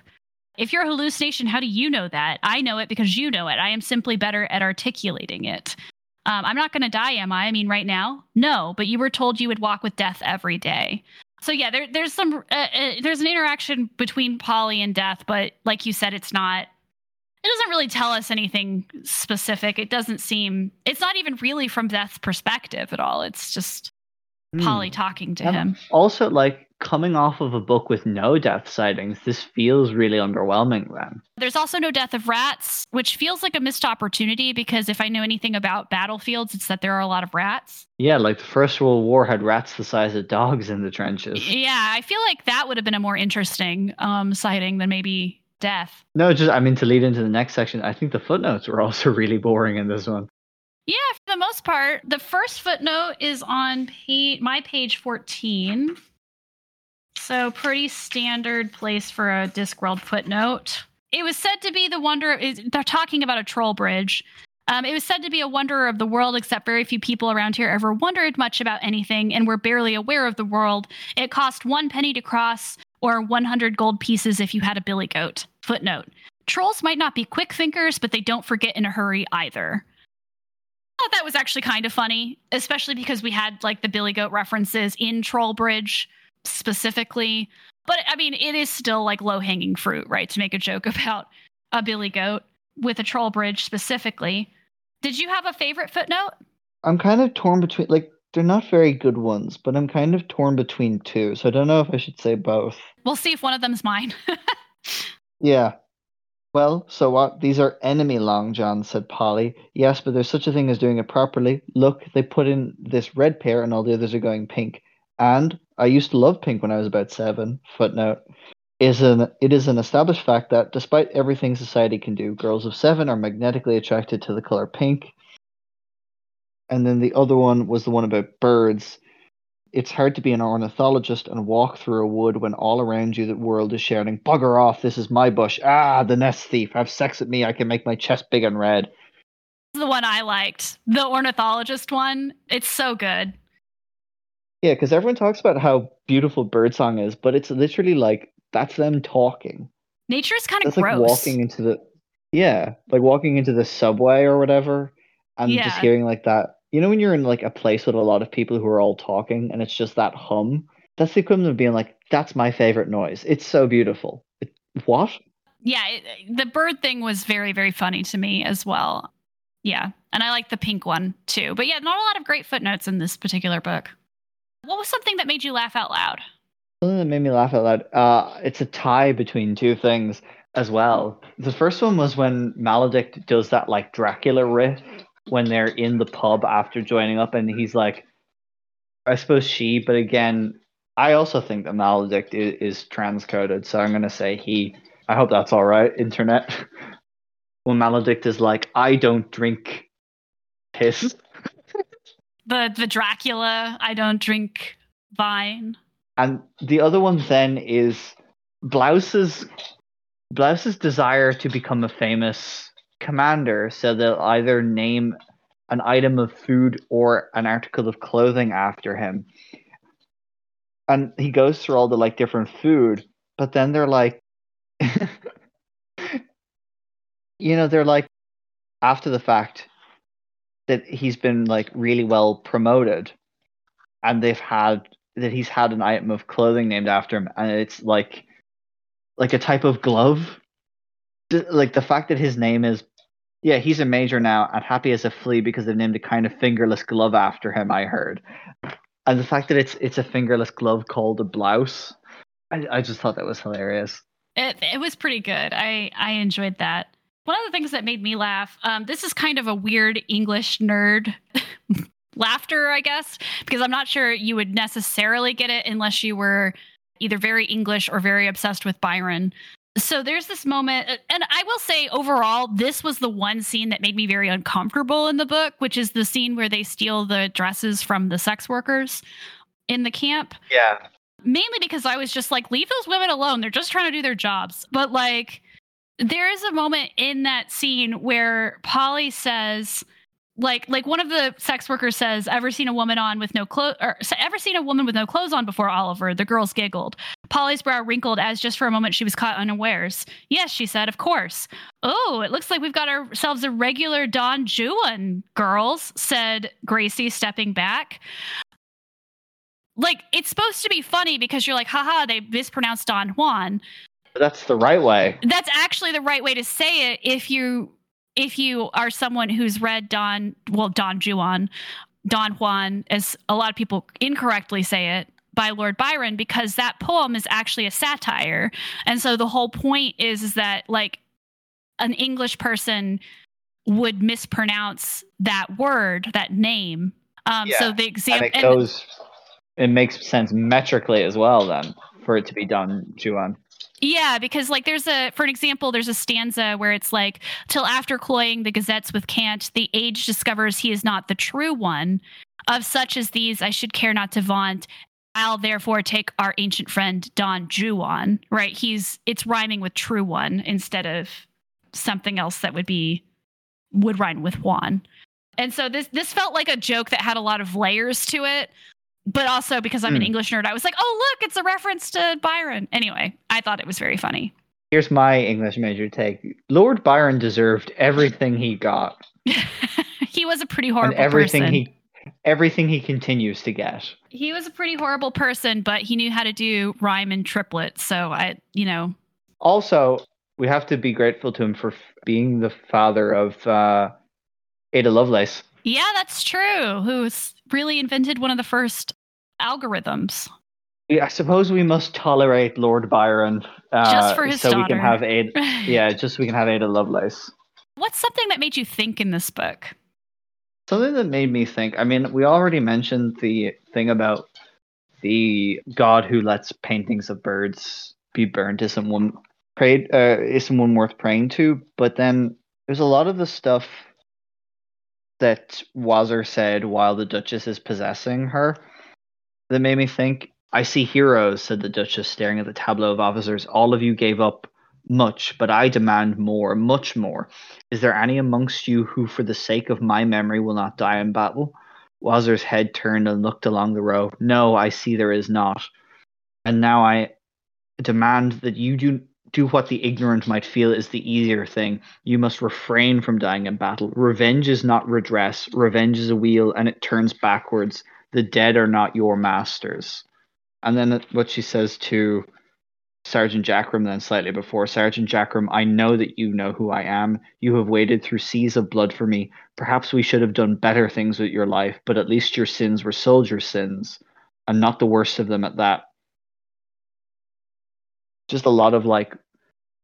If you're a hallucination, how do you know that? I know it because you know it. I am simply better at articulating it. Um, I'm not going to die, am I? I mean, right now? No, but you were told you would walk with death every day so yeah, there, there's some uh, uh, there's an interaction between Polly and Death, but like you said, it's not. It doesn't really tell us anything specific. It doesn't seem. It's not even really from Death's perspective at all. It's just mm. Polly talking to him. Also, like coming off of a book with no death sightings, this feels really underwhelming then. There's also no death of rats, which feels like a missed opportunity because if I know anything about battlefields, it's that there are a lot of rats. Yeah, like the First World War had rats the size of dogs in the trenches. Yeah, I feel like that would have been a more interesting um, sighting than maybe death. No, just I mean to lead into the next section, I think the footnotes were also (laughs) really boring in this one. Yeah, for the most part, the first footnote is on page, my page 14. So, pretty standard place for a Discworld footnote. It was said to be the wonder, they're talking about a troll bridge. Um, it was said to be a wonder of the world, except very few people around here ever wondered much about anything and were barely aware of the world. It cost one penny to cross or 100 gold pieces if you had a billy goat. Footnote Trolls might not be quick thinkers, but they don't forget in a hurry either. I thought that was actually kind of funny, especially because we had like the billy goat references in Troll Bridge specifically. But I mean, it is still like low hanging fruit, right? To make a joke (laughs) about a billy goat with a troll bridge specifically. Did you have a favorite footnote? I'm kind of torn between like they're not very good ones, but I'm kind of torn between two. So I don't know if I should say both. We'll see if one of them's mine. (laughs) yeah. Well, so what? These are enemy long johns, said Polly. Yes, but there's such a thing as doing it properly. Look, they put in this red pair and all the others are going pink. And I used to love pink when I was about seven. Footnote is an it is an established fact that despite everything society can do, girls of seven are magnetically attracted to the color pink. And then the other one was the one about birds. It's hard to be an ornithologist and walk through a wood when all around you the world is shouting, Bugger off, this is my bush. Ah, the nest thief. Have sex with me, I can make my chest big and red. This is the one I liked. The ornithologist one. It's so good. Yeah, because everyone talks about how beautiful birdsong is, but it's literally like that's them talking. Nature is kind of gross. like walking into the yeah, like walking into the subway or whatever, and yeah. just hearing like that. You know, when you're in like a place with a lot of people who are all talking, and it's just that hum. That's the equivalent of being like, "That's my favorite noise. It's so beautiful." It, what? Yeah, it, the bird thing was very, very funny to me as well. Yeah, and I like the pink one too. But yeah, not a lot of great footnotes in this particular book. What was something that made you laugh out loud? Something that made me laugh out loud. Uh, it's a tie between two things as well. The first one was when Maladict does that like Dracula riff when they're in the pub after joining up, and he's like, I suppose she, but again, I also think that Maladict is, is transcoded, so I'm gonna say he. I hope that's all right, internet. (laughs) when Maladict is like, I don't drink piss. The the Dracula, I don't drink vine. And the other one then is Blouse's Blouse's desire to become a famous commander, so they'll either name an item of food or an article of clothing after him. And he goes through all the like different food, but then they're like (laughs) you know, they're like after the fact that he's been like really well promoted and they've had that he's had an item of clothing named after him, and it's like like a type of glove. Like the fact that his name is, yeah, he's a major now and happy as a flea because they've named a kind of fingerless glove after him. I heard, and the fact that it's it's a fingerless glove called a blouse. I, I just thought that was hilarious. It it was pretty good. I I enjoyed that. One of the things that made me laugh. Um, this is kind of a weird English nerd (laughs) laughter, I guess, because I'm not sure you would necessarily get it unless you were either very English or very obsessed with Byron. So there's this moment, and I will say overall, this was the one scene that made me very uncomfortable in the book, which is the scene where they steal the dresses from the sex workers in the camp. Yeah. Mainly because I was just like, leave those women alone. They're just trying to do their jobs. But like, there is a moment in that scene where Polly says, like like one of the sex workers says ever seen a woman on with no clothes or ever seen a woman with no clothes on before oliver? The girls giggled. Polly's brow wrinkled as just for a moment she was caught unawares. Yes she said of course. Oh it looks like we've got ourselves a regular don juan girls said gracie stepping back. Like it's supposed to be funny because you're like haha they mispronounced don juan that's the right way that's actually the right way to say it if you if you are someone who's read Don, well, Don Juan, Don Juan, as a lot of people incorrectly say it, by Lord Byron because that poem is actually a satire. And so the whole point is, is that like an English person would mispronounce that word, that name. Um, Yeah, So the example, and it goes. It makes sense metrically as well, then, for it to be done, Juan. Yeah, because like there's a for an example, there's a stanza where it's like till after cloying the gazettes with cant, the age discovers he is not the true one. Of such as these, I should care not to vaunt. I'll therefore take our ancient friend Don Juan. Right? He's it's rhyming with true one instead of something else that would be would rhyme with Juan. And so this this felt like a joke that had a lot of layers to it. But also because I'm an Hmm. English nerd, I was like, oh look, it's a reference to Byron. Anyway, I thought it was very funny. Here's my English major take. Lord Byron deserved everything he got, (laughs) he was a pretty horrible and everything person. he, everything he continues to get. he was a pretty horrible person, but he knew how to do rhyme and triplet. So I, you know, Also, we have to be grateful to him for f- being the father of uh, Ada Lovelace. yeah, that's true. Who's really invented one of the first algorithms? Yeah, I suppose we must tolerate Lord Byron uh, Just for his so we can have Ada. (laughs) Yeah, just so we can have Ada Lovelace. What's something that made you think in this book? Something that made me think. I mean, we already mentioned the thing about the god who lets paintings of birds be burned is someone prayed uh, isn't one worth praying to. But then there's a lot of the stuff that Wazzer said while the Duchess is possessing her that made me think. I see heroes, said the Duchess, staring at the tableau of officers. All of you gave up much, but I demand more, much more. Is there any amongst you who, for the sake of my memory, will not die in battle? Wazzer's head turned and looked along the row. No, I see there is not. And now I demand that you do do what the ignorant might feel is the easier thing. You must refrain from dying in battle. Revenge is not redress. Revenge is a wheel, and it turns backwards. The dead are not your masters. And then what she says to Sergeant Jackrum then slightly before Sergeant Jackrum, I know that you know who I am. You have waded through seas of blood for me. Perhaps we should have done better things with your life, but at least your sins were soldier sins, and not the worst of them at that. Just a lot of like,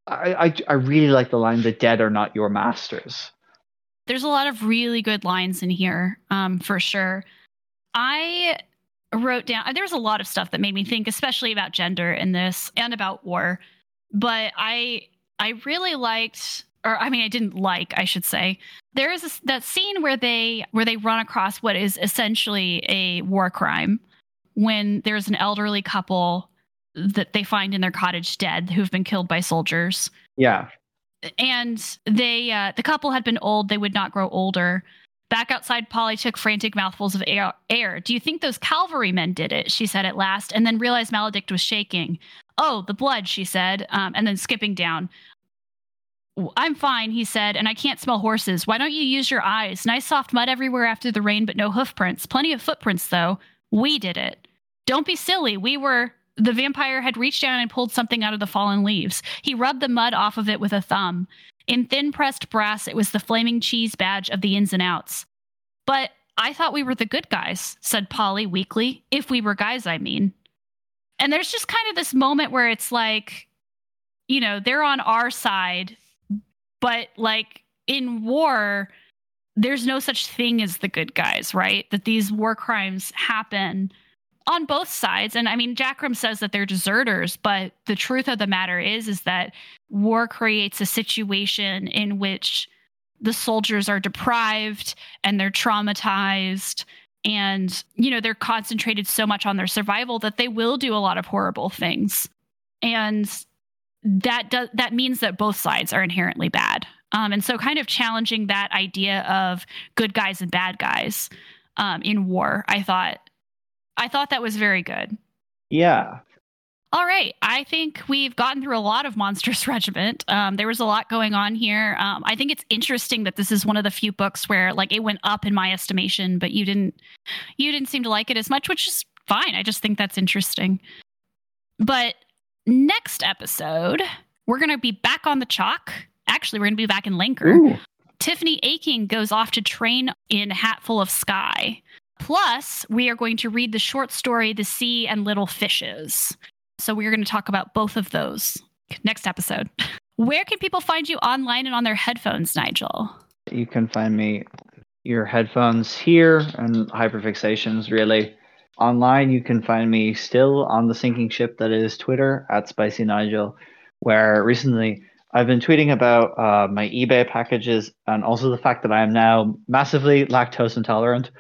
I I, I really like the line, "The dead are not your masters." There's a lot of really good lines in here, um, for sure. I wrote down there's a lot of stuff that made me think, especially about gender in this and about war. But I I really liked, or I mean, I didn't like, I should say. There is this, that scene where they where they run across what is essentially a war crime when there's an elderly couple that they find in their cottage dead who've been killed by soldiers. Yeah, and they uh, the couple had been old. They would not grow older. Back outside polly took frantic mouthfuls of air, air. Do you think those cavalrymen did it? she said at last and then realized Maladict was shaking. Oh the blood she said um, and then skipping down. I'm fine he said and i can't smell horses. Why don't you use your eyes? Nice soft mud everywhere after the rain but no hoof prints. Plenty of footprints though. We did it. Don't be silly. We were the vampire had reached down and pulled something out of the fallen leaves. He rubbed the mud off of it with a thumb. In thin pressed brass, it was the flaming cheese badge of the ins and outs. But I thought we were the good guys, said Polly weakly. If we were guys, I mean. And there's just kind of this moment where it's like, you know, they're on our side, but like in war, there's no such thing as the good guys, right? That these war crimes happen on both sides. And i mean jackrum says that they're deserters but the truth of the matter is is that war creates a situation in which the soldiers are deprived and they're traumatized. And you know they're concentrated so much on their survival that they will do a lot of horrible things. And that does that means that both sides are inherently bad. Um, and so kind of challenging that idea of good guys and bad guys um, in war i thought I thought that was very good. yeah. All right. I think we've gotten through a lot of Monstrous (laughs) Regiment. Um, there was a lot going on here. Um, I think it's interesting that this is one of the few books where like it went up in my estimation, but you didn't you didn't seem to like it as much, which is fine. I just think that's interesting. But next episode, we're gonna be back on the chalk. Actually, we're gonna be back in Lancre. Ooh. Tiffany Aching goes off to train in Hatful of Sky. Plus, we are going to read the short story, The Sea and Little Fishes. So, we're going to talk about both of those next episode. (laughs) Where can people find you online and on their headphones, Nigel? You can find me your headphones here and hyperfixations really. Online, you can find me still on the sinking ship that is Twitter at Spicy Nigel, where recently I've been tweeting about uh, my eBay packages and also the fact that I am now massively lactose intolerant.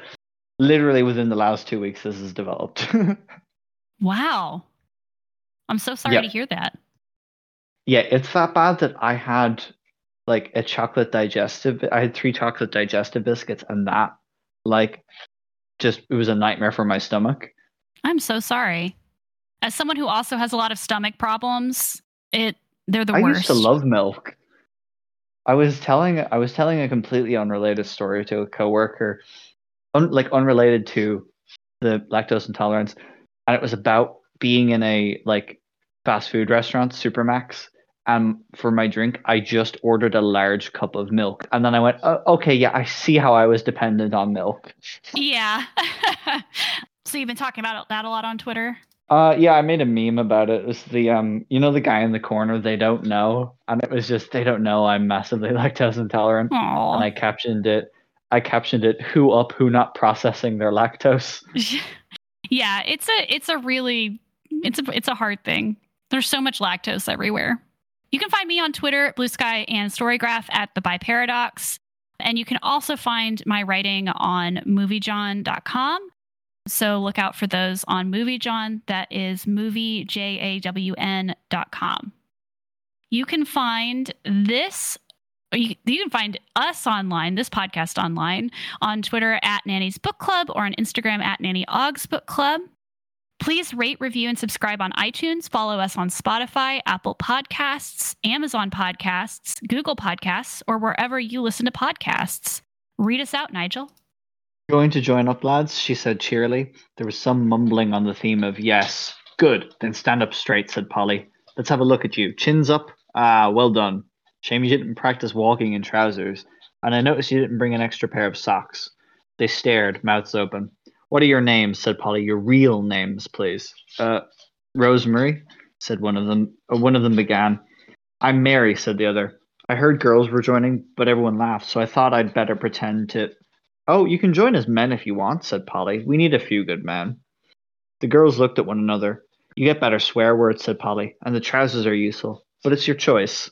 Literally within the last two weeks, this has developed. (laughs) wow. I'm so sorry yep. to hear that. Yeah, it's that bad that I had like a chocolate digestive. I had three chocolate digestive biscuits, and that like just it was a nightmare for my stomach. I'm so sorry. As someone who also has a lot of stomach problems, it they're the worst. I worst. used to love milk. I was telling I was telling a completely unrelated story to a coworker, un, like unrelated to the lactose intolerance, and it was about being in a like fast food restaurant, Supermac's, and for my drink, I just ordered a large cup of milk, and then I went, oh, okay, yeah, I see how I was dependent on milk. Yeah. (laughs) so you've been talking about that a lot on Twitter. Uh, yeah, I made a meme about it. It was the um, you know, the guy in the corner. They don't know, and it was just they don't know I'm massively (laughs) lactose intolerant, Aww. and I captioned it. I captioned it. Who up? Who not processing their lactose? (laughs) yeah, it's a it's a really it's a it's a hard thing. There's so much lactose everywhere. You can find me on Twitter, Blue Sky, and Storygraph at the Bi Paradox. And you can also find my writing on moviejawn.com. So look out for those on MovieJawn. That is moviejawn.com. You can find this you, you, can find us online, this podcast online, on Twitter at Nanny's Book Club or on Instagram at Nanny Ogg's Book Club. Please rate, review, and subscribe on iTunes. Follow us on Spotify, Apple Podcasts, Amazon Podcasts, Google Podcasts, or wherever you listen to podcasts. Read us out, Nigel. Going to join up, lads, she said cheerily. There was some mumbling on the theme of yes. Good, then stand up straight, said Polly. Let's have a look at you. Chins up. Ah, well done. Shame you didn't practice walking in trousers. And I noticed you didn't bring an extra pair of socks. They stared, mouths open. What are your names? said Polly. Your real names, please. Uh, Rosemary, said one of them. Uh, one of them began. I'm Mary, said the other. I heard girls were joining, but everyone laughed, so I thought I'd better pretend to Oh, you can join as men if you want, said Polly. We need a few good men. The girls looked at one another. You get better swear words, said Polly, and the trousers are useful, but it's your choice.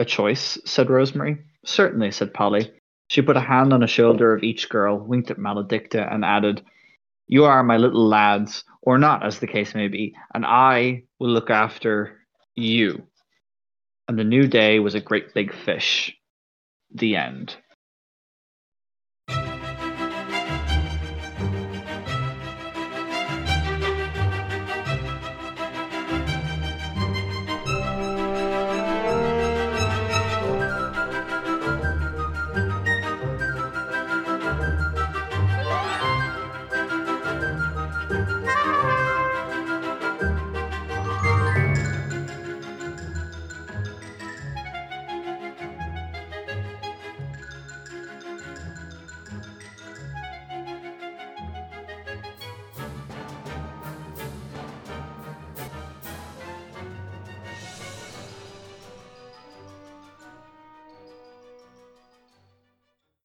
A choice, said Rosemary. Certainly, said Polly. She put a hand on the shoulder of each girl, winked at Maladicta, and added, You are my little lads, or not, as the case may be, and I will look after you. And the new day was a great big fish. The end.